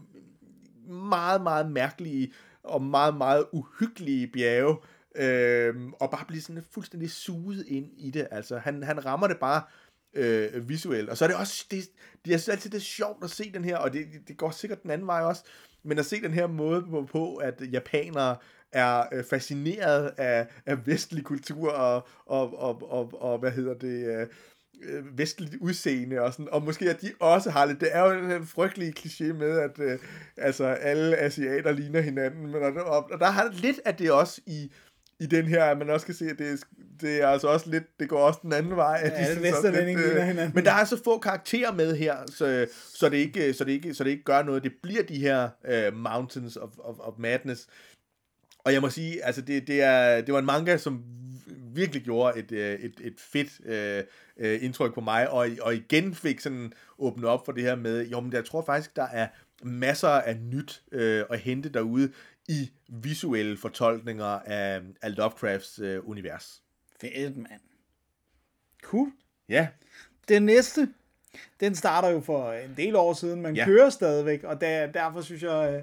meget, meget mærkelige og meget, meget uhyggelige bjerge, øh, og bare blive sådan fuldstændig suget ind i det. Altså, han, han rammer det bare øh, visuelt. Og så er det også, det, det synes altid det er sjovt at se den her, og det, det går sikkert den anden vej også, men at se den her måde på, på at japanere er øh, fascineret af, af vestlig kultur og, og, og, og, og hvad hedder det, øh, øh, vestligt udseende og sådan, og måske at de også har lidt, det er jo den her frygtelige kliché med, at øh, altså, alle asiater ligner hinanden, men, og, og, og der har lidt af det også i, i den her, at man også kan se, at det er, det er altså også lidt, det går også den anden vej. at de alle sådan vesterlændinge lidt, øh. Men der er så få karakterer med her, så, så, det, ikke, så, det, ikke, så det ikke gør noget. Det bliver de her uh, Mountains of, of, of Madness. Og jeg må sige, altså det, det, er, det var en manga, som virkelig gjorde et, øh, et, et fedt øh, øh, indtryk på mig, og, og igen fik sådan åbnet op for det her med, jo, men jeg tror faktisk, der er masser af nyt øh, at hente derude i visuelle fortolkninger af, af Lovecrafts øh, univers. Fedt, mand. Cool. Ja, Den næste, den starter jo for en del år siden, men Ja. ja. kører stadigvæk, og der, derfor synes jeg... øh,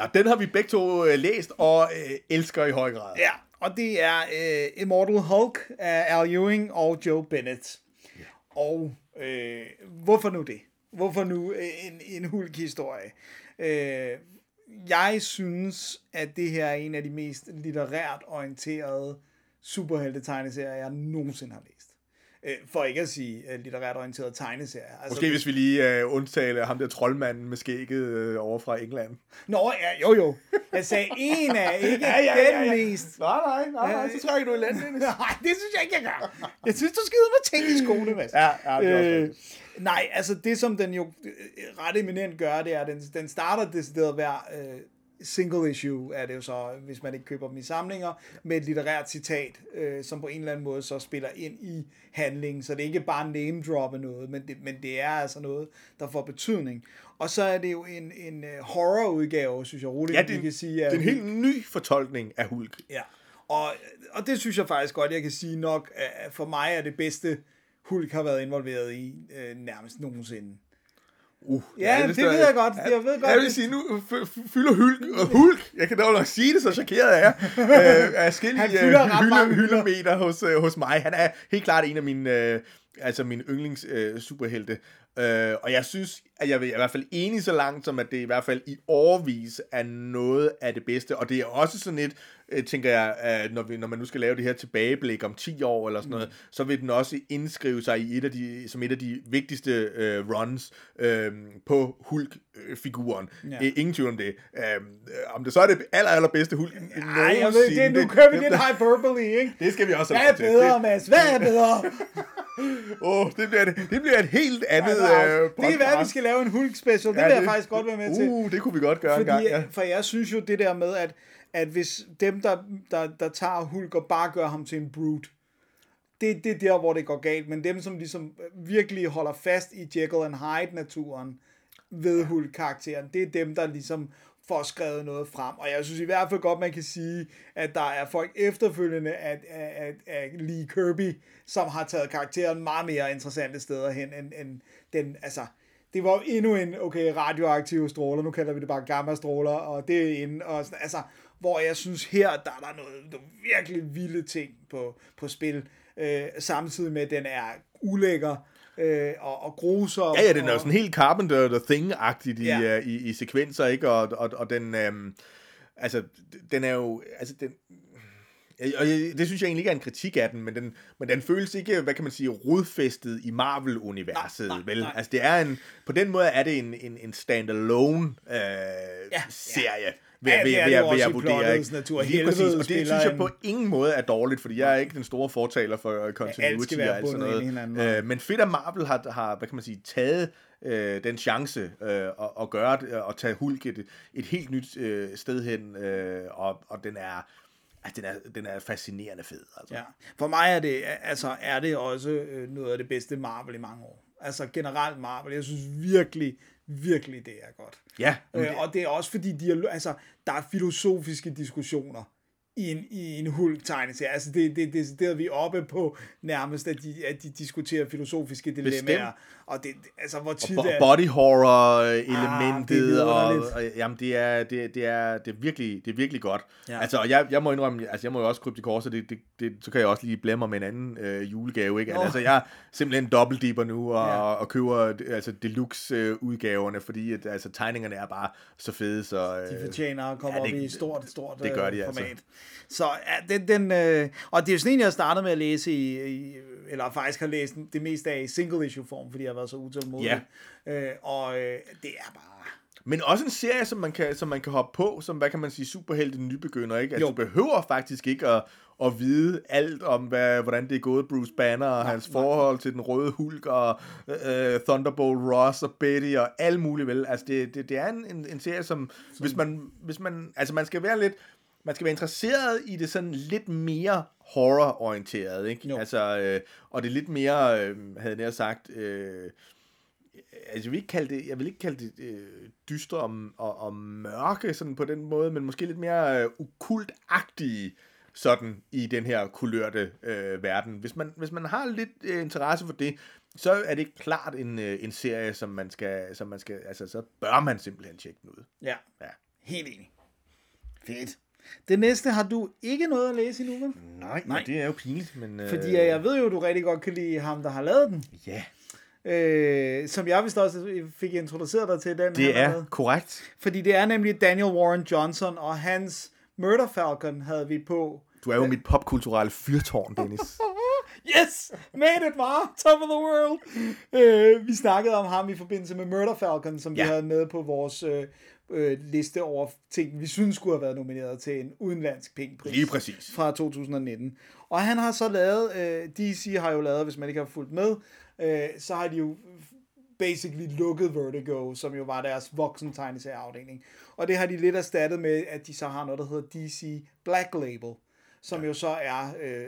og den har vi begge to øh, læst og øh, elsker i høj grad. Ja, og det er uh, Immortal Hulk af Al Ewing og Joe Bennett. Ja. Og øh, hvorfor nu det? Hvorfor nu øh, en, en Hulk-historie? Øh, jeg synes, at det her er en af de mest litterært orienterede superhelte-tegneserier, jeg nogensinde har læst. Øh, for ikke at sige uh, litterært orienterede tegneserier. Altså, Måske hvis vi lige øh, undtaler ham der troldmanden med skægget øh, over fra England. Nå, ja, jo jo. Jeg sagde en af, *laughs* ikke Ja, ja, ja, den ja. mest. Nej, nej, nej, nej, så trækker du i land. *laughs* Nej, det synes jeg ikke, jeg gør. Jeg synes, du skider med ting i skoene, Mads. Ja, ja, det er også øh, rigtigt. Nej, altså det, som den jo øh, ret eminent gør, det er, at den, den starter decideret hver øh, single issue, er det jo så, hvis man ikke køber dem i samlinger, med et litterært citat, øh, som på en eller anden måde så spiller ind i handlingen. Så det er ikke bare name droppe noget, men det, men det er altså noget, der får betydning. Og så er det jo en, en uh, horror-udgave, synes jeg roligt, Ja, det, vi kan sige. det er en helt ny fortolkning af Hulk. Ja, og, og det synes jeg faktisk godt, jeg kan sige nok, for mig er det bedste, Hulk har været involveret i øh, nærmest nogensinde. Uh, Ja, det ved jeg godt. Jeg ved godt, Jeg vil det- sige, nu fylder Hulk, og Hulk, jeg kan dog nok sige det, så chokeret er jeg, øh, er skille Han fylder ret hylde, hyldemeter hos, øh, hos mig. Han er helt klart en af mine, øh, altså mine yndlings øh, superhelte. Øh, og jeg synes, at jeg er i hvert fald enig så langt, som at det i hvert fald i årvis er noget af det bedste. Og det er også sådan et, øh, tænker jeg, at når, vi, når man nu skal lave det her tilbageblik om 10 år eller sådan noget, mm. så vil den også indskrive sig i et af de, som et af de vigtigste øh, runs øh, på Hulk-figuren. Ja. Ja. Ingen tvivl om det. Øh, om det så er det aller, allerbedste Hulk Nej, jeg ved det, nu kører vi lidt hyperbole, ikke? *laughs* Det skal vi også Hvad have er lov til. bedre, Mads? Hvad er bedre? *laughs* Åh, oh, det, bliver, det, det bliver et helt andet Altså, øh, det kan være, at vi skal lave en Hulk special. Det Ja, vil jeg det- faktisk godt være med til. Uh, det kunne vi godt gøre en Fordi, gang, ja. For jeg synes jo det der med, at, at hvis dem, der, der, der tager Hulk og bare gør ham til en brute, det, det er der, hvor det går galt. Men dem, som ligesom virkelig holder fast i Jekyll and Hyde-naturen ved Hulk-karakteren, det er dem, der ligesom får skrevet noget frem. Og jeg synes i hvert fald godt, man kan sige, at der er folk efterfølgende af, af, af, af Lee Kirby, som har taget karakteren meget mere interessante steder hen, end, end den, altså, det var jo endnu en, okay, radioaktive stråler, nu kalder vi det bare gamma-stråler, og det er inde, og sådan, altså, hvor jeg synes her, der er der noget, nogle virkelig vilde ting på, på spil, øh, samtidig med, at den er ulækker øh, og, og grusom. Ja, ja, den er jo sådan helt Carpenter the Thing-agtigt i, Ja. ja. i, i sekvenser, ikke? Og, og, og den, øhm, altså, den er jo, altså, den, og det synes jeg egentlig ikke er en kritik af den, men den, men den føles ikke, hvad kan man sige, rodfæstet i Marvel-universet, Nej, nej, vel? nej. Altså, det er en, på den måde er det en, en, en standalone øh, ja, serie. Ja, er vil, det jeg- jo vil jeg også i vurdere, plottets ikke? natur. Lige præcis, og det synes jeg på ingen måde er dårligt, fordi jeg er ikke den store fortaler for øh, continuity være og alt sådan noget. hinanden. Øh, men fedt, at Marvel har, har hvad kan man sige, taget øh, den chance øh, og, og gøre det, og tage Hulk et, et helt nyt øh, sted hen, øh, og, og den er, den er, den er fascinerende fed. Altså. Ja. For mig er det, altså, er det også øh, noget af det bedste Marvel i mange år. Altså generelt Marvel. Jeg synes virkelig, virkelig, det er godt. Ja, Øh, og det er også fordi, de er, altså, der er filosofiske diskussioner i en, i en hulk tegneserie. Altså det, det, det, det er vi oppe på nærmest, at de, at de diskuterer filosofiske dilemmaer. Bestemt. Og det, altså hvor tit Bo- er... body horror Ah, det er elementet og, vidunderligt. og jamen det er det, det er det er virkelig det er virkelig godt. Ja. Altså og jeg, jeg må indrømme altså jeg må jo også krybe til korset det, det, det, så kan jeg også lige blemme med en anden øh, julegave ikke. Nå. Altså jeg er simpelthen dobbeltdipper nu og, Ja. og køber altså deluxe øh, udgaverne fordi at, altså tegningerne er bare så fede så øh, de fortjener at komme ja, op det- i et stort, stort det gør øh, de altså. format. Så ja, den, den, øh, og det er jo sådan en, jeg startede med at læse i, i eller faktisk har læst det meste af i single issue form, fordi jeg været så utålmodig. Øh, og øh, det er bare... Men også en serie, som man kan, som man kan hoppe på, som, hvad kan man sige, superhelte nybegynder, ikke? Altså, Jo. du behøver faktisk ikke at, at vide alt om, hvad, hvordan det er gået Bruce Banner, og hans forhold til den røde hulk, og øh, Thunderbolt Ross, og Betty, og alt muligt, vel? Altså, det, det, det er en, en, en serie, som, hvis man, hvis man, altså, man skal være lidt, man skal være interesseret i det sådan lidt mere horror-orienteret, ikke? Jo. Altså, øh, og det lidt mere, øh, havde jeg sagt, øh, altså, jeg vil ikke kalde det, jeg vil ikke kalde det øh, dystre og, og, og mørke sådan på den måde, men måske lidt mere øh, okultagtige sådan i den her kulørte øh, verden. Hvis man, hvis man har lidt øh, interesse for det, så er det klart en, øh, en serie, som man skal, som man skal, altså så bør man simpelthen tjekke den ud. Ja, Ja. helt enig. Fedt. Det næste har du ikke noget at læse endnu, vel? Nej, Nej. det er jo pinligt, men... Øh, Fordi jeg ved jo, du rigtig godt kan lide ham, der har lavet den. Ja, Øh, som jeg vist også fik introduceret dig til den. det er korrekt. Fordi det er nemlig Daniel Warren Johnson, og hans Murder Falcon havde vi på. Du er jo mit popkulturelle fyrtårn, Dennis. *laughs* Yes! Made it, var! Top of the world! Øh, vi snakkede om ham i forbindelse med Murder Falcon, som ja. vi havde med på vores øh, øh, liste over ting, vi synes skulle have været nomineret til en udenlandsk pengepris. Lige præcis. Fra 2019. Og han har så lavet, øh, DC har jo lavet, hvis man ikke har fulgt med, øh, så har de jo basically lukket Vertigo, som jo var deres voksen tegneserieafdeling. Og det har de lidt erstattet med, at de så har noget, der hedder DC Black Label, som ja. jo så er øh,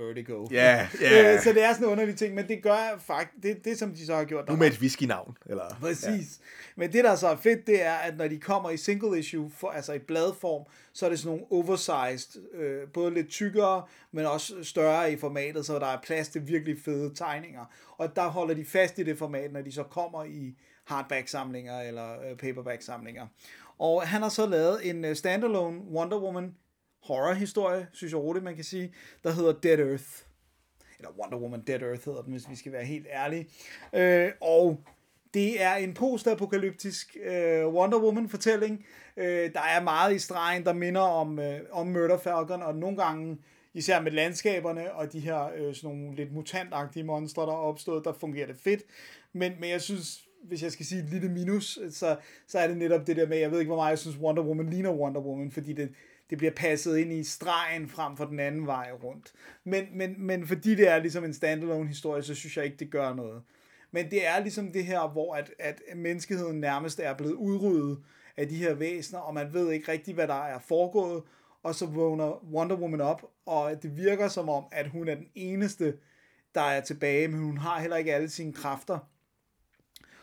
Vertigo. Ja, *laughs* ja. Øh, så det er sådan en underlig ting, men det gør faktisk, det, det som de så har gjort. Nu med et whisky-navn, eller... Præcis. Ja. Men det, der så er fedt, det er, at når de kommer i single issue, for, altså i bladform, så er det sådan nogle oversized, øh, både lidt tykkere, men også større i formatet, så der er plads til virkelig fede tegninger. Og der holder de fast i det format, når de så kommer i hardback-samlinger eller øh, paperback-samlinger. Og han har så lavet en øh, standalone Wonder Woman horrorhistorie, synes jeg roligt, man kan sige, der hedder Dead Earth eller Wonder Woman Dead Earth hedder den, hvis vi skal være helt ærlige. Øh, og det er en postapokalyptisk øh, Wonder Woman fortælling. Øh, der er meget i stregen, der minder om, øh, om Murder Falcon, og nogle gange, især med landskaberne og de her øh, sådan nogle lidt mutantagtige monstre, der er opstået, der fungerer det fedt. Men, men jeg synes, hvis jeg skal sige et lille minus, så, så er det netop det der med, jeg ved ikke, hvor meget jeg synes Wonder Woman ligner Wonder Woman, fordi det, det bliver passet ind i stregen frem for den anden vej rundt. Men, men, men fordi det er ligesom en standalone historie, så synes jeg ikke, det gør noget. Men det er ligesom det her, hvor at, at menneskeheden nærmest er blevet udryddet af de her væsener, og man ved ikke rigtig, hvad der er foregået, og så vågner Wonder Woman op, og det virker som om, at hun er den eneste, der er tilbage, men hun har heller ikke alle sine kræfter.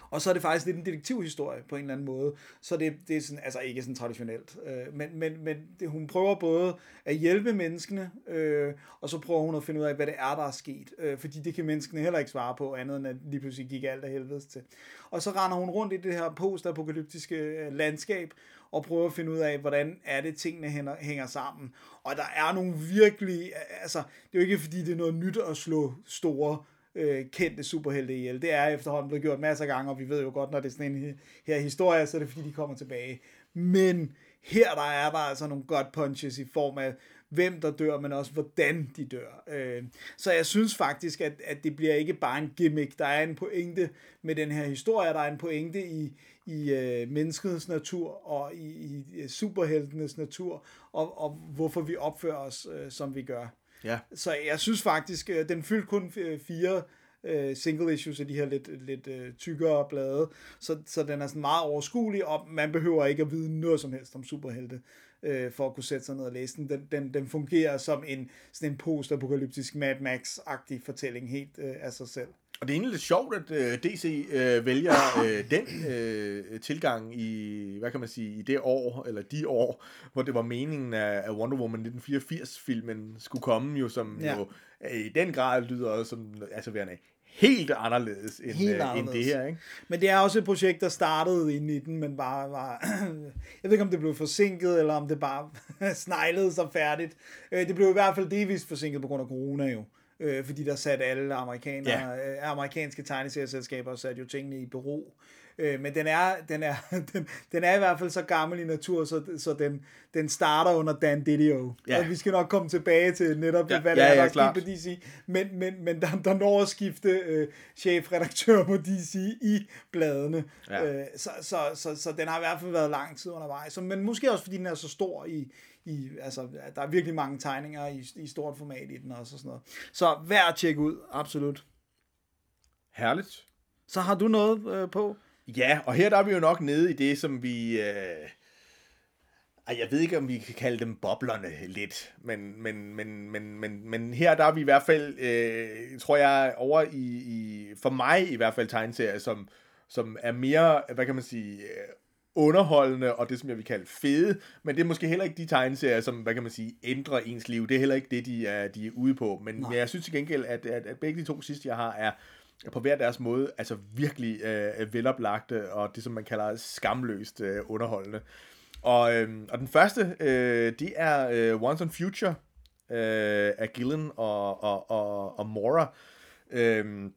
Og så er det faktisk lidt en detektivhistorie på en eller anden måde. Så det, det er sådan, altså ikke sådan traditionelt. Øh, men men, men det, hun prøver både at hjælpe menneskene, øh, og så prøver hun at finde ud af, hvad det er, der er sket. Øh, fordi det kan menneskene heller ikke svare på, andet end at lige pludselig gik alt af helvedes til. Og så render hun rundt i det her postapokalyptiske øh, landskab, og prøver at finde ud af, hvordan er det, tingene hænger, hænger sammen. Og der er nogle virkelig, altså, det er jo ikke fordi, det er noget nyt at slå store øh, kendte superhelte ihjel. Det er efterhånden blevet gjort masser af gange, og vi ved jo godt, når det er sådan en her historie, så er det fordi, de kommer tilbage. Men her der er der altså nogle godt punches i form af, hvem der dør, men også hvordan de dør. Øh, så jeg synes faktisk, at, at det bliver ikke bare en gimmick. Der er en pointe med den her historie, der er en pointe i, i øh, menneskets natur og i, i superheltenes natur, og, og hvorfor vi opfører os, øh, som vi gør. Ja. Så jeg synes faktisk, øh, den fyldte kun øh, fire øh, single issues af de her lidt, lidt øh, tykkere blade, så, så den er sådan meget overskuelig, og man behøver ikke at vide noget som helst om superhelte, øh, for at kunne sætte sig ned og læse den. Den, den, den fungerer som en, sådan en post-apokalyptisk Mad Max-agtig fortælling helt øh, af sig selv. Og det er egentlig lidt sjovt, at øh, DC øh, vælger øh, den øh, tilgang i, hvad kan man sige, i det år, eller de år, hvor det var meningen, at, Wonder Woman 1984-filmen skulle komme, jo som Ja. ja. jo øh, i den grad lyder som, altså værende helt anderledes end, Helt helt øh, end anderledes. det her, ikke? Men det er også et projekt, der startede i 19, men bare var... *clears throat* jeg ved ikke, om det blev forsinket, eller om det bare *laughs* sneglede sig færdigt. Øh, Det blev i hvert fald delvist forsinket på grund af corona jo. Øh, Fordi der satte alle amerikanere, ja. amerikanske tegneserieselskaber satte jo tingene i bero. Øh, Men den er, den, er, *laughs* den, den er i hvert fald så gammel i natur, så, så den, den starter under Dan Didio. Ja. Og vi skal nok komme tilbage til netop, Ja, hvad der ja, er, ja, der er klart. sket på DC. Men, men, men der, der når at skifte øh, chefredaktør på DC i bladene. Ja. Øh, så, så, så, så den har i hvert fald været lang tid undervejs. Så, men måske også fordi den er så stor i, i altså, der er virkelig mange tegninger i, i stort format i den også og sådan noget. Så værd at tjekke ud, absolut. Herligt. Så har du noget øh, på? Ja, og her der er vi jo nok nede i det, som vi... Øh... Ej, jeg ved ikke, om vi kan kalde dem boblerne lidt, men, men, men, men, men, men her der er vi i hvert fald, øh, tror jeg, over i, i, for mig i hvert fald, tegneserier, som, som er mere, hvad kan man sige, øh, underholdende, og det, som jeg vil kalde fede, men det er måske heller ikke de tegneserier, som, hvad kan man sige, ændrer ens liv. Det er heller ikke det, de er, de er ude på. Men Nej. jeg synes til gengæld, at, at, at begge de to sidste, jeg har, er på hver deres måde, altså virkelig øh, veloplagte, og det, som man kalder skamløst øh, underholdende. Og, øh, og den første, øh, det er øh, Once on Future øh, af Gillen og, og, og, og Mora. Øh,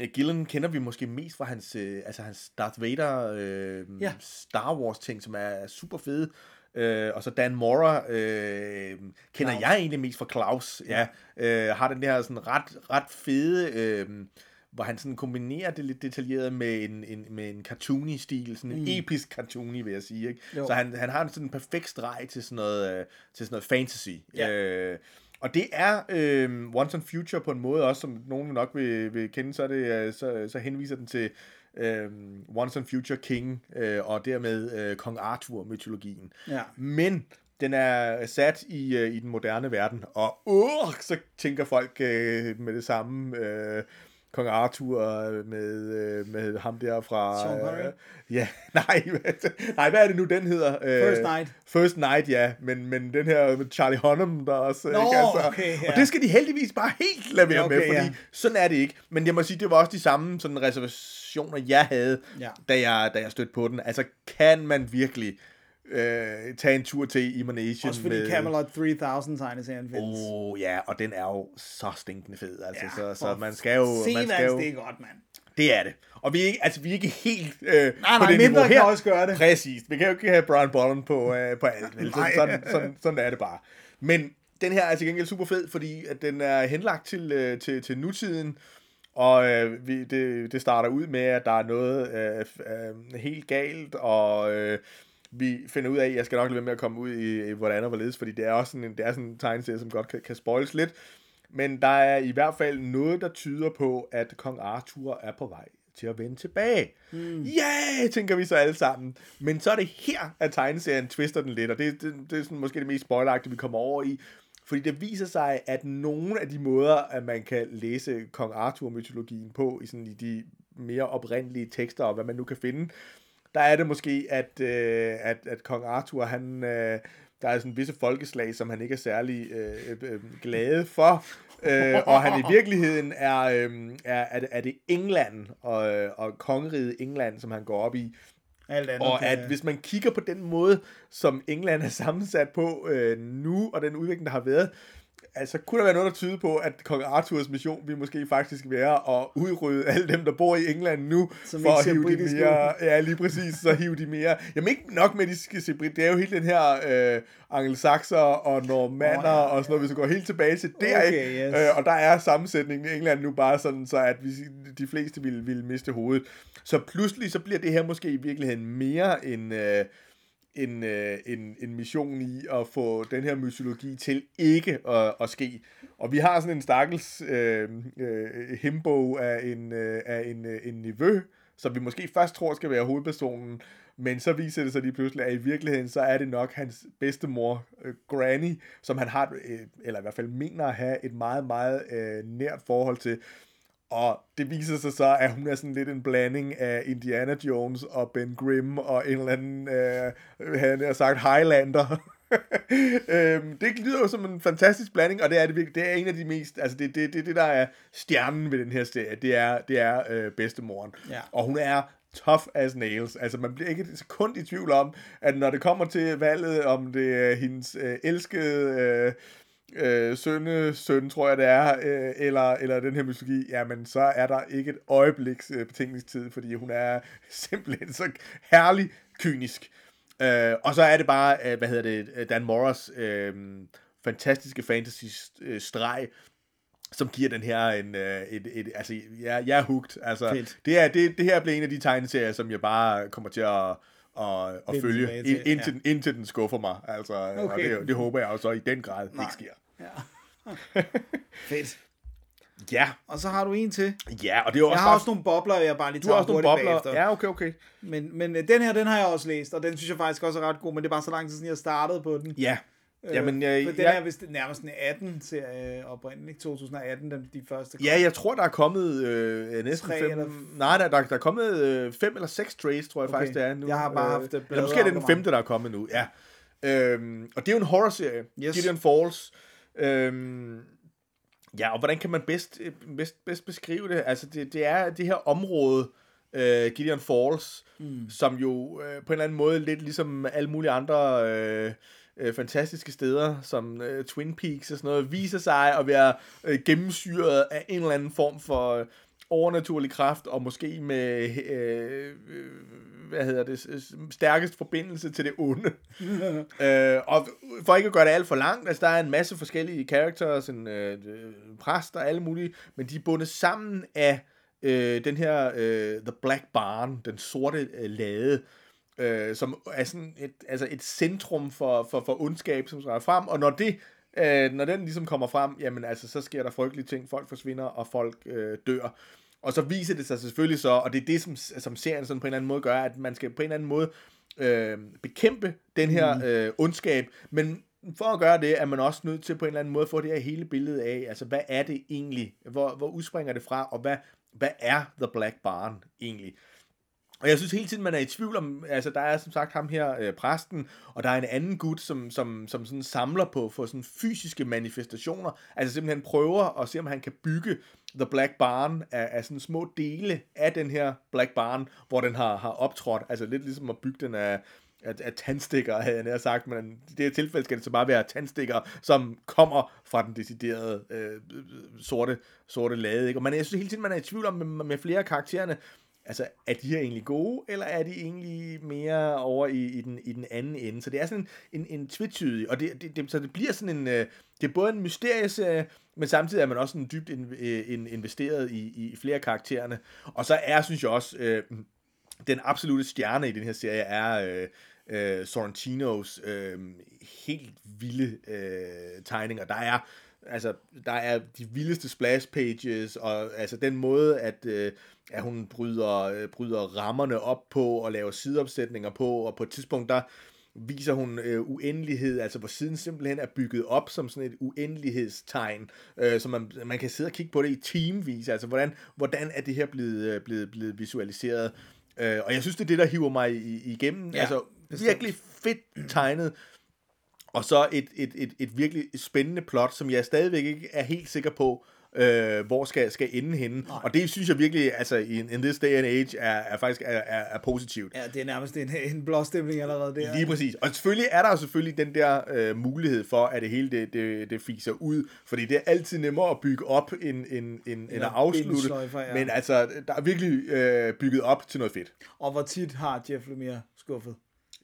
Øh, Gillen kender vi måske mest fra hans, øh, altså hans Darth Vader øh, ja. Star Wars ting, som er super fede. Øh, og så Dan Mora øh, kender Klaus. jeg egentlig mest fra Klaus. Ja. Øh, har den der sådan ret, ret fede, øh, hvor han sådan kombinerer det lidt detaljeret med en, en, med en cartoony stil, sådan en mm. episk cartoony, vil jeg sige. Ikke? Jo. Så han, han har en sådan en perfekt streg til sådan noget, øh, til sådan noget fantasy. Ja. Øh, og det er øh, Once on Future på en måde også, som nogen nok vil, vil kende, så, er det, øh, så, så henviser den til øh, Once on Future King, øh, og dermed øh, Kong Arthur-mytologien. Ja. Men den er sat i, øh, i den moderne verden, og uh, så tænker folk øh, med det samme... Øh, Kong Arthur øh, med, øh, med ham der fra... Sean Connery? Øh, ja, *laughs* nej, nej, hvad er det nu, den hedder? First Night. First Night, ja, men, men den her med Charlie Hunnam, der også... Nå, ikke, altså, okay, ja. Og det skal de heldigvis bare helt lade være okay, med, fordi ja. sådan er det ikke. Men jeg må sige, det var også de samme sådan reservationer, jeg havde, Ja. da, jeg, da jeg stødte på den. Altså, kan man virkelig øh, tage en tur til Emanation Også fordi med... Camelot 3000 tegneserien findes. Åh, oh, ja, og den er jo så stinkende fed, altså, Ja, så, så man skal jo... man skal jo det er godt, mand. det er det. Og vi er ikke, altså, vi er ikke helt øh, Nej, på nej, det mindre niveau kan her. også gøre det. Præcis. Vi kan jo ikke have Brian Bolland på, øh, på alt. Vel? Så, Nej. sådan, sådan, sådan er det bare. Men den her er til gengæld super fed, fordi at den er henlagt til, øh, til, til nutiden. Og øh, vi, det, det starter ud med, at der er noget øh, øh, helt galt, og øh, vi finder ud af, at jeg skal nok lade være med at komme ud i, i hvordan og hvorledes, fordi det er også sådan en, det er sådan en tegneserie, som godt kan, kan spoils lidt. Men der er i hvert fald noget, der tyder på, at kong Arthur er på vej til at vende tilbage. Mm. Yeah, tænker vi så alle sammen. Men så er det her, at tegneserien twister den lidt, og det, det, det er sådan måske det mest spoileragtige, vi kommer over i. Fordi det viser sig, at nogle af de måder, at man kan læse kong Arthur-mytologien på, i, sådan, i de mere oprindelige tekster, og hvad man nu kan finde, der er det måske, at, øh, at, at kong Arthur, han, øh, der er sådan visse folkeslag, som han ikke er særlig øh, øh, glade for, øh, og han i virkeligheden er, øh, er, er, det, er det England og, øh, og kongeriget England, som han går op i, Alt andet og at hvis man kigger på den måde, som England er sammensat på øh, nu, og den udvikling, der har været, altså, kunne der være noget, der tyder på, at kong Arthurs mission vil måske faktisk være at udrydde alle dem, der bor i England nu, Som for at hive de mere... Ja, lige præcis, så hive de mere... Jamen ikke nok med, at de skal se brit. Det er jo hele den her øh, angelsaxer og normander Åh, ja, oh, ja, og sådan noget, hvis vi går helt tilbage til der, Okay, ikke? yes. Øh, og der er sammensætningen i England nu bare sådan, så at vi, de fleste vil, vil miste hovedet. Så pludselig så bliver det her måske i virkeligheden mere en... Øh, en, øh, en, en mission i at få den her mytologi til ikke at, at ske. Og vi har sådan en stakkels øh, øh, himbo af en, øh, af en, øh, en niveau, som vi måske først tror skal være hovedpersonen, men så viser det sig lige pludselig, at i virkeligheden, så er det nok hans bedstemor, øh, Granny, som han har, øh, eller i hvert fald mener at have et meget, meget øh, nært forhold til. Og det viser sig så, at hun er sådan lidt en blanding af Indiana Jones og Ben Grimm og en eller anden, øh, han har sagt, Highlander. *laughs* øhm, det lyder jo som en fantastisk blanding, og det er det virkelig. Det er en af de mest, altså det det, det, det, der er stjernen ved den her serie, det er, det er øh, bedstemoren. Ja. Og hun er tough as nails. Altså man bliver ikke et sekund i tvivl om, at når det kommer til valget, om det er hendes øh, elskede... Øh, øh, sønne, søn, tror jeg det er, øh, eller, eller den her mytologi, jamen så er der ikke et øjebliks øh, betænkningstid, fordi hun er *laughs* simpelthen så herlig kynisk. Øh, og så er det bare, øh, hvad hedder det, Dan Morris øh, fantastiske fantasy-streg, som giver den her en, øh, et, et, altså, jeg, jeg er hooked. Altså, Fedt. det, er, det, det her bliver en af de tegneserier, som jeg bare kommer til at, at, at følge, ind, til, indtil, den, indtil den skuffer mig. Altså, okay. Og det, det håber jeg også i den grad ikke sker. *laughs* Fedt. Ja, Og så har du en til. ja, og det er jo Jeg også har bare, også nogle bobler, jeg bare lige du tager har også nogle bobler. bagefter. Ja, okay, okay. Men, men øh, den her, den har jeg også læst, og den synes jeg faktisk også er ret god, men det er bare så lang tid siden, jeg startede på den. Ja. Jamen, jeg, Øh, For den jeg, er vist nærmest en 18-serie oprindeligt, 2018, den, de første. kom. ja, jeg tror, der er kommet øh, næsten Tre fem... eller- Nej, der, der, der er kommet øh, fem eller seks trays, tror jeg Okay. faktisk, det er nu. Jeg har bare haft det Eller måske er det den femte, der er kommet nu, ja. Øhm, og det er jo en horror-serie. Yes. Gideon Falls. Øhm, ja, og hvordan kan man bedst, øh, bedst, bedst beskrive det? Altså, det, det er det her område, øh, Gideon Falls, mm. som jo øh, på en eller anden måde lidt ligesom alle mulige andre øh, øh, fantastiske steder, som øh, Twin Peaks og sådan noget, viser sig at være øh, gennemsyret af en eller anden form for overnaturlig kraft, og måske med, øh, hvad hedder det, stærkest forbindelse til det onde. *laughs* øh, og for ikke at gøre det alt for langt, altså der er en masse forskellige characters, en øh, øh, præst og alle mulige, men de er bundet sammen af øh, den her øh, The Black Barn, den sorte øh, lade, øh, som er sådan et, altså et centrum for, for, for ondskab, som træder frem, og når det øh, når den ligesom kommer frem, jamen altså, så sker der frygtelige ting, folk forsvinder, og folk øh, dør. Og så viser det sig selvfølgelig så, og det er det, som, som serien sådan på en eller anden måde gør, at man skal på en eller anden måde øh, bekæmpe den her øh, ondskab, men for at gøre det, er man også nødt til på en eller anden måde at få det her hele billede af, altså hvad er det egentlig, hvor, hvor udspringer det fra, og hvad, hvad er The Black Barn egentlig? Og jeg synes hele tiden, man er i tvivl om, altså der er som sagt ham her, øh, præsten, og der er en anden gut, som, som, som sådan samler på for sådan fysiske manifestationer, altså simpelthen prøver at se, om han kan bygge The Black Barn af, af sådan små dele af den her Black Barn, hvor den har, har optrådt, altså lidt ligesom at bygge den af, af, af tandstikker, havde jeg nær sagt, men i det her tilfælde skal det så bare være tandstikker, som kommer fra den deciderede øh, øh sorte, sorte lade. Ikke? Og man, jeg synes hele tiden, man er i tvivl om med, med flere af karaktererne, altså, er de her egentlig gode, eller er de egentlig mere over i, i, den, i den anden ende? Så det er sådan en, en, en tvetydig, og det, det, det, så det bliver sådan en, øh, det er både en mysterieserie, men samtidig er man også sådan dybt in, øh, in, investeret i, i flere karaktererne. Og så er, synes jeg også, øh, den absolute stjerne i den her serie er øh, øh, Sorrentinos øh, helt vilde øh, tegninger. Der er altså der er de vildeste splash pages og altså den måde at øh, at hun bryder øh, bryder rammerne op på og laver sideopsætninger på og på et tidspunkt der viser hun øh, uendelighed, altså hvor siden simpelthen er bygget op som sådan et uendelighedstegn, øh, så man, man kan sidde og kigge på det i teamvis, altså hvordan, hvordan er det her blevet, øh, blevet, blevet visualiseret. Øh, og jeg synes, det er det, der hiver mig i- igennem. Ja, altså bestemt. virkelig fedt tegnet, og så et, et, et, et virkelig spændende plot, som jeg stadigvæk ikke er helt sikker på, øh, hvor skal, skal ende henne. Nej. Og det synes jeg virkelig, altså in, in this day and age, er, er faktisk er, er, er positivt. Ja, det er nærmest en, en blåstemning allerede der. Lige præcis. Og selvfølgelig er der jo selvfølgelig den der øh, mulighed for, at det hele det, det, det fiser ud. Fordi det er altid nemmere at bygge op, end, end, end, end at afslutte. ja. Men altså, der er virkelig øh, bygget op til noget fedt. Og hvor tit har Jeff Lemire skuffet?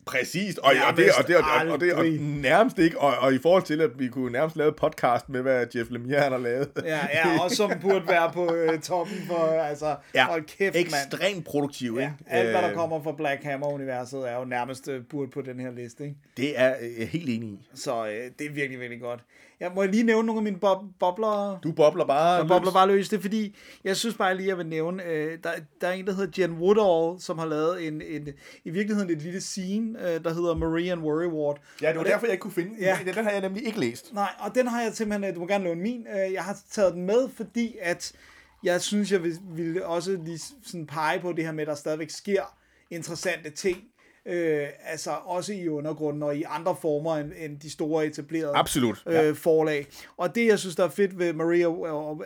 Præcis, og, og, det, og, det, og, og, og, det, og nærmest ikke, og, og i forhold til, at vi kunne nærmest lave podcast med, hvad Jeff Lemire han har lavet. Ja, ja, og som *laughs* burde være på øh, toppen for, altså, Ja, hold kæft, mand. ekstremt produktiv, Ja, ikke? alt, hvad der Øh, kommer fra Black Hammer-universet, er jo nærmest øh, burde på den her liste, ikke? Det er jeg helt enig i. Så øh, det er virkelig, virkelig godt. Jeg må lige nævne nogle af mine bob- bobler. Du bobler bare Jeg bobler bare løs. Det er fordi, jeg synes bare lige, jeg vil nævne, øh, der, der er en, der hedder Jen Woodall, som har lavet en, en i virkeligheden et lille scene, øh, der hedder Marie and Worry Ward. Ja, det var Og derfor, jeg ikke kunne finde den. Ja. Ja. Den har jeg nemlig ikke læst. Nej, og den har jeg simpelthen, øh, du må gerne låne min, øh, jeg har taget den med, fordi at jeg synes, jeg vil, vil også lige sådan pege på det her med, at der stadigvæk sker interessante ting, øh, altså også i undergrunden og i andre former end, end de store etablerede Absolut, ja. øh, forlag. Og det, jeg synes, der er fedt ved Maria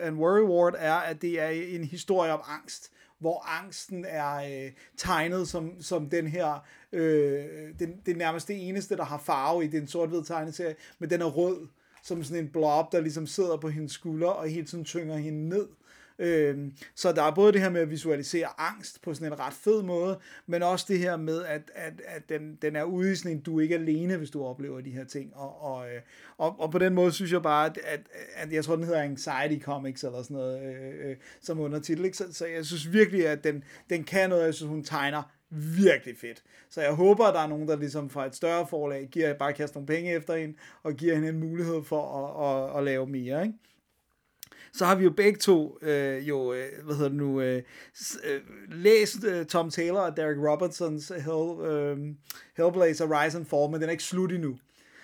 and Worry Ward, er, at det er en historie om angst, hvor angsten er øh, tegnet som, som den her, øh, den, det er nærmest det eneste, der har farve i den sort-hvid tegneserie, men den er rød, som sådan en blob, der ligesom sidder på hendes skulder og hele tiden tynger hende ned. Øh, så der er både det her med at visualisere angst på sådan en ret fed måde, men også det her med, at, at, at den, den er ude i sådan en, du er ikke alene, hvis du oplever de her ting. Og, og, øh, og, og på den måde synes jeg bare, at, at, at jeg tror, den hedder Anxiety Comics eller sådan noget øh, øh, som undertitel. Ikke? Så, så jeg synes virkelig, at den, den kan noget, jeg synes, hun tegner virkelig fedt. Så jeg håber, at der er nogen, der ligesom fra et større forlag giver bare kaster nogle penge efter hende, og giver hende en mulighed for at, at, at lave mere, ikke? Så har vi jo begge to øh, jo, øh, hvad hedder det nu, øh, øh, læst øh, Tom Taylor og Derek Robertsons Hell, øh, Hellblazer Rise and Fall, men den er ikke slut endnu.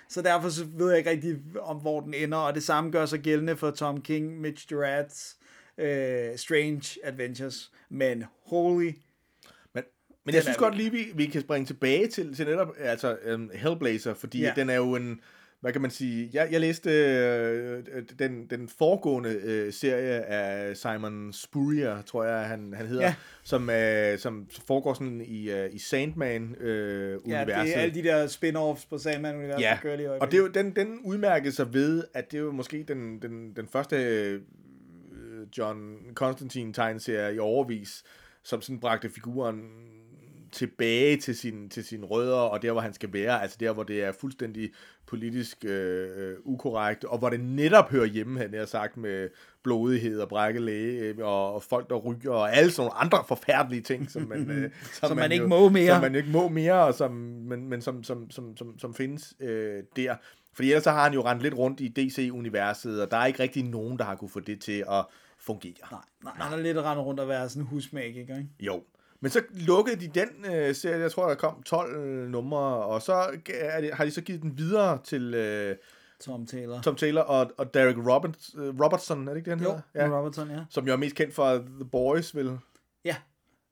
Så derfor så ved jeg ikke rigtig, om hvor den ender, og det samme gør sig gældende for Tom King, Mitch Gerads øh, Strange Adventures. Men holy, Men, jeg synes godt lige, vi, vi kan springe tilbage til, til netop altså, um, Hellblazer, fordi ja. den er jo en, hvad kan man sige, jeg, jeg læste øh, den, den foregående øh, serie af Simon Spurrier, tror jeg, han, han hedder, Ja. som, øh, som foregår sådan i, øh, i Sandman-universet. Øh, ja, det er alle de der spin-offs på Sandman-universet, Ja, kører lige og det er jo, den, den udmærkede sig ved, at det er jo måske den, den, den første øh, John Constantine tegneserie i overvis, som sådan bragte figuren tilbage til sin, til sine rødder, og der, hvor han skal være, altså der, hvor det er fuldstændig politisk øh, ukorrekt, og hvor det netop hører hjemme, han har sagt, med blodighed og brækket læge, øh, og, og folk, der ryger, og alle sådan nogle andre forfærdelige ting, som man, øh, *laughs* Som man ikke jo, må mere. Som man ikke må mere, og som, men, men som, som, som, som, som findes øh, der. Fordi ellers så har han jo rendt lidt rundt i DC-universet, og der er ikke rigtig nogen, der har kunne få det til at fungere. Nej, nej, han er lidt rendt rundt og være sådan en husmagiker, ikke? Jo. Men så lukkede de den øh, serie, jeg tror, der kom 12 numre, og så er det, har de så givet den videre til øh, Tom Taylor. Tom Taylor og, og Derek Roberts, øh, Robertson, er det ikke det, han Jo, hedder? ja. Robertson, ja. Som jo er mest kendt for The Boys, vel? Ja,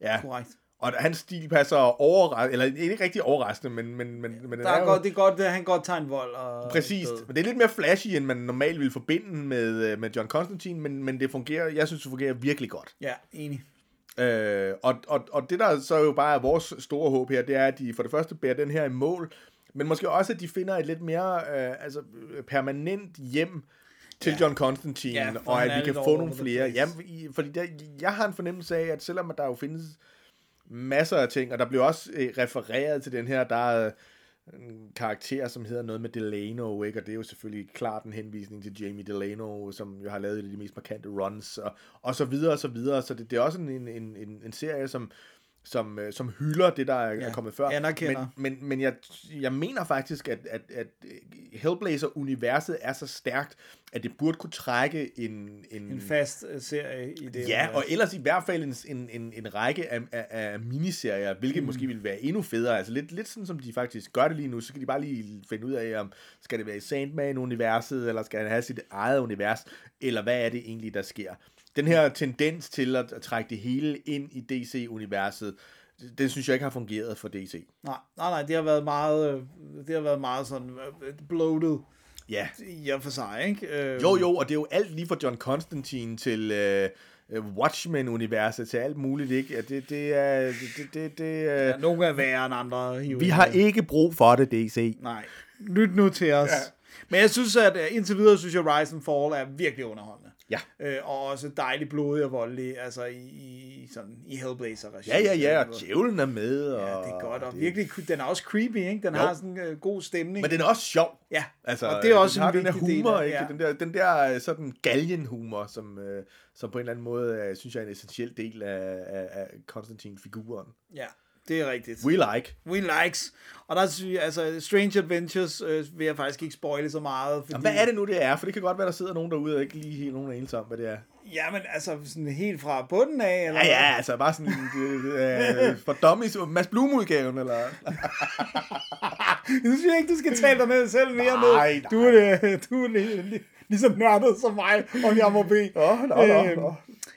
Ja. korrekt. Og hans stil passer overraskende, eller ikke rigtig overraskende, men, men, men, men den Der er jo- godt, det er godt, at han godt tager en vold. Og Præcis, død. men det er lidt mere flashy, end man normalt ville forbinde med, øh, med John Constantine, men, men det fungerer, jeg synes, det fungerer virkelig godt. Ja, enig. Øh, og, og, og det, der så jo bare er vores store håb her, det er, at de for det første bærer den her i mål, men måske også, at de finder et lidt mere øh, altså, øh, permanent hjem til Ja. John Constantine, Ja, og at vi kan få nogle flere. Jamen, i- fordi der, jeg har en fornemmelse af, at selvom der jo findes masser af ting, og der bliver også øh, refereret til den her, der er en karakter, som hedder noget med Delano, ikke? og det er jo selvfølgelig klart en henvisning til Jamie Delano, som jo har lavet et af de mest markante runs, og, og så videre, og så videre, så det, det er også en, en, en, en serie, som, som, øh, som hylder det, der er, Ja, er kommet før. anerkender. Men, men, men jeg, jeg mener faktisk, at, at, at Hellblazer-universet er så stærkt, at det burde kunne trække en... En, En fast øh, serie i det. Ja, univers. og ellers i hvert fald en, en, en, en række af, af, af miniserier, hvilket mm. måske ville være endnu federe. Altså lidt, lidt sådan, som de faktisk gør det lige nu, så kan de bare lige finde ud af, om skal det være i Sandman-universet, eller skal han have sit eget univers, eller hvad er det egentlig, der sker. Den her tendens til at, at trække det hele ind i DC-universet, det synes jeg ikke har fungeret for DC. Nej, nej, nej, det har været meget, øh, det har været meget sådan øh, bloated. Ja. og for sig, ikke? Øh, Jo, jo, og det er jo alt lige fra John Constantine til øh, øh, Watchmen-universet til alt muligt, ikke? Ja, det, det er... Det, det, det, det, Ja, øh, nogle er værre end andre. hiver vi har ikke brug for det, DC. Nej, lyt nu til os. Ja. Men jeg synes, at øh, indtil videre, synes jeg, Rise and Fall er virkelig underholdende. Ja. Øh, og også dejligt blodig og voldelig, altså i, i, sådan, i hellblazer Ja, ja, ja, og djævlen er med. Og Ja, det er godt, og virkelig, den er også creepy, ikke? Den Jo. har sådan en øh, god stemning. Men den er også sjov. Ja, Altså, og det er også den en den der vigtig del humor, af- ikke? ja. Den der, den der øh, sådan galgenhumor, som, øh, som på en eller anden måde, øh, synes jeg, er en essentiel del af, af, af Constantine-figuren. Ja, det er rigtigt. We like. We likes. Og der synes jeg, altså, Strange Adventures øh, vil jeg faktisk ikke spoile så meget. Fordi, Jamen, hvad er det nu, det er? For det kan godt være, der sidder nogen derude, og ikke lige helt nogen anelse om, hvad det er. Jamen, altså, sådan helt fra bunden af, eller Ja, ja, altså bare sådan det, det, øh, for dummies, Mads Blum-udgaven, eller... *laughs* Jeg synes ikke, du skal tale dig ned selv mere Nej, ned. Du er, det, du er lige, lige, lige så nørdet som mig, om jeg må bede. Nå, nå, nå, Øhm, nå.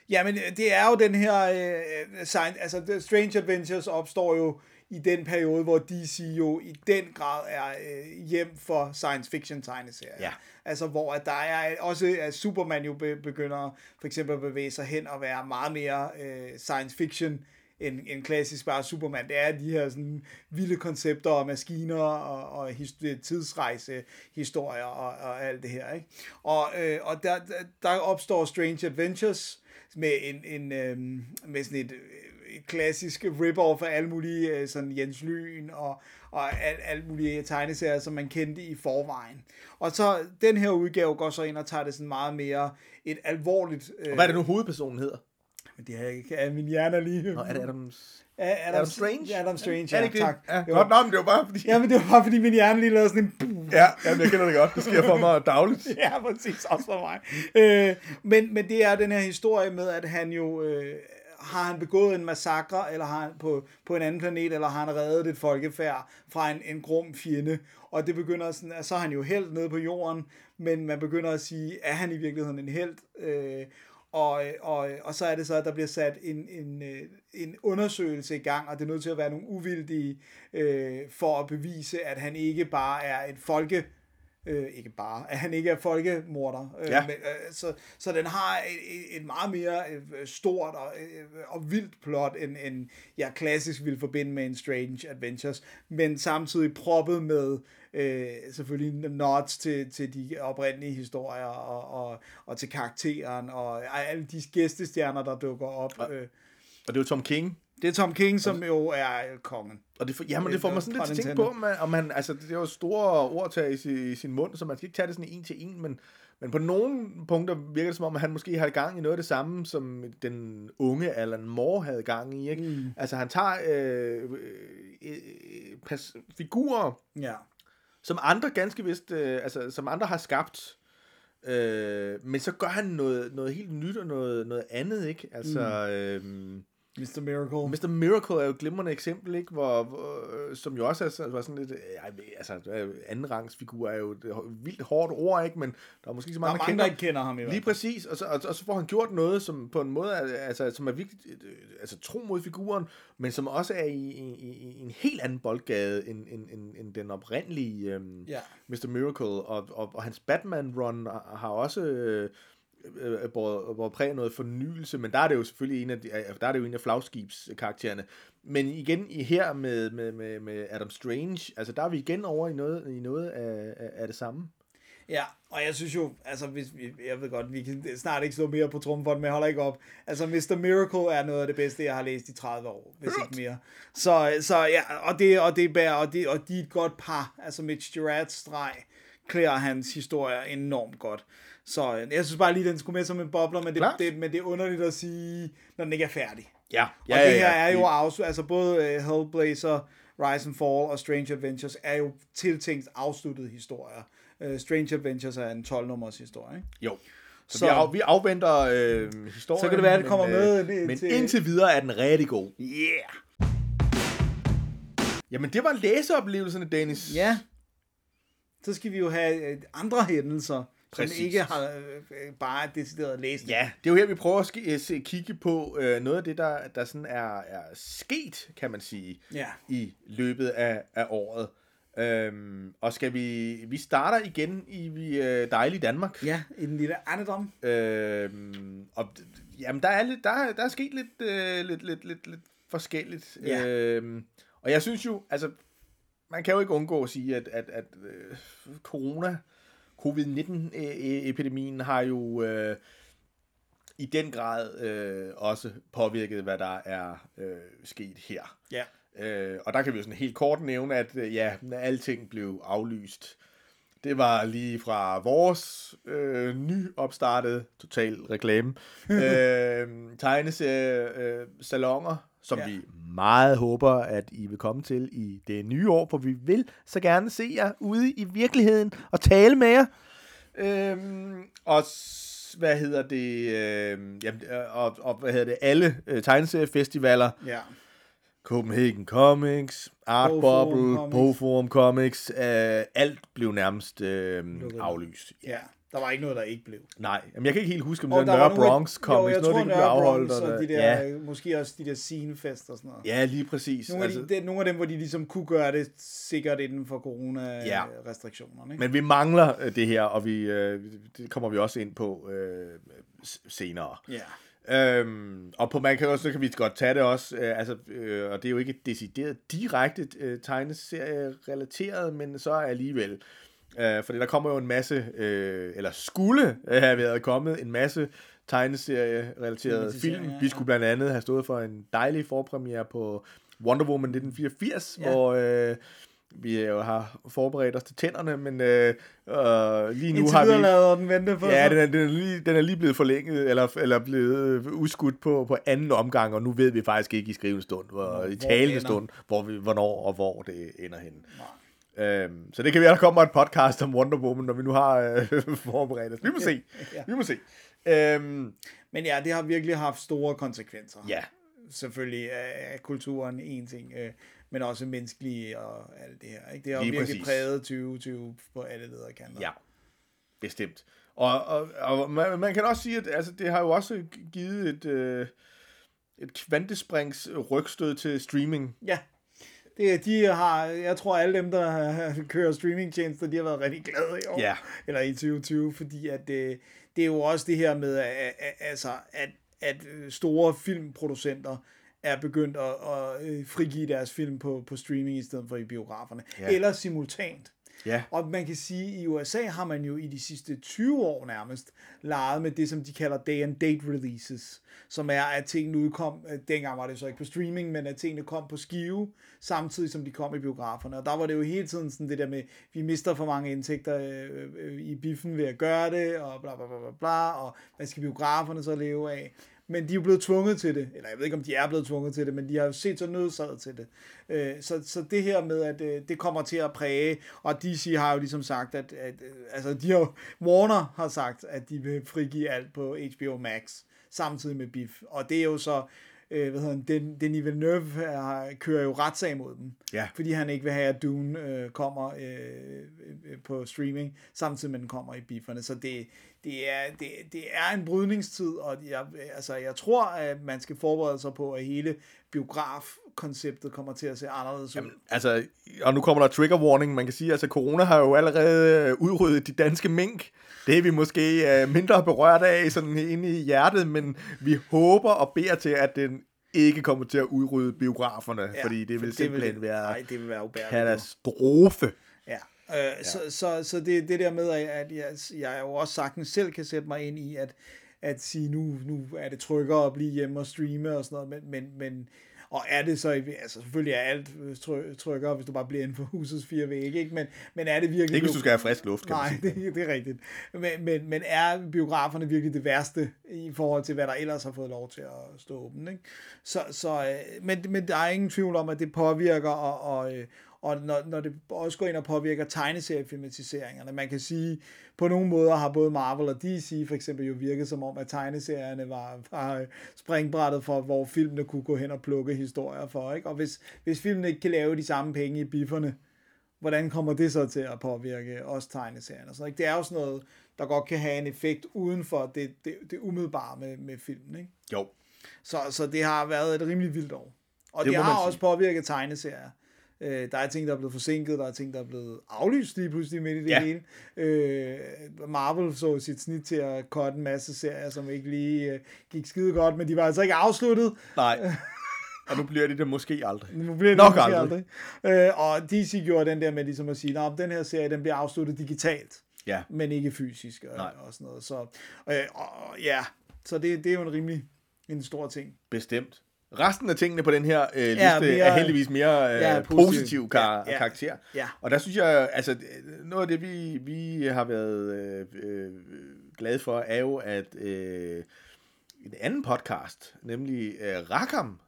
Jamen, det er jo den her... Øh, science, altså, The Strange Adventures opstår jo i den periode, hvor DC jo i den grad er øh, hjem for science fiction tegneserier. Ja. Altså, hvor at der er også, at Superman jo be- begynder for eksempel at bevæge sig hen og være meget mere øh, science fiction end, end klassisk bare Superman. Det er de her sådan vilde koncepter og maskiner og, og his- tidsrejse historier og, og alt det her. Ikke? Og, øh, og der, der opstår Strange Adventures med en, en øh, med sådan et, øh, et klassisk rip-off af alle mulige øh, sådan Jens Lyn og, og alt, alt mulige tegneserier, som man kendte i forvejen. Og så den her udgave går så ind og tager det sådan meget mere et alvorligt... Øh, Og hvad er det nu, hovedpersonen hedder? Men det har jeg ikke af min hjerne lige. Nå, er det Adams... Adam, Adam Strange? Ja, Adam Strange, er ja, det tak. det? Ja, Jo. godt, men det var bare fordi... Ja, men det var bare fordi min hjerne lige lavede sådan en... Ja, jamen, jeg kender det godt. Det sker for mig dagligt. *laughs* Ja, præcis, også for mig. Øh, men, men det er den her historie med, at han jo... Øh, har han begået en massakre, eller har han på, på en anden planet, eller har han reddet et folkefærd fra en, en grum fjende? Og det begynder sådan, at så er han jo helt nede på jorden, men man begynder at sige, er han i virkeligheden en held? Øh, og, og, og så er det så, at der bliver sat en, en, øh, en undersøgelse i gang, og det er nødt til at være nogle uvildige øh, for at bevise, at han ikke bare er et folke, øh, ikke bare, at han ikke er folkemorder. Øh, Ja. men, øh, så, så den har et, et- et meget mere øh, stort og, øh, og vildt plot, end, end jeg klassisk ville forbinde med en Strange Adventures, men samtidig proppet med øh, selvfølgelig nods til, til de oprindelige historier og, og, og til karakteren og alle de gæstestjerner, der dukker op. Øh, Og det er jo Tom King. det er Tom King, som jo er øh, kongen. Og det, for, jamen, det får mig sådan lidt til intended. på, man, om man, altså, det er jo store ord tage i, sin- i sin mund, så man skal ikke tage det sådan en til en, men, men på nogle punkter virker det som om, at han måske har gang i noget af det samme, som den unge Alan Moore havde gang i. Ikke? Mm. Altså han tager øh, øh, øh, pas, figurer, Ja. Som andre ganske vist, øh, altså som andre har skabt, øh, men så gør han noget, noget helt nyt og noget, noget andet, ikke? Altså, mm. øh, Mr. Miracle. Mr. Miracle er jo et glimrende eksempel, ikke? Hvor, hvor, øh, som jo også er var sådan lidt, øh, ej, altså, øh, andenrangsfigur er jo et vildt hårdt ord, ikke? Men der er måske ikke så Der mange, er mange, der ikke kender ham i Lige præcis, og så, og, og så får han gjort noget, som på en måde er, altså, som er virkelig øh, altså, tro mod figuren, men som også er i, i, i, en helt anden boldgade end, end, end, end den oprindelige øhm, Ja. Mr. Miracle, og, og, og hans Batman-run har også øh, øh, øh båret, båret præg noget fornyelse, men der er det jo selvfølgelig en af, de, øh, der er det jo en af flagskibskaraktererne. Men igen i her med, med, med, med Adam Strange, altså der er vi igen over i noget, i noget af, af, af det samme. Ja, og jeg synes jo, altså hvis vi, jeg ved godt, vi kan snart ikke slå mere på trummen for den, men jeg holder ikke op. Altså Mr. Miracle er noget af det bedste, jeg har læst i 30 år, hvis ikke mere. Så, så ja, og det, og det bærer, og, det, og de er et godt par. Altså Mitch Gerrats streg klæder hans historie enormt godt. Så øh, jeg synes bare lige, den skulle med som en bobler, men det, det, men det er underligt at sige, når den ikke er færdig. Ja, og det her er jo afslut, altså både uh, Hellblazer, Rise and Fall og Strange Adventures er jo tiltænkt afsluttede historier. Uh, Strange Adventures er en 12-nummers historie, ikke? Jo. Så, Så- vi, af, vi afventer øh, historien. Så kan det være, det kommer men, med Øh, men til- indtil videre er den rigtig god. Yeah! Jamen, det var læseoplevelserne, Dennis. Ja. Så skal vi jo have øh, andre hændelser, Præcis. som ikke har øh, bare decideret læst. Ja, det er jo her, vi prøver at sk- øh, se, kigge på øh, noget af det, der, der sådan er, er sket, kan man sige, Ja. i løbet af, af året. Øhm, og skal vi, vi starter igen i vi, øh, dejlige Danmark. Ja, i den lille andedom. Øhm, og jamen, der er, lidt, der, der er sket lidt, øh, lidt, lidt, lidt, lidt forskelligt. Ja. Øhm, og jeg synes jo, altså, man kan jo ikke undgå at sige, at, at, at øh, corona, covid-19-epidemien har jo øh, i den grad øh, også påvirket, hvad der er øh, sket her. Ja. Øh, og der kan vi jo sådan helt kort nævne, at øh, ja, alting blev aflyst. Det var lige fra vores øh, nyopstartede, total reklame, *laughs* øh, tegneserie øh, salonger, som Ja. vi meget håber, at I vil komme til i det nye år, for vi vil så gerne se jer ude i virkeligheden og tale med jer. Øhm, og hvad hedder det, øh, jamen, og, og hvad hedder det, alle øh, tegneseriefestivaler, Ja. Copenhagen Comics, Art Boforum Bubble, Comics. Boforum Comics, øh, alt blev nærmest øh, aflyst. ja. Der var ikke noget, der ikke blev. Nej, jamen, jeg kan ikke helt huske, om Og det var der Nørre Bronx Comics, jo, jeg noget, tror, det Nørre afholdt. Bronx og og de der- ja, måske også de der scenefest og sådan noget. ja, lige præcis. Nogle, Altså, af de, det, nogle af dem, hvor de ligesom kunne gøre det sikkert inden for Ja. corona-restriktionerne. Ikke? Men vi mangler øh, det her, og vi, øh, det kommer vi også ind på øh, senere. Ja. Øhm, og på man kan også, så kan vi godt tage det også, øh, altså, øh, og det er jo ikke decideret direkte øh, tegneserie-relateret, men så alligevel. Øh, fordi der kommer jo en masse, øh, eller skulle øh, have været kommet en masse tegneserie-relaterede film. Vi ja. skulle blandt andet have stået for en dejlig forpremiere på Wonder Woman 1984, Ja. ja. hvor øh, vi jo har forberedt os til tænderne, men øh, øh, lige nu Indtil har vi... lader den vente på Ja, den er, den, er lige, den er lige blevet forlænget, eller, eller blevet udskudt på, på anden omgang, og nu ved vi faktisk ikke i skrivende stund, hvor, Hvor i talende stund, hvor vi, hvornår og hvor det ender henne. Øhm, så det kan være, der kommer et podcast om Wonder Woman, når vi nu har øh, *laughs* forberedt os. Vi må se. Ja. Vi må se. Øhm, Men ja, det har virkelig haft store konsekvenser. ja, Selvfølgelig er kulturen en ting, øh, men også menneskelige og alt det her. Ikke? Det har Lige virkelig præcis. præget 2020 på alle ledere kanter. ja. Bestemt. Og, og, og man, man kan også sige, at altså, det har jo også givet et, øh, et kvantesprings rygstød til streaming. Ja. Det, de har, jeg tror alle dem, der *laughs* kører streamingtjenester, de har været rigtig glade i år. Ja. Eller i 2020, fordi at det, det er jo også det her med, at, altså, at, at store filmproducenter er begyndt at, at øh, frigive deres film på, på streaming i stedet for i biograferne. Ja. Eller simultant. Ja. Og man kan sige, at i USA har man jo i de sidste 20 år nærmest leget med det, som de kalder day and date releases, som er, at tingene udkom, øh, dengang var det så ikke på streaming, men at tingene kom på skive, samtidig som de kom i biograferne. Og der var det jo hele tiden sådan det der med, vi mister for mange indtægter øh, øh, i biffen ved at gøre det, og bla bla bla bla, bla og hvad skal biograferne så leve af? Men de er jo blevet tvunget til det, eller jeg ved ikke, om de er blevet tvunget til det, men de har jo set sig nødsaget til det. Øh, så, så det her med, at øh, det kommer til at præge, og DC har jo ligesom sagt, at, at øh, altså de har Warner har sagt, at de vil frigive alt på HBO Max, samtidig med Biff. Og det er jo så, øh, hvad hedder han, Den, Denis Villeneuve har, kører jo retssag mod dem, Ja. fordi han ikke vil have, at Dune øh, kommer øh, øh, på streaming, samtidig med den kommer i bifferne. Så det, det, er, det, det er en brydningstid, og jeg, altså, jeg tror, at man skal forberede sig på, at hele biografkonceptet kommer til at se anderledes ud. Altså, og nu kommer der trigger warning. Man kan sige, altså corona har jo allerede øh, udryddet de danske mink. Det er vi måske øh, mindre berørt af sådan inde i hjertet, men vi håber og beder til, at den ikke kommer til at udrydde biograferne, ja, fordi det for vil simpelthen det, være Nej, det vil være katastrofe. Øh, ja. Så, så, så det, det der med, at jeg, jeg jo også sagtens selv kan sætte mig ind i, at, at sige, nu, nu er det tryggere at blive hjemme og streame og sådan noget, men, men, men og er det så, altså selvfølgelig er alt try- tryggere, hvis du bare bliver inden for husets fire vægge, ikke? Men, men er det virkelig... Ikke hvis du skal have frisk luft, kan Nej, sige. *laughs* det, det er rigtigt. Men, men, men er biograferne virkelig det værste i forhold til, hvad der ellers har fået lov til at stå åben? Ikke? Så, så, øh, men, men der er ingen tvivl om, at det påvirker, og, og, øh, og når, når det også går ind og påvirker tegneseriefilmatiseringerne. Man kan sige, på nogle måder har både Marvel og DC for eksempel jo virket som om, at tegneserierne var, var springbrættet for, hvor filmene kunne gå hen og plukke historier for. Ikke? Og hvis, hvis filmene ikke kan lave de samme penge i bifferne, hvordan kommer det så til at påvirke os tegneserierne? Så, ikke? Det er jo sådan noget, der godt kan have en effekt uden for det, det, det umiddelbare med, med filmen. Ikke? Jo. Så, så det har været et rimelig vildt år. Og Det det, har også påvirket tegneserier Øh, der er ting, der er blevet forsinket, der er ting, der er blevet aflyst lige pludselig midt i det Ja. hele. Øh, Marvel så sit snit til at cutte en masse serier, som ikke lige øh, gik skide godt, men de var altså ikke afsluttet. Nej. Og nu bliver det det måske aldrig. Nu bliver det Nok måske aldrig. aldrig. Øh, og DC gjorde den der med ligesom at sige, at den her serie den bliver afsluttet digitalt, Ja. men ikke fysisk og, Nej. og sådan noget. Så, øh, og, ja, så det, det er jo en rimelig en stor ting. Bestemt. Resten af tingene på den her øh, liste Ja, mere- er heldigvis mere øh, Ja, positiv. positiv kar- Ja, ja. karakter. Ja. Og der synes jeg, altså noget af det, vi, vi har været øh, øh, glade for, er jo, at øh, en anden podcast, nemlig øh, Rakam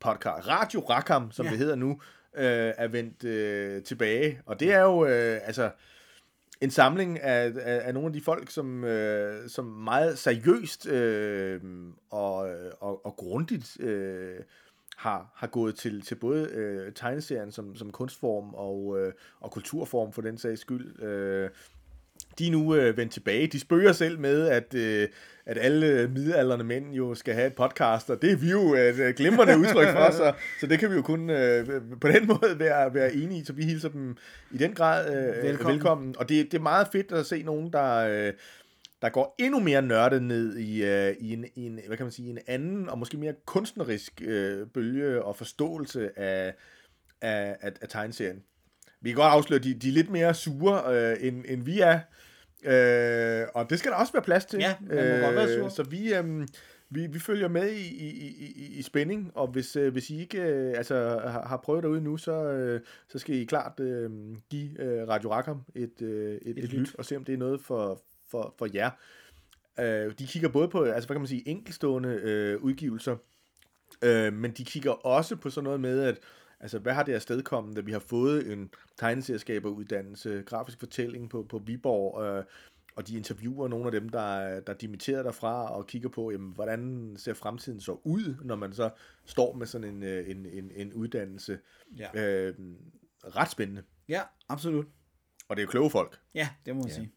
podcast, Radio Rakam, som ja. det hedder nu, øh, er vendt øh, tilbage. Og det er jo, øh, altså, en samling af, af, af nogle af de folk, som, øh, som meget seriøst øh, og, og, og grundigt øh, har, har gået til, til både øh, tegneserien som, som kunstform og, øh, og kulturform for den sags skyld. Øh, de er nu øh, vendt tilbage. De spøger selv med, at, øh, at alle midalderne mænd jo skal have et podcast, og det er vi jo et øh, glimrende *laughs* udtryk for, så, så det kan vi jo kun øh, på den måde være, være enige i, så vi hilser dem i den grad øh, Velkommen. velkommen. velkommen. Og det, det er meget fedt at se nogen, der, øh, der går endnu mere nørdet ned i, øh, i, en, i en, hvad kan man sige, en anden og måske mere kunstnerisk øh, bølge og forståelse af, af, af, af tegneserien. Vi kan godt afsløre, at de, de er lidt mere sure, øh, end, end vi er. Øh, og det skal der også være plads til. Ja, man må godt være sur. Så vi, øh, vi, vi følger med i, i, i, i- i spænding, og hvis, øh, hvis I ikke øh, altså, har, har prøvet derude nu, så, øh, så skal I klart øh, give øh, Radio Rackham et, øh, et, et, et lyt, og se om det er noget for, for, for jer. Øh, de kigger både på, altså hvad kan man sige, enkelstående øh, udgivelser, øh, men de kigger også på sådan noget med, at altså, hvad har det afstedkommet, at vi har fået en tegneserieskaberuddannelse, grafisk fortælling på, på Viborg, øh, og de interviewer nogle af dem, der, der dimitterer derfra, og kigger på, jamen, hvordan ser fremtiden så ud, når man så står med sådan en, øh, en, en, en uddannelse. Ja. Øh, ret spændende. Ja, absolut. Og det er jo kloge folk. Ja, det må man ja. sige.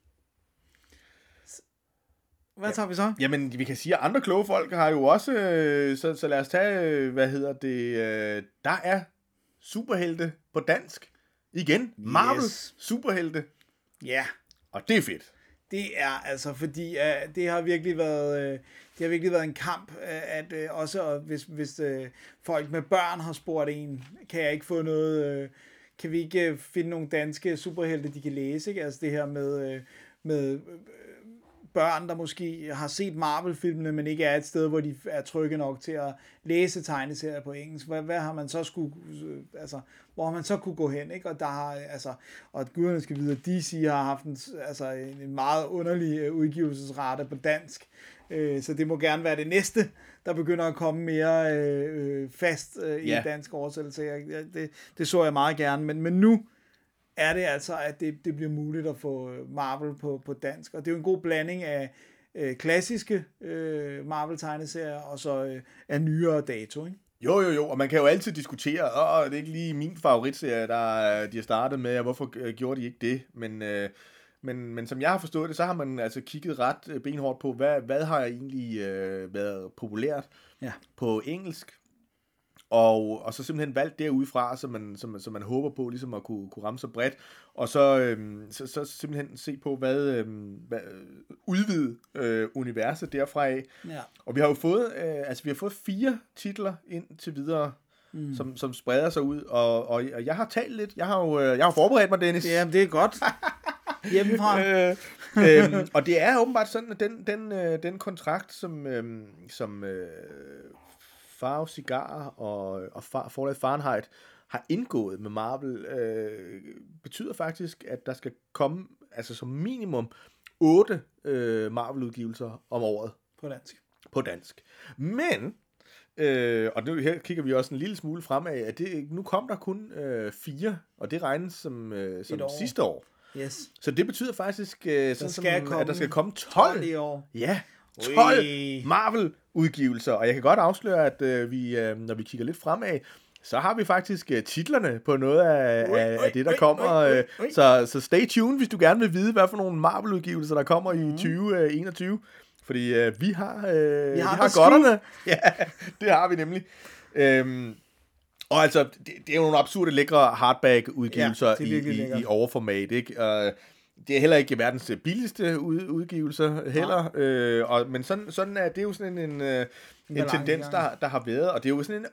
Hvad tager vi så? Jamen, vi kan sige, at andre kloge folk har jo også, øh, så, så lad os tage, øh, hvad hedder det, øh, der er superhelte på dansk. Igen, Marvel Yes. superhelte, Ja, og det er fedt. det er altså fordi, uh, det har virkelig været, uh, det har virkelig været en kamp, uh, at uh, også uh, hvis, hvis uh, folk med børn har spurgt en, kan jeg ikke få noget, uh, kan vi ikke finde nogle danske superhelte, de kan læse, ikke? Altså det her med, uh, med børn, der måske har set Marvel-filmene, men ikke er et sted, hvor de er trygge nok til at læse tegneserier på engelsk. Hvad, hvad har man så skulle, øh, altså, hvor har man så kunne gå hen, ikke? Og der har, altså, og at guderne skal vide, at DC har haft en, altså, en meget underlig øh, udgivelsesrate på dansk. Øh, så det må gerne være det næste, der begynder at komme mere øh, øh, fast øh, i en dansk oversættelse. Det, det så jeg meget gerne, men, men nu er det altså, at det, det bliver muligt at få øh, Marvel på, på dansk. Og det er jo en god blanding af øh, klassiske øh, Marvel-tegneserier og så øh, af nyere dato. Ikke? Jo, jo, jo, og man kan jo altid diskutere, åh, det er ikke lige min favoritserie, der øh, de har startet med, og hvorfor øh, gjorde de ikke det? Men, øh, men, men som jeg har forstået det, så har man altså kigget ret benhårdt på, hvad, hvad har egentlig øh, været populært Ja. på engelsk? Og, og så simpelthen valgt derudfra, så man, så man, så man håber på ligesom at kunne, kunne ramme så bredt. Og så, øhm, så, så simpelthen se på, hvad, øhm, hvad udvide øh, universet derfra af. Ja. Og vi har jo fået, øh, altså vi har fået fire titler ind til videre, mm. som, som spreder sig ud. Og, og, og jeg har talt lidt. Jeg har jo øh, jeg har forberedt mig, Dennis. ja, det er godt. *laughs* Hjemmefra. Øh, øhm, og det er åbenbart sådan, at den, den, øh, den kontrakt, som, øh, som øh, Farve Cigar og, og Far, forlaget Fahrenheit har indgået med Marvel, øh, betyder faktisk, at der skal komme, altså som minimum, otte øh, Marvel-udgivelser om året på dansk. på dansk. Men, øh, og nu her kigger vi også en lille smule fremad, at det, nu kom der kun øh, fire, og det regnes som, øh, som år. sidste år. Yes. Så det betyder faktisk, øh, sådan, skal som, komme at der skal komme 12, 12 i år. ja, 12 Ui. Marvel-udgivelser. Og jeg kan godt afsløre, at øh, vi, øh, når vi kigger lidt fremad, så har vi faktisk øh, titlerne på noget af, Ui, af, ui, af det, der ui, kommer. øh. Så, så stay tuned, hvis du gerne vil vide, hvad for nogle Marvel-udgivelser, der kommer Mhm. i 2021. Fordi øh, vi har, øh, vi har har the godterne. *laughs* Ja, det har vi nemlig. Øhm, Og altså, det, det er jo nogle absurde lækre hardback-udgivelser Ja, i, i, lækkert. i overformat, ikke? Uh, det er heller ikke verdens billigste ud, udgivelser heller, øh, og, men sådan, sådan er det er jo sådan en, en, øh, en balancegang. tendens, der, der har været, og det er jo sådan en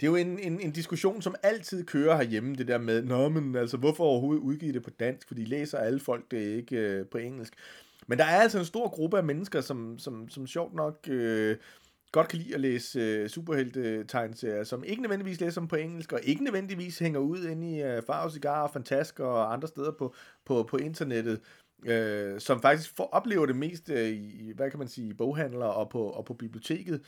det er jo en, en, en diskussion, som altid kører herhjemme, det der med, nå, men altså, hvorfor overhovedet udgive det på dansk, fordi læser alle folk det ikke øh, på engelsk. Men der er altså en stor gruppe af mennesker, som, som, som sjovt nok øh, godt kan lide at læse øh, superhelte-tegneserier, som ikke nødvendigvis læser dem på engelsk, og ikke nødvendigvis hænger ud inde i øh, Farve Cigar, Fantask og andre steder på, på, på internettet, øh, som faktisk får, oplever det mest øh, i, hvad kan man sige, i boghandler og på, og på biblioteket.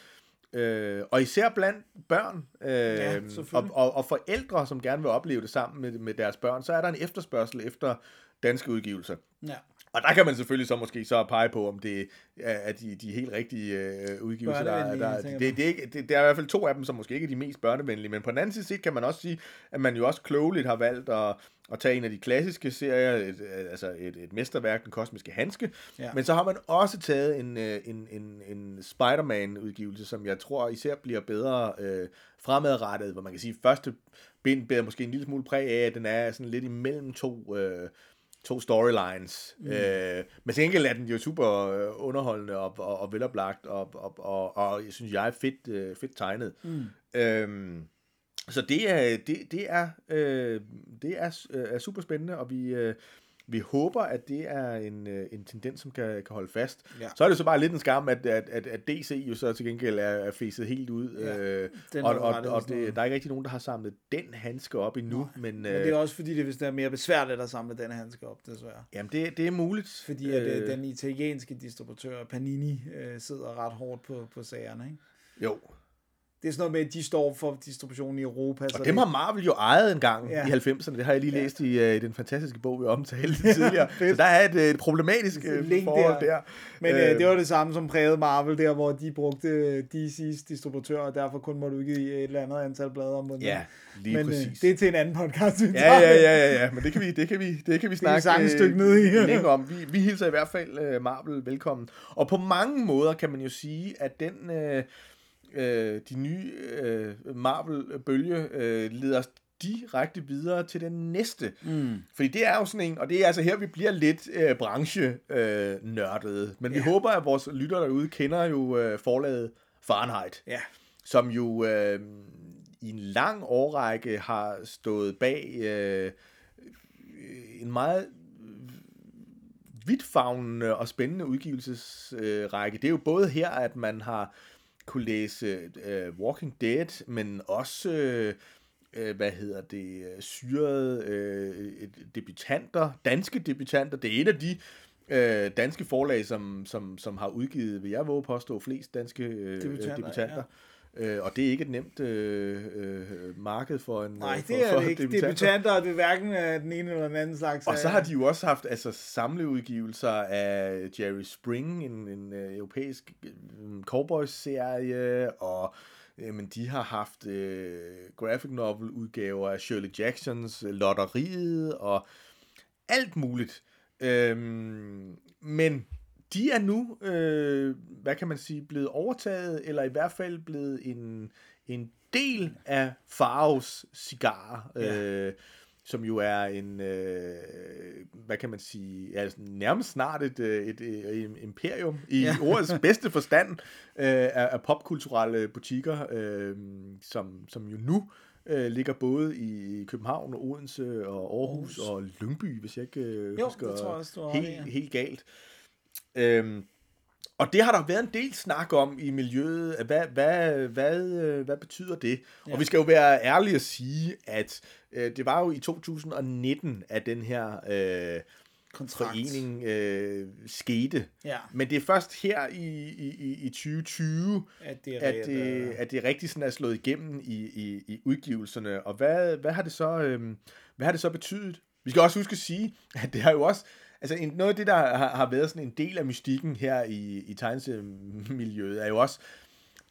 Øh, og især blandt børn øh, Ja, og, og, og forældre, som gerne vil opleve det sammen med, med deres børn, så er der en efterspørgsel efter danske udgivelser. Ja. Og der kan man selvfølgelig så måske så pege på, om det er de, de helt rigtige øh, udgivelser. Der, er- der, det, det, er ikke, det, der er i hvert fald to af dem, som måske ikke er de mest børnevenlige, men på den anden side kan man også sige, at man jo også klogeligt har valgt at, at tage en af de klassiske serier, et, altså et, et mesterværk, Den Kosmiske Handske, Ja. ja. men så har man også taget en, øh, en, en, en Spider-Man-udgivelse, som jeg tror især bliver bedre øh, fremadrettet, hvor man kan sige, at første bind bærer måske en lille smule præg af, at den er sådan lidt imellem to... Øh, to storylines. Mm. Øh, men til gengæld er den jo super øh, underholdende og, og, og veloplagt, og, og, og, og jeg synes, jeg er fedt, øh, fedt tegnet. Mm. Øhm, så det er, det, det er, øh, det er, øh, er super spændende, og vi, øh, vi håber, at det er en, øh, en tendens, som kan, kan holde fast. Ja. Så er det så bare lidt en skam, at, at, at, at DC jo så til gengæld er, er fæset helt ud. Ja, øh, og og, og det, der er ikke rigtig nogen, der har samlet den handske op endnu. Men, Men det er også fordi, det vist er mere besværligt at samle den handske op, desværre. Jamen, det, det er muligt. Fordi at øh, den italienske distributør, Panini, øh, sidder ret hårdt på, på sagerne. Ikke? Jo. Det er sådan noget med, at de står for distributionen i Europa. så Og dem det, har Marvel jo ejet en gang Ja. ja. i 90'erne. Det har jeg lige læst i uh, den fantastiske bog, vi omtalte *laughs* tidligere. så der er et, et problematisk uh, forhold der. der. Men øh, det var det samme som prægede Marvel, der hvor de brugte øh, DC's distributør, og derfor kun måtte udgive et eller andet antal blade om måneden. Ja, lige Men øh, præcis. det er til en anden podcast, vi Ja, ja, ja, ja, ja, men det kan vi, det kan vi, det kan vi snakke sagtens øh, dykke ned i. længe om. Vi, vi hilser i hvert fald uh, Marvel velkommen. Og på mange måder kan man jo sige, at den, uh, uh, de nye uh, Marvel-bølge uh, leder os direkte videre til den næste. Mm. Fordi det er jo sådan en, og det er altså her, vi bliver lidt øh, branche-nørdede. Øh. Men vi håber, at vores lyttere derude kender jo øh, forlaget Fahrenheit Ja, som jo øh, i en lang årrække har stået bag øh, en meget vidtfavnende og spændende udgivelsesrække. Det er jo både her, at man har kunne læse øh, Walking Dead, men også, øh, hvad hedder det, syrede øh, debutanter, danske debutanter. Det er et af de øh, danske forlag, som, som, som har udgivet, vil jeg våge påstå, flest danske øh, Debutanter, debutanter. debutanter. Øh, og det er ikke et nemt øh, øh, marked for en nej, øh, for, det er for det ikke. debutanter. Debutanter, det er hverken af den ene eller den anden slags. Og så af- har de jo også haft altså, samleudgivelser af Jerry Spring, en, en øh, europæisk øh, cowboys-serie, og jamen, de har haft øh, graphic novel-udgaver af Shirley Jacksons øh, Lotteriet, og alt muligt. Øhm, men de er nu, øh, hvad kan man sige, blevet overtaget, eller i hvert fald blevet en, en del af Faros cigar, Ja. øh, som jo er en, øh, hvad kan man sige, altså nærmest snart et, øh, et, et, et imperium i Ja. *laughs* ordets bedste forstand øh, af, af popkulturelle butikker, øh, som, som jo nu øh, ligger både i København og Odense og Aarhus, Aarhus. og Lyngby, hvis jeg ikke øh, Jo, husker det tror jeg også, helt, helt galt. Øhm, og det har der været en del snak om i miljøet. Hvad, hvad, hvad, øh, hvad betyder det? Ja. Og vi skal jo være ærlige at sige, at øh, det var jo i 2019, at den her øh, Kontrakt. forening øh, skete. Ja. Men det er først her i, i, i- i 2020, At det er at det, øh, at det rigtig sådan er slået igennem i, i, i udgivelserne. Og hvad, hvad, har det så, øhm, hvad har det så betydet? Vi skal også huske at sige, at det har jo også, altså en, noget af det, der har, har været sådan en del af mystikken her i, i tegneseriemiljøet, er jo også,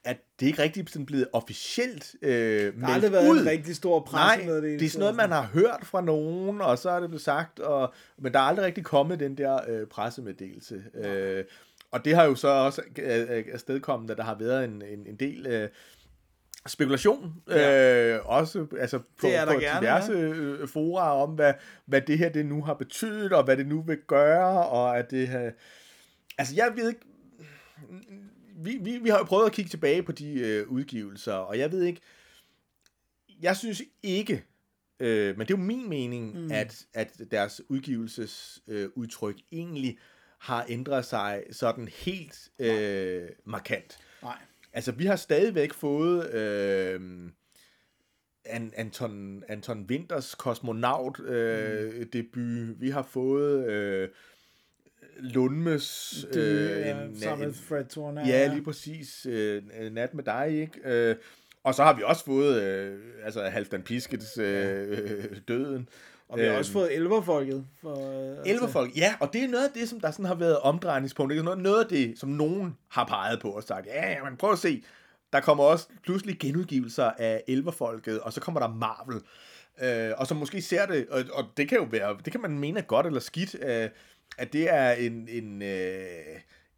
at det ikke rigtig sådan blevet officielt øh, Der har aldrig været en rigtig stor Nej, pressemeddelelse. det er sådan noget, man har hørt fra nogen, og så er det blevet sagt, og, men der er aldrig rigtig kommet den der øh, pressemeddelelse. Øh, og det har jo så også øh, øh, afstedkommet, at der har været en, en, en del øh, spekulation, ja. øh, også altså på, Det er på gerne, diverse øh, fora om, hvad, hvad det her det nu har betydet, og hvad det nu vil gøre, og at det har... Altså, jeg ved ikke... Vi, vi, vi har jo prøvet at kigge tilbage på de øh, udgivelser, og jeg ved ikke... Jeg synes ikke, øh, men det er jo min mening, mm. at, at deres udgivelsesudtryk øh, udtryk egentlig har ændret sig sådan helt øh, markant. Nej. Altså, vi har stadigvæk fået øh, An, Anton, Anton Winters kosmonaut øh, mm. debut. Vi har fået øh, Lundmes... Det, øh, ja, en- sammen med Fred Turner. Ja, lige præcis. Øh, nat med dig, ikke? Øh, og så har vi også fået øh, altså Halvdan Piskets øh, døden. Og vi har Øhm, også fået elverfolket. For, øh, altså- Elverfolk, ja, og det er noget af det, som der sådan har været omdrejningspunkt. Det er noget, noget af det, som nogen har peget på og sagt, ja, ja, men prøv at se, der kommer også pludselig genudgivelser af Elverfolket, og så kommer der Marvel. Øh, og så måske ser det, og, og det kan jo være, det kan man mene er godt eller skidt, øh, at det er en, en, øh,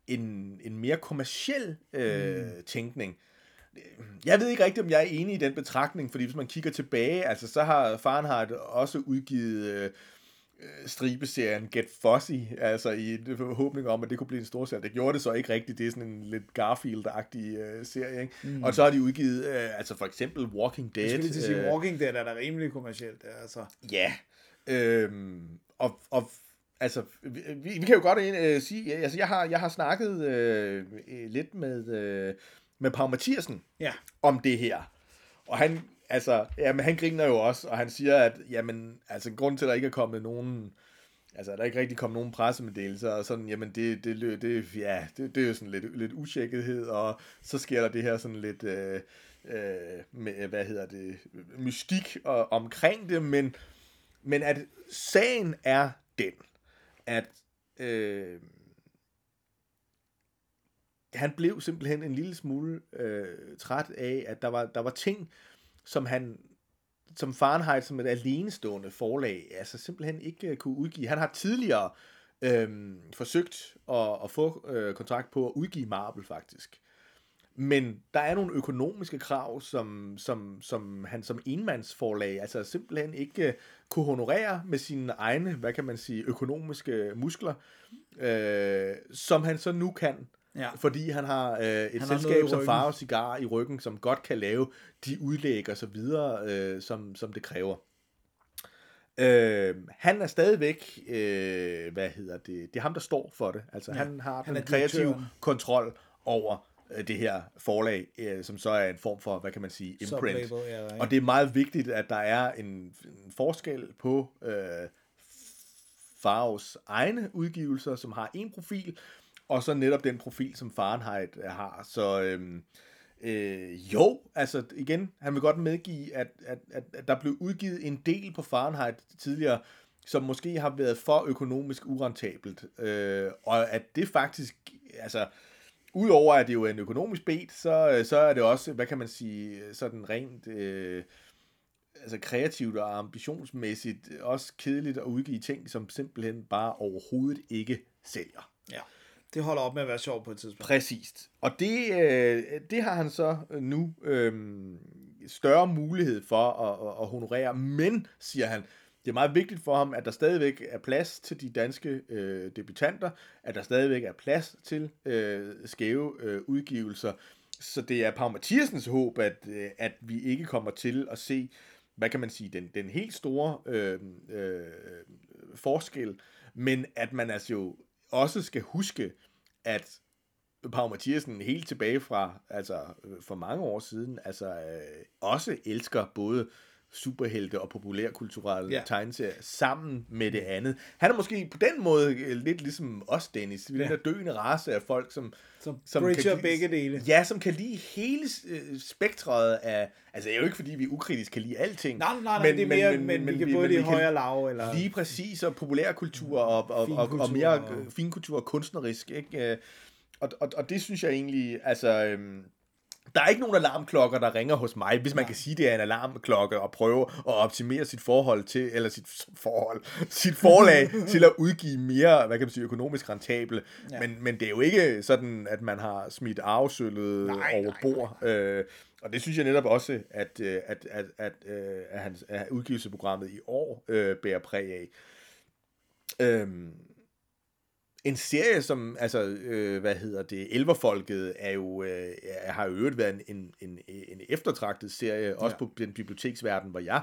en, en mere kommersiel øh, mm. tænkning. Jeg ved ikke rigtigt, om jeg er enig i den betragtning, fordi hvis man kigger tilbage, altså så har Fahrenheit også udgivet øh, øh, stribeserien Get Fuzzy, altså i en forhåbning om, at det kunne blive en stor serie. Det gjorde det så ikke rigtigt, det er sådan en lidt Garfield-agtig øh, serie, ikke? Mm. Og så har de udgivet, øh, altså for eksempel Walking Dead. Jeg skulle lige sige, øh, Walking Dead er da rimelig kommercielt. er Altså. Ja. Øhm, og, og altså, vi, vi kan jo godt øh, sige, altså jeg har, jeg har snakket øh, øh, lidt med, øh, med Pau Mathiasen Ja. om det her. Og han, altså, jamen, han griner jo også, og han siger, at jamen, altså, grunden til, at der ikke er kommet nogen, altså, der er ikke rigtig kommet nogen pressemeddelelser, og sådan, jamen, det, det, det, det ja, det, det er jo sådan lidt, lidt utjekkethed, og så sker der det her sådan lidt, øh, øh, med, hvad hedder det, mystik og, omkring det, men, men at sagen er den, at øh, han blev simpelthen en lille smule øh, træt af, at der var, der var ting, som han som Fahrenheit som et alenestående forlag, altså simpelthen ikke øh, kunne udgive. Han har tidligere øh, forsøgt at, at få øh, kontrakt på at udgive Marvel faktisk. Men der er nogle økonomiske krav, som, som, som han som enmandsforlag altså simpelthen ikke øh, kunne honorere med sine egne, hvad kan man sige, økonomiske muskler, øh, som han så nu kan, Ja. fordi han har øh, et Han har selskab som ryggen. Farve Cigar i ryggen, som godt kan lave de udlæg og så videre, øh, som, som det kræver. Øh, han er stadigvæk, øh, hvad hedder det, det er ham, der står for det. Altså Ja, han har han den kreative kontrol over øh, det her forlag, øh, som så er en form for, hvad kan man sige, imprint. Ja? Og det er meget vigtigt, at der er en, en forskel på øh, Faros egne udgivelser, som har en profil, og så netop den profil, som Fahrenheit øh, har. Så øhm, øh, jo, altså igen, han vil godt medgive, at, at, at, at der blev udgivet en del på Fahrenheit tidligere, som måske har været for økonomisk urentabelt. Øh, og at det faktisk, altså, udover at det jo er en økonomisk bed, så, øh, så er det også, hvad kan man sige, sådan rent... Øh, altså kreativt og ambitionsmæssigt også kedeligt at udgive ting, som simpelthen bare overhovedet ikke sælger. Ja. Det holder op med at være sjov på et tidspunkt. Præcist. Og det, øh, det har han så øh, nu øh, større mulighed for at, at, at honorere, men, siger han, det er meget vigtigt for ham, at der stadigvæk er plads til de danske øh, debutanter, at der stadigvæk er plads til øh, skæve øh, udgivelser. Så det er Pau Mathiasens håb, at, øh, at vi ikke kommer til at se, hvad kan man sige, den, den helt store øh, øh, forskel, men at man altså jo også skal huske, at Pau Mathiasen helt tilbage fra, altså øh, for mange år siden, altså øh, også elsker både superhelte og populærkulturelle Ja. tegneserier sammen med det andet. Han er måske på den måde øh, lidt ligesom os, Dennis. Vi Ja. den der døende race af folk, som, Som som kan lide- begge dele. Ja, som kan lide hele øh, spektret af... Altså, det er jo ikke, fordi vi ukritisk kan lide alting. Nej, nej, nej, men, det er mere, men, men, men vi kan både det højere lav, eller... Lige præcis, og populærkultur og, og, og, og mere og- og... finkultur og kunstnerisk, ikke? Øh, Og, og, og det synes jeg egentlig, altså, øhm, der er ikke nogen alarmklokker, der ringer hos mig, hvis man kan sige, det er en alarmklokke, og prøve at optimere sit forhold til, eller sit forhold, sit forlag *laughs* til at udgive mere, hvad kan man sige, økonomisk rentable. Ja. Men, men det er jo ikke sådan, at man har smidt arvesølvet Nej, over nej, bord. Øh, og det synes jeg netop også, at, øh, at, at, at, øh, at, hans, at udgivelsesprogrammet i år øh, bærer præg af. Øhm, en serie, som, altså, øh, hvad hedder det, Elverfolket, er jo, øh, har jo øvrigt været en, en, en, en eftertragtet serie, også Ja. på den biblioteksverden, hvor jeg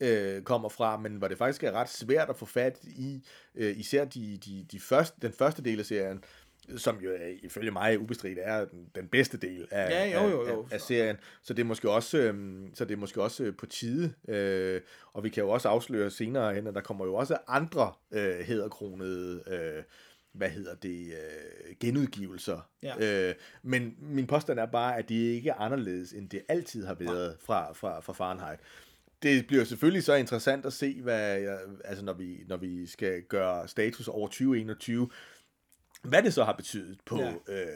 øh, kommer fra, men hvor det faktisk er ret svært at få fat i, øh, især de, de, de første, den første del af serien, som jo øh, ifølge mig ubestridt er den, den bedste del af, Ja, jo, jo, jo. af, af, serien. Så det er måske også, øhm, så det er måske også øh, på tide. Øh, og vi kan jo også afsløre senere hen, at der kommer jo også andre øh, hæderkronede, øh, hvad hedder det, øh, genudgivelser. Ja. Øh, men min påstand er bare, at det ikke er anderledes, end det altid har været fra, fra, fra Fahrenheit. Det bliver selvfølgelig så interessant at se, hvad, altså når vi, når vi skal gøre status over 2021, hvad det så har betydet på, Ja. øh,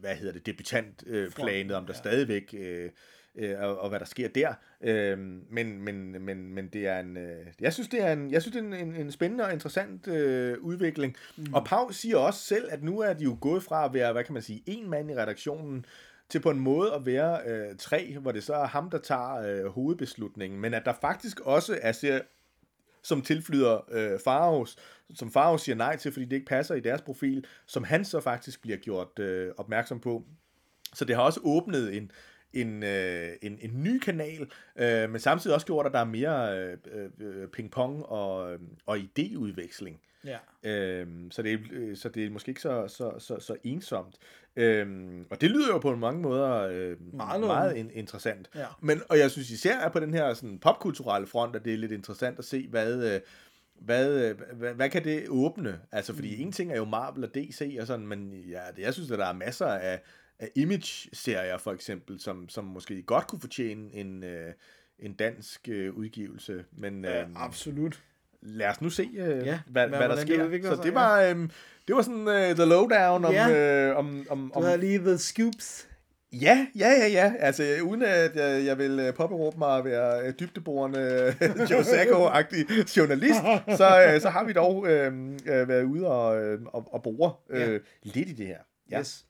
hvad hedder det, debutantplanet, øh, om der ja. stadigvæk, øh, øh, og, og hvad der sker der. Øh, men, men, men, men det er en, øh, jeg synes, det er en, jeg synes, det er en, en, en spændende og interessant øh, udvikling. Mm. Og Pau siger også selv, at nu er de jo gået fra at være, hvad kan man sige, en mand i redaktionen, til på en måde at være øh, tre, hvor det så er ham, der tager øh, hovedbeslutningen, men at der faktisk også er ser, som tilflyder øh, Faros, som Faros siger nej til, fordi det ikke passer i deres profil, som han så faktisk bliver gjort øh, opmærksom på. Så det har også åbnet en, en, øh, en, en ny kanal, øh, men samtidig også gjort, at der er mere øh, øh, øh pingpong og, øh, og idéudveksling. Ja. Øhm, så, det er, øh, så det er måske ikke så, så, så, så ensomt. Øhm, og det lyder jo på mange måder øh, Meget meget, in- interessant. Ja. Men, og jeg synes især er på den her sådan, popkulturelle front, at det er lidt interessant at se, hvad, øh, hvad, øh, hvad, hvad kan det åbne? Altså, fordi mm. en ting er jo Marvel og DC og sådan, men ja, det, jeg synes, at der er masser af, af image-serier, for eksempel, som, som måske godt kunne fortjene en, øh, en dansk øh, udgivelse. Men øh, Ja, absolut. Lad os nu se, øh, Ja, hvad, hvad- hvad, der det sker. udvikler Så sig, det ja. var, øh, det var sådan øh, the lowdown om, Ja. øh, om, om, Du om havde lige The Scoops. Ja, ja, ja, ja. Altså, uden at jeg, jeg vil øh, påberåbe mig at være øh, dybdeborende *laughs* Joe Sacco-agtig journalist, så, øh, så har vi dog øh, øh, været ude og, øh, og, og bore øh, Ja. lidt i det her. Ja. Yes.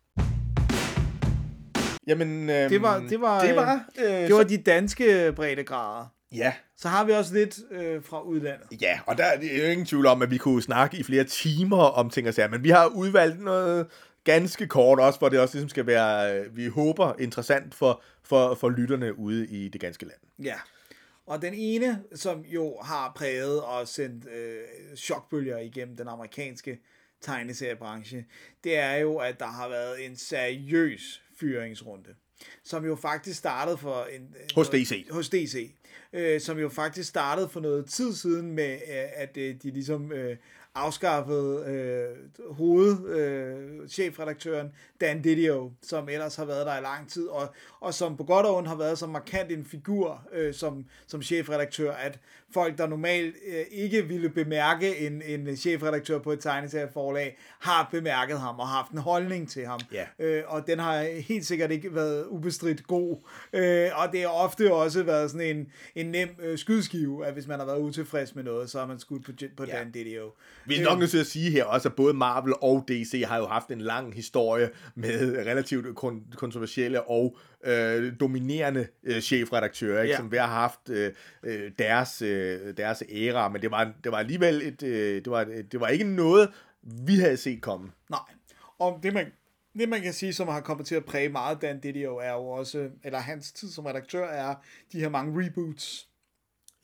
Jamen, øh, Det var- det var, det var, øh, Det var de danske breddegrader. Ja, Så har vi også lidt øh, fra udlandet. ja, og der er jo ingen tvivl om, at vi kunne snakke i flere timer om ting og sager, men vi har udvalgt noget ganske kort også, hvor det også ligesom skal være, øh, vi håber, interessant for, for, for lytterne ude i det ganske land. Ja. Og den ene, som jo har præget og sendt øh, chokbølger igennem den amerikanske tegneseriebranche, det er jo, at der har været en seriøs fyringsrunde, som jo faktisk startede for en... Hos noget- DC. Hos DC. Øh, som jo faktisk startede for noget tid siden med, øh, at øh, de ligesom øh, afskaffede øh, hoved, øh, chefredaktøren Dan Didio, som ellers har været der i lang tid, og, og som på godt og ondt har været så markant en figur øh, som, som chefredaktør, at folk, der normalt øh, ikke ville bemærke en, en chefredaktør på et tegneserieforlag, har bemærket ham og haft en holdning til ham. Ja. Øh, og den har helt sikkert ikke været ubestridt god. Øh, og det har ofte også været sådan en, en nem øh, skydskive, at hvis man har været utilfreds med noget, så har man skudt på, på Ja. Dan Didio. Vi er nok nødt til at sige her også, at både Marvel og DC har jo haft en lang historie med relativt kon- kontroversielle og øh, dominerende øh, chefredaktører, ikke? Ja. som hver har haft øh, øh, deres, øh, deres æra, men det var, det var alligevel et, øh, det, var, det var ikke noget, vi havde set komme. Nej. Og det man, det man kan sige, som har kommet til at præge meget Dan Didio, er jo også, eller hans tid som redaktør, er de her mange reboots.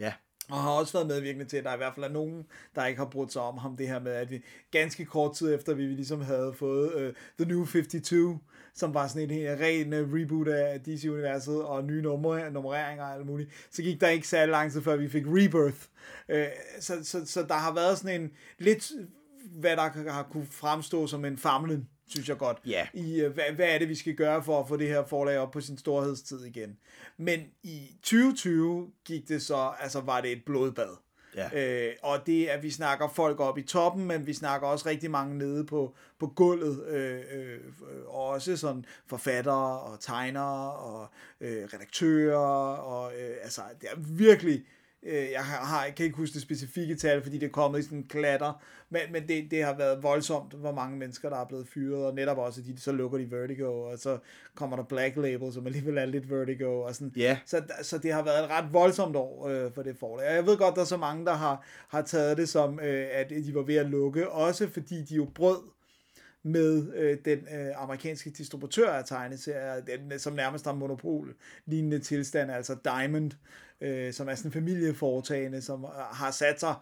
Ja. Og har også været medvirkende til, at der i hvert fald er nogen, der ikke har brugt sig om ham. Det her med, at vi ganske kort tid efter, vi ligesom havde fået uh, The New 52, som var sådan en helt ren uh, øh, reboot af DC-universet og nye numre, nummereringer og alt muligt, så gik der ikke særlig lang tid, før vi fik Rebirth. Uh, så, så, så der har været sådan en lidt, hvad der har kunne fremstå som en famlen, synes jeg godt, Ja. i, uh, hvad, hvad er det, vi skal gøre for at få det her forlag op på sin storhedstid igen. Men i 2020 gik det så, altså var det et blodbad. Ja. Øh, og det er, at vi snakker folk op i toppen, men vi snakker også rigtig mange nede på, på gulvet. Øh, øh, og også sådan forfattere og tegnere og øh, redaktører. Og, øh, altså, det er virkelig... Øh, jeg har, jeg kan ikke huske det specifikke tal, fordi det er kommet i sådan en klatter, men, men det, det har været voldsomt, hvor mange mennesker, der er blevet fyret, og netop også, at de, så lukker de Vertigo, og så kommer der Black Label, som alligevel er lidt Vertigo, og sådan. Ja. Så, så det har været et ret voldsomt år øh, for det forlag. Og jeg ved godt, der er så mange, der har, har taget det som, øh, at de var ved at lukke, også fordi de jo brød med øh, den øh, amerikanske distributør af tegneserier, den, som nærmest har monopol-lignende tilstand, altså Diamond, øh, som er sådan en familieforetagende, som øh, har sat sig,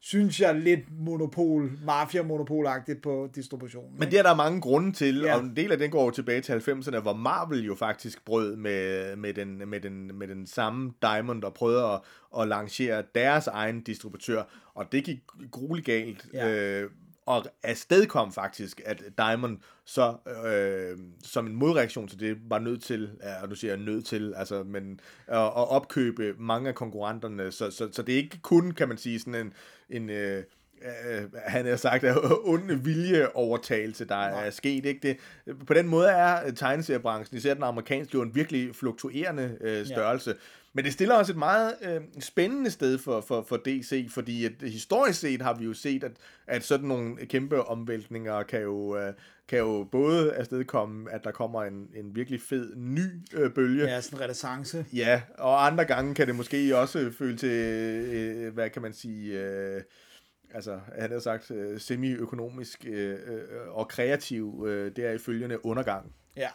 synes jeg, lidt monopol, mafia-monopolagtigt på distributionen. Men det er der mange grunde til, ja. og en del af den går jo tilbage til 90'erne, hvor Marvel jo faktisk brød med, med, den, med, den, med den samme Diamond og prøvede at, at lancere deres egen distributør, og det gik grueligt galt. Ja. Øh, og afsted kom faktisk, at Diamond så øh, som en modreaktion til det, var nødt til, og nu siger jeg nødt til, altså, men at, at opkøbe mange af konkurrenterne, så, så, så det er ikke kun, kan man sige, sådan en, en øh, øh, han har sagt, at onde viljeovertagelse, der er sket. Ikke? Det, på den måde er tegneseriebranchen, især den amerikanske, jo en virkelig fluktuerende øh, størrelse. Ja. Men det stiller også et meget øh, spændende sted for, for, for DC, fordi at, historisk set har vi jo set, at, at sådan nogle kæmpe omvæltninger kan jo, øh, kan jo både afstedkomme, at der kommer en, en virkelig fed ny øh, bølge, Ja, sådan en renaissance. Ja, og andre gange kan det måske også føle til, øh, hvad kan man sige, øh, altså han har sagt, øh, semi-økonomisk øh, øh, og kreativ, øh, det er ifølgende undergang. Ja,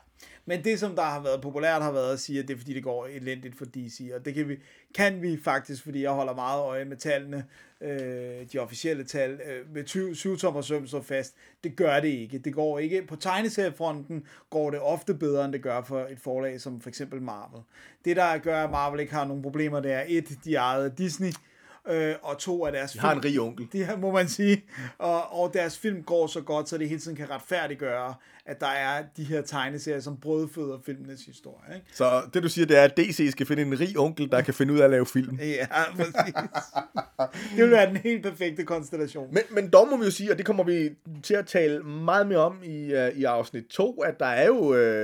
men det som der har været populært har været at sige, at det er fordi det går elendigt for DC, og det kan vi, kan vi faktisk, fordi jeg holder meget øje med tallene, øh, de officielle tal, øh, med 20, 7 tommer søm så fast, det gør det ikke. Det går ikke. På tegneseriefronten går det ofte bedre, end det gør for et forlag som for eksempel Marvel. Det der gør, at Marvel ikke har nogen problemer, det er et, de ejede Disney, øh, og to af deres De har en rig onkel. *laughs* det her må man sige. Og, og deres film går så godt, så det hele tiden kan retfærdiggøre, at der er de her tegneserier, som brødføder filmenes historie. Ikke? Så det du siger, det er, at DC skal finde en rig onkel, der kan finde ud af at lave film. *laughs* Ja, præcis. det vil være den helt perfekte konstellation. Men, men dog må vi jo sige, og det kommer vi til at tale meget mere om i, uh, i afsnit 2, at der er jo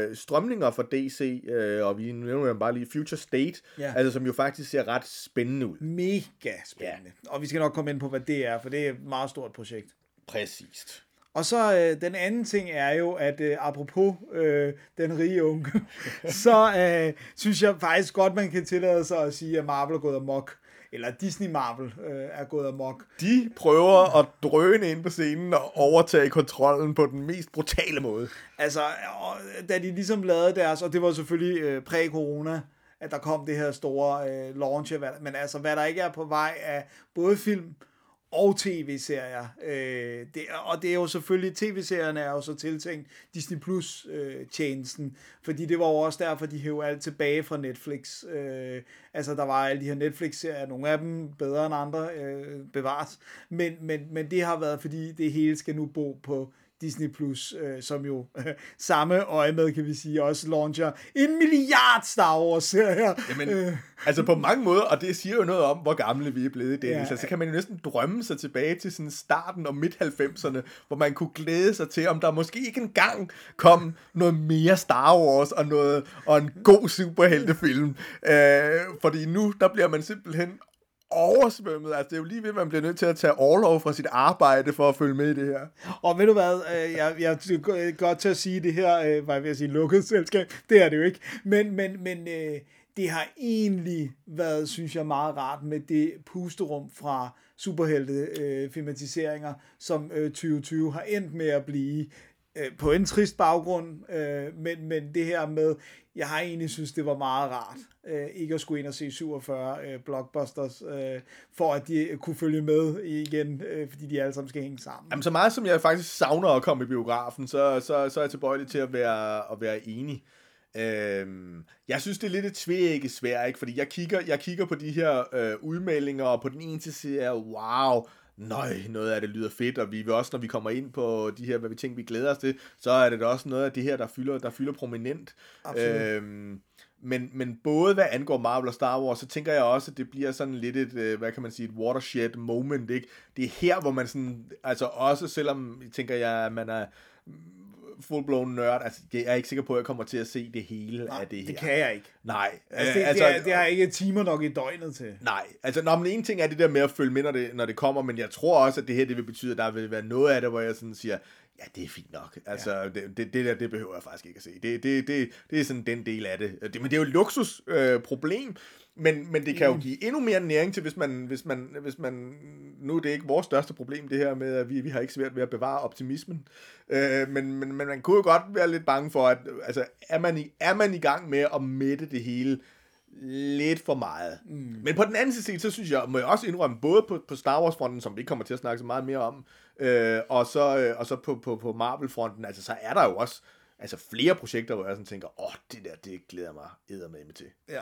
uh, strømninger for DC, uh, og vi nævner jo bare lige Future State, Ja. altså, som jo faktisk ser ret spændende ud. Mega spændende. Og vi skal nok komme ind på, hvad det er, for det er et meget stort projekt. Præcist. Og så øh, den anden ting er jo, at øh, apropos øh, den rige onkel, *laughs* så øh, synes jeg faktisk godt, man kan tillade sig at sige, at Marvel er gået amok. Eller Disney Marvel øh, er gået amok. De prøver at drøne ind på scenen og overtage kontrollen på den mest brutale måde. Altså, og, da de ligesom lavede deres, og det var selvfølgelig øh, præ-corona, at der kom det her store øh, launch, men altså, hvad der ikke er på vej af både film og tv-serier. Øh, det, og det er jo selvfølgelig, tv-serierne er jo så tiltænkt Disney Plus øh, fordi det var jo også derfor, de hævde alt tilbage fra Netflix. Øh, altså, der var alle de her Netflix-serier, nogle af dem bedre end andre, øh, bevares, men, men, men det har været, fordi det hele skal nu bo på Disney Plus, øh, som jo øh, *laughs* samme øje med, kan vi sige, også launcher en milliard Star Wars-serier. Jamen, øh. altså på mange måder, og det siger jo noget om, hvor gamle vi er blevet, Dennis. Ja. Altså, så kan man jo næsten drømme sig tilbage til sådan starten og midt-90'erne, hvor man kunne glæde sig til, om der måske ikke engang kom noget mere Star Wars og, noget, og en god superheltefilm. Øh, fordi nu, der bliver man simpelthen oversvømmet. Altså, det er jo lige ved, at man bliver nødt til at tage overlov fra sit arbejde for at følge med i det her. Og ved du hvad, øh, jeg, jeg er øh, godt til at sige det her, øh, var jeg ved at sige lukket selskab, det er det jo ikke, men, men, men det har egentlig været, synes jeg, meget rart med det pusterum fra superhelte-filmatiseringer, som 2020 har endt med at blive på en trist baggrund, men, men det her med, jeg har egentlig synes, det var meget rart, øh, ikke at skulle ind og se 47 øh, blockbusters, øh, for at de kunne følge med igen, øh, fordi de alle sammen skal hænge sammen. Jamen, så meget som jeg faktisk savner at komme i biografen, så, så, så er jeg tilbøjelig til at være, at være enig. Øhm, jeg synes, det er lidt et tvække svært, ikke? Fordi jeg kigger, jeg kigger på de her øh, udmeldinger, og på den ene side siger jeg, wow, nøj, noget af det lyder fedt, og vi vil også, når vi kommer ind på de her, hvad vi tænker, vi glæder os til, så er det da også noget af det her, der fylder, der fylder prominent. Absolut. Øhm, men, men både hvad angår Marvel og Star Wars, så tænker jeg også, at det bliver sådan lidt et, øh, hvad kan man sige, et watershed moment, ikke? Det er her, hvor man sådan, altså også selvom, tænker jeg, at man er full-blown nørd, altså jeg er ikke sikker på, at jeg kommer til at se det hele Nej, af det her. det kan jeg ikke. Nej. Altså, det, øh, altså, det, er, det har jeg ikke timer nok i døgnet til. Nej, altså når men en ting er det der med at følge med, når det, når det kommer, men jeg tror også, at det her det vil betyde, at der vil være noget af det, hvor jeg sådan siger, ja, det er fint nok. Altså, ja. det, det, det der, det behøver jeg faktisk ikke at se. Det, det, det, det er sådan den del af det. det men det er jo et luksusproblem, øh, problem, men, men det kan jo give endnu mere næring til, hvis man, hvis man, hvis man, nu er det ikke vores største problem, det her med, at vi, vi har ikke svært ved at bevare optimismen, øh, men, men, men man kunne jo godt være lidt bange for, at altså, er, man i, er man i gang med at mætte det hele lidt for meget. Mm. Men på den anden side, så synes jeg, må jeg også indrømme, både på, på Star Wars-fronten, som vi ikke kommer til at snakke så meget mere om, øh, og så, øh, og så på, på, på Marvel-fronten, altså så er der jo også altså flere projekter, hvor jeg sådan tænker, åh, oh, det der, det glæder mig eddermame til. Ja,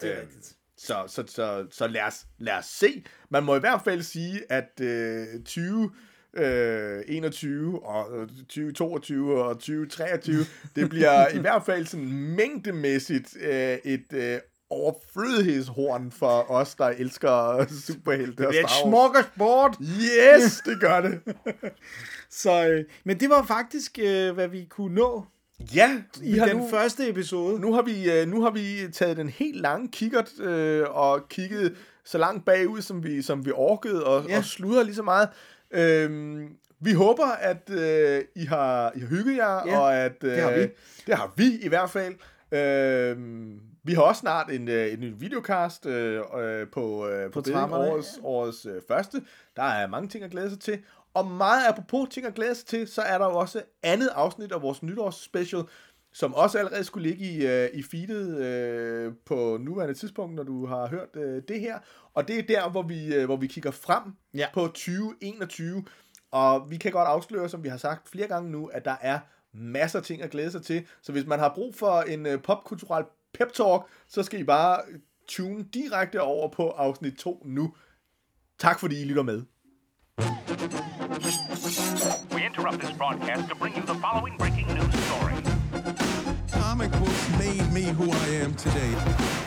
det er Øh, rigtigt. Så, så, så, så lad, os, lad os se. Man må i hvert fald sige, at øh, 20... Øh, 21 og øh, 2022 og 2023, *laughs* det bliver i hvert fald sådan mængdemæssigt øh, et øh, overflødighedshorn for os, der elsker superhelte og Det er et Star smokkersport. Yes, det gør det. *laughs* Så, øh, men det var faktisk, øh, hvad vi kunne nå Ja, i har den nu, første episode. nu har vi øh, nu har vi taget den helt lange kikkert øh, og kigget så langt bagud som vi som vi orkede og, Ja. og sludrer lige så meget. Øhm, vi håber at øh, I har I har hygget jer Ja, og at øh, det har vi. Det har vi i hvert fald. Øhm, vi har også snart en, øh, en ny videocast øh, øh, på, øh, på, På trapperne, årets, årets øh, første. Der er mange ting at glæde sig til. Og meget apropos ting at glæde sig til, så er der jo også andet afsnit af vores nytårsspecial, som også allerede skulle ligge i, øh, i feedet øh, på nuværende tidspunkt, når du har hørt øh, det her. Og det er der, hvor vi, øh, hvor vi kigger frem Ja. på 2021. Og vi kan godt afsløre, som vi har sagt flere gange nu, at der er masser af ting at glæde sig til. Så hvis man har brug for en øh, popkulturel pep talk, så skal I bare tune direkte over på afsnit 2 nu. Tak fordi I lytter med. We interrupt this broadcast to bring you the following breaking news story. Comic books made me who I am today.